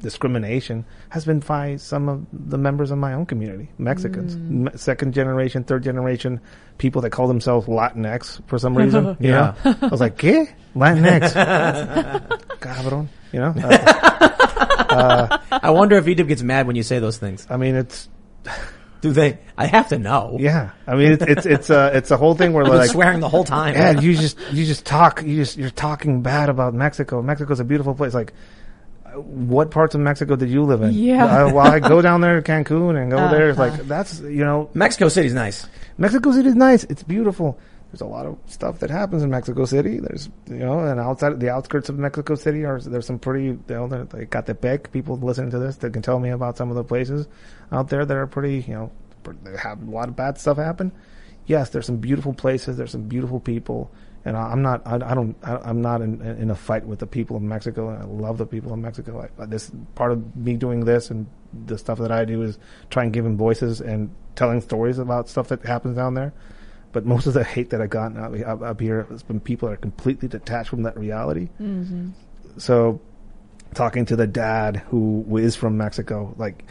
discrimination has been by some of the members of my own community, Mexicans, M- second generation, third generation, people that call themselves Latinx for some reason. You Yeah. know, I was like, "¿Qué? Latinx, cabrón." You know, uh, I wonder if Edith gets mad when you say those things. I mean, it's Do they? I have to know. yeah. I mean, it's it's it's a it's a whole thing where I've been like swearing the whole time. Yeah, you just you just talk. You just you're talking bad about Mexico. Mexico's a beautiful place. Like, uh, what parts of Mexico did you live in? Yeah. I, well, I go down there to Cancun and go there. It's Uh-huh. like that's you know Mexico City's nice. Mexico City is nice. It's beautiful. There's a lot of stuff that happens in Mexico City. There's you know, and outside the outskirts of Mexico City are there's some pretty you know there- like Ecatepec. People listening to this that can tell me about some of the places out there that are pretty you know pr- that have a lot of bad stuff happen. Yes, there's some beautiful places. There's some beautiful people, and I- I'm not I, I don't I, I'm not in, in a fight with the people of Mexico. And I love the people of Mexico. I, this part of me doing this and the stuff that I do is trying and give them voices and telling stories about stuff that happens down there. But most of the hate that I've gotten up, up, here has been people that are completely detached from that reality. Mm-hmm. So, talking to the dad who is from Mexico, like,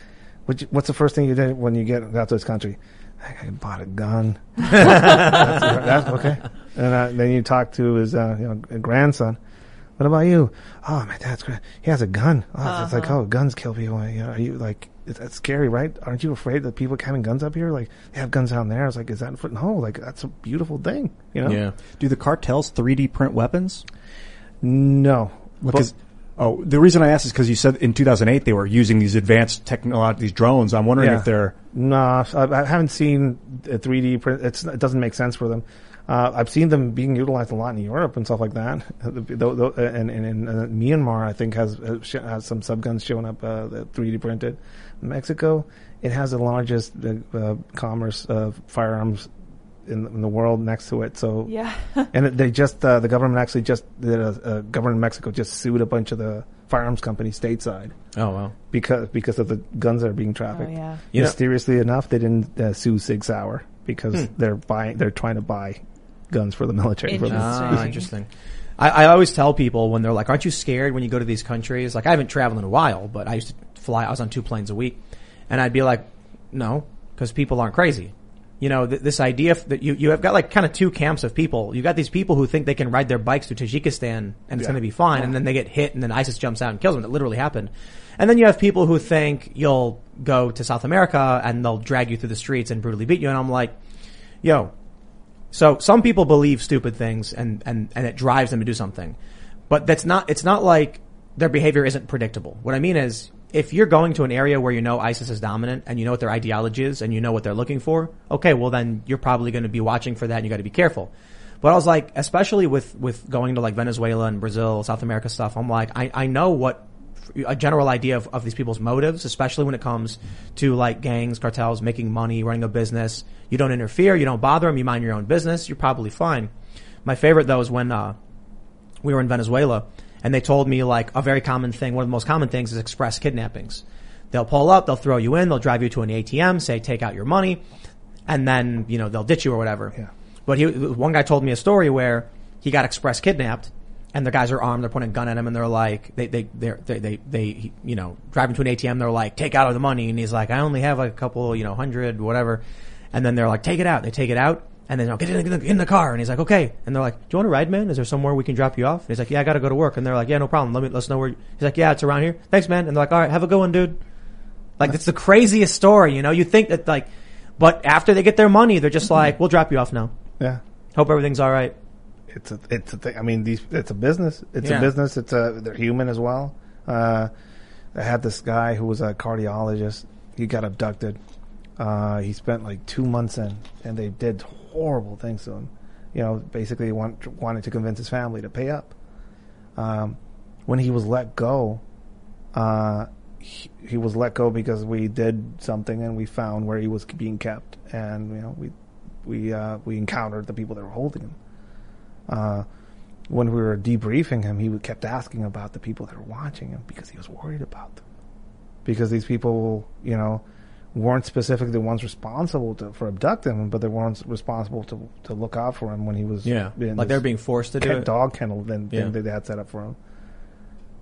what what's the first thing you did when you get out to this country? I bought a gun. that's, that's okay. And uh, then you talk to his uh, you know, grandson. What about you? Oh, my dad's great. He has a gun. Oh, it's like, oh, guns kill people. You know, are you like, it's, that's scary, right? Aren't you afraid that people having guns up here? Like, they have guns down there. I was like, is that, for, no, like, that's a beautiful thing, you know? Yeah. Do the cartels 3D print weapons? No. Because oh, the reason I asked is because you said in 2008 they were using these advanced technology, these drones. I'm wondering Yeah. if they're No, I, haven't seen a 3D print. It's, it doesn't make sense for them. Uh, I've seen them being utilized a lot in Europe and stuff like that. The- and, and in uh, Myanmar, I think has has sh- has some subguns showing up uh, that 3D printed. Mexico, it has the largest uh, uh, commerce of firearms in, in the world next to it. So Yeah. and they just uh, the government actually just the a, a government of Mexico just sued a bunch of the firearms companies stateside Oh wow. because because of the guns that are being trafficked. Oh, yeah. You know- Mysteriously enough, they didn't uh, sue Sig Sauer because Hmm. they're buying they're trying to buy guns for the military. For. Interesting. Ah, interesting. I, I always tell people when they're like, "Aren't you scared when you go to these countries?" Like, I haven't traveled in a while, but I used to fly. I was on two planes a week, and I'd be like, "No," because people aren't crazy. You know, th- this idea f- that you you have got like kind of two camps of people. You got these people who think they can ride their bikes through Tajikistan and it's Yeah. going to be fine, and then they get hit, and then ISIS jumps out and kills them. That literally happened. And then you have people who think you'll go to South America and they'll drag you through the streets and brutally beat you. And I'm like, yo, so some people believe stupid things and, and, and it drives them to do something. But that's not, it's not like their behavior isn't predictable. What I mean is, if you're going to an area where you know ISIS is dominant and you know what their ideology is and you know what they're looking for, okay, well then you're probably going to be watching for that and you got to be careful. But I was like, especially with, with going to like Venezuela and Brazil, South America stuff, I'm like, I, I know what a general idea of, of these people's motives, especially when it comes to like gangs, cartels, making money, running a business. You don't interfere, you don't bother them, you mind your own business, you're probably fine. My favorite though is when, uh, we were in Venezuela and they told me like a very common thing, one of the most common things is express kidnappings. They'll pull up, they'll throw you in, they'll drive you to an ATM, say take out your money, and then, you know, they'll ditch you or whatever. Yeah. But he, one guy told me a story where he got express kidnapped and the guys are armed. They're pointing a gun at him, and they're like, they they they're, they they they you know driving to an ATM. They're like, take out all the money, and he's like, I only have like a couple, you know, hundred, whatever. And then they're like, take it out. They take it out, and then oh, get in the, in the car. And he's like, okay. And they're like, do you want to ride, man? Is there somewhere we can drop you off? And he's like, yeah, I got to go to work. And they're like, yeah, no problem. Let me let us know where. You. He's like, yeah, it's around here. Thanks, man. And they're like, all right, have a good one, dude. Like it's the craziest story, you know. You think that like, but after they get their money, they're just like, we'll drop you off now. Yeah. Hope everything's all right. It's a, it's a thing. I mean, these, it's a business. It's Yeah. a business. It's a, they're human as well. Uh, I had this guy who was a cardiologist. He got abducted. Uh, he spent like two months in, and they did horrible things to him. You know, basically want, wanted to convince his family to pay up. Um, when he was let go, uh, he, he was let go because we did something and we found where he was being kept, and you know we we uh, we encountered the people that were holding him. Uh, when we were debriefing him, he kept asking about the people that were watching him because he was worried about them. Because these people, you know, weren't specifically the ones responsible to, for abducting him, but they weren't responsible to to look out for him when he was Yeah. Like they're being forced to do it. dog kennel then Yeah. they had set up for him.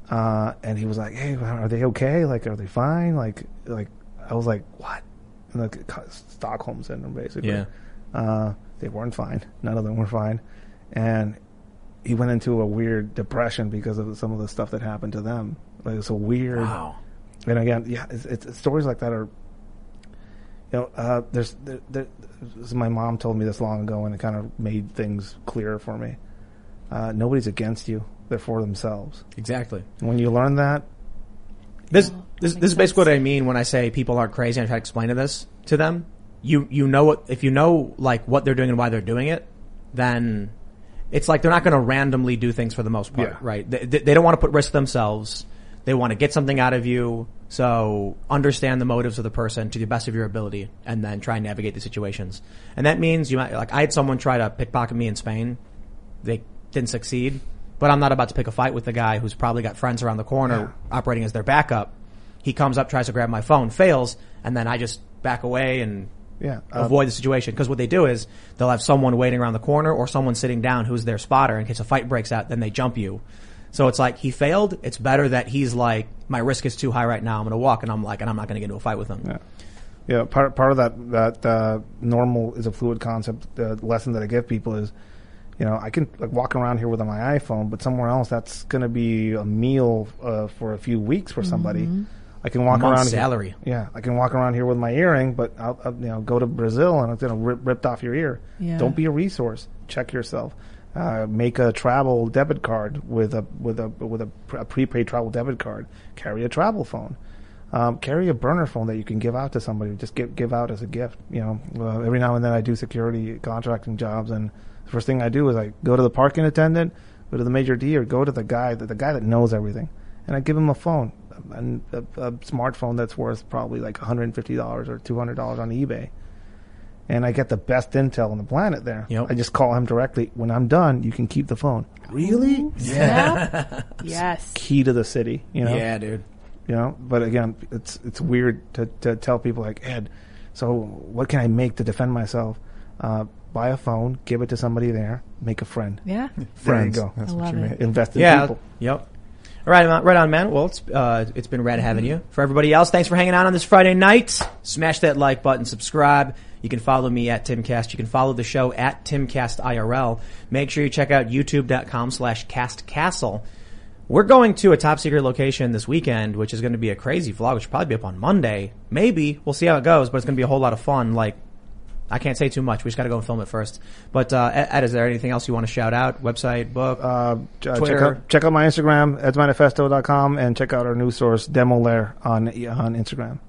Uh, and he was like, "Hey, are they okay? Like, are they fine? Like, like I was like, what? And like Stockholm syndrome, basically. Yeah. Uh, they weren't fine. None of them were fine, and he went into a weird depression because of some of the stuff that happened to them. Like, it's a weird. Wow. And again, yeah, it's, it's stories like that are. You know, uh, there's there, there, my mom told me this long ago, and it kind of made things clearer for me. Uh, nobody's against you; they're for themselves. Exactly. When you learn that, This this, this is basically what I mean when I say people aren't crazy. I try to explain to this to them. You you know what if you know like what they're doing and why they're doing it, then it's like they're not going to randomly do things for the most part, Yeah. right? They, they they don't want to put risk themselves. They want to get something out of you. So understand the motives of the person to the best of your ability, and then try and navigate the situations. And that means you might like I had someone try to pickpocket me in Spain. They didn't succeed, but I'm not about to pick a fight with the guy who's probably got friends around the corner operating as their backup. He comes up, tries to grab my phone, fails, and then I just back away and Yeah, uh, avoid the situation. Because what they do is they'll have someone waiting around the corner or someone sitting down who's their spotter in case a fight breaks out. Then they jump you. So it's like he failed. It's better that he's like, my risk is too high right now. I'm going to walk, and I'm like, and I'm not going to get into a fight with him. Yeah. Yeah, part part of that that uh, normal is a fluid concept. The lesson that I give people is, you know, I can like walk around here with my iPhone, but somewhere else that's going to be a meal uh, for a few weeks for somebody. I can walk Month's around. here- salary. yeah, I can walk around here with my earring, but I'll, I'll you know go to Brazil and it's going to rip ripped off your ear. Yeah. Don't be a resource. Check yourself. Uh, make a travel debit card with a with a with a, a prepaid travel debit card. Carry a travel phone. Um, carry a burner phone that you can give out to somebody. Just give give out as a gift. You know, uh, every now and then I do security contracting jobs, and the first thing I do is I go to the parking attendant, go to the maître d', or go to the guy the, the guy that knows everything, and I give him a phone, a, a, a smartphone that's worth probably like one hundred and fifty dollars or two hundred dollars on eBay, and I get the best intel on the planet there. Yep. I just call him directly. When I'm done, you can keep the phone. Really? Yeah. yes. Key to the city. You know Yeah, dude. you know but again it's it's weird to, to tell people like ed so what can i make to defend myself uh, buy a phone give it to somebody there make a friend Yeah. there you Friends. go That's I what love you it. mean. invest in Yeah. people Yep. Right on, right on, man. Well, it's uh, it's been rad having you. For everybody else, thanks for hanging out on this Friday night. Smash that like button, subscribe. You can follow me at Timcast. You can follow the show at TimCastIRL. Make sure you check out YouTube.com slash CastCastle. We're going to a top secret location this weekend, which is going to be a crazy vlog, which will probably be up on Monday. Maybe we'll see how it goes, but it's going to be a whole lot of fun. Like I can't say too much. We just got to go and film it first. But uh, Ed, Ed, is there anything else you want to shout out? Website, book? uh, ch- uh, check Twitter. out check out my instagram edsmanifesto.com and check out our news source demo lair on on instagram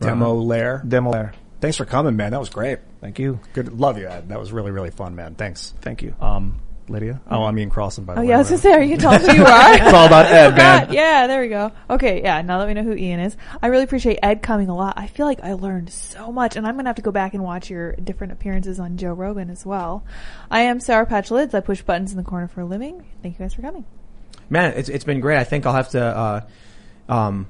Demo lair. demo lair Thanks for coming, man. That was great. thank you Good. Love you, Ed. That was really, really fun, man. Thanks. thank you Um, Lydia? Oh, I mean Crossland, by the way. Oh way. yeah, I was Whatever. gonna say, are you telling who you are? It's all about Ed, man. Yeah, there we go. Okay, yeah. Now that we know who Ian is, I really appreciate Ed coming a lot. I feel like I learned so much, and I'm gonna have to go back and watch your different appearances on Joe Rogan as well. I am Sour Patch Lids. I push buttons in the corner for a living. Thank you guys for coming. Man, it's it's been great. I think I'll have to, uh, um,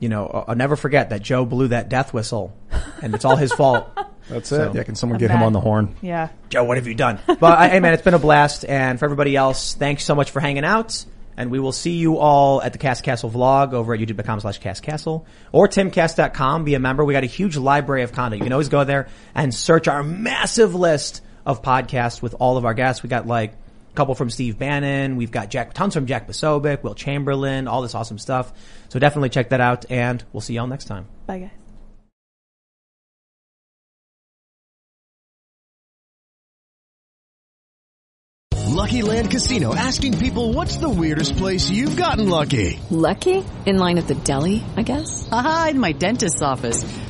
you know, I'll I'll never forget that Joe blew that death whistle, and it's all his fault. That's So- it. Yeah, can someone I'm get him on the horn? Yeah. Joe, what have you done? But uh, hey, man, it's been a blast. And for everybody else, thanks so much for hanging out. And we will see you all at the Cast Castle vlog over at youtube.com slash castcastle or timcast.com. Be a member. We got a huge library of content. You can always go there and search our massive list of podcasts with all of our guests. We got like a couple from Steve Bannon. We've got Jack, tons from Jack Posobiec, Will Chamberlain, all this awesome stuff. So definitely check that out and we'll see y'all next time. Bye, guys. Lucky Land Casino asking people what's the weirdest place you've gotten lucky? Lucky? In line at the deli, I guess? Aha, in my dentist's office.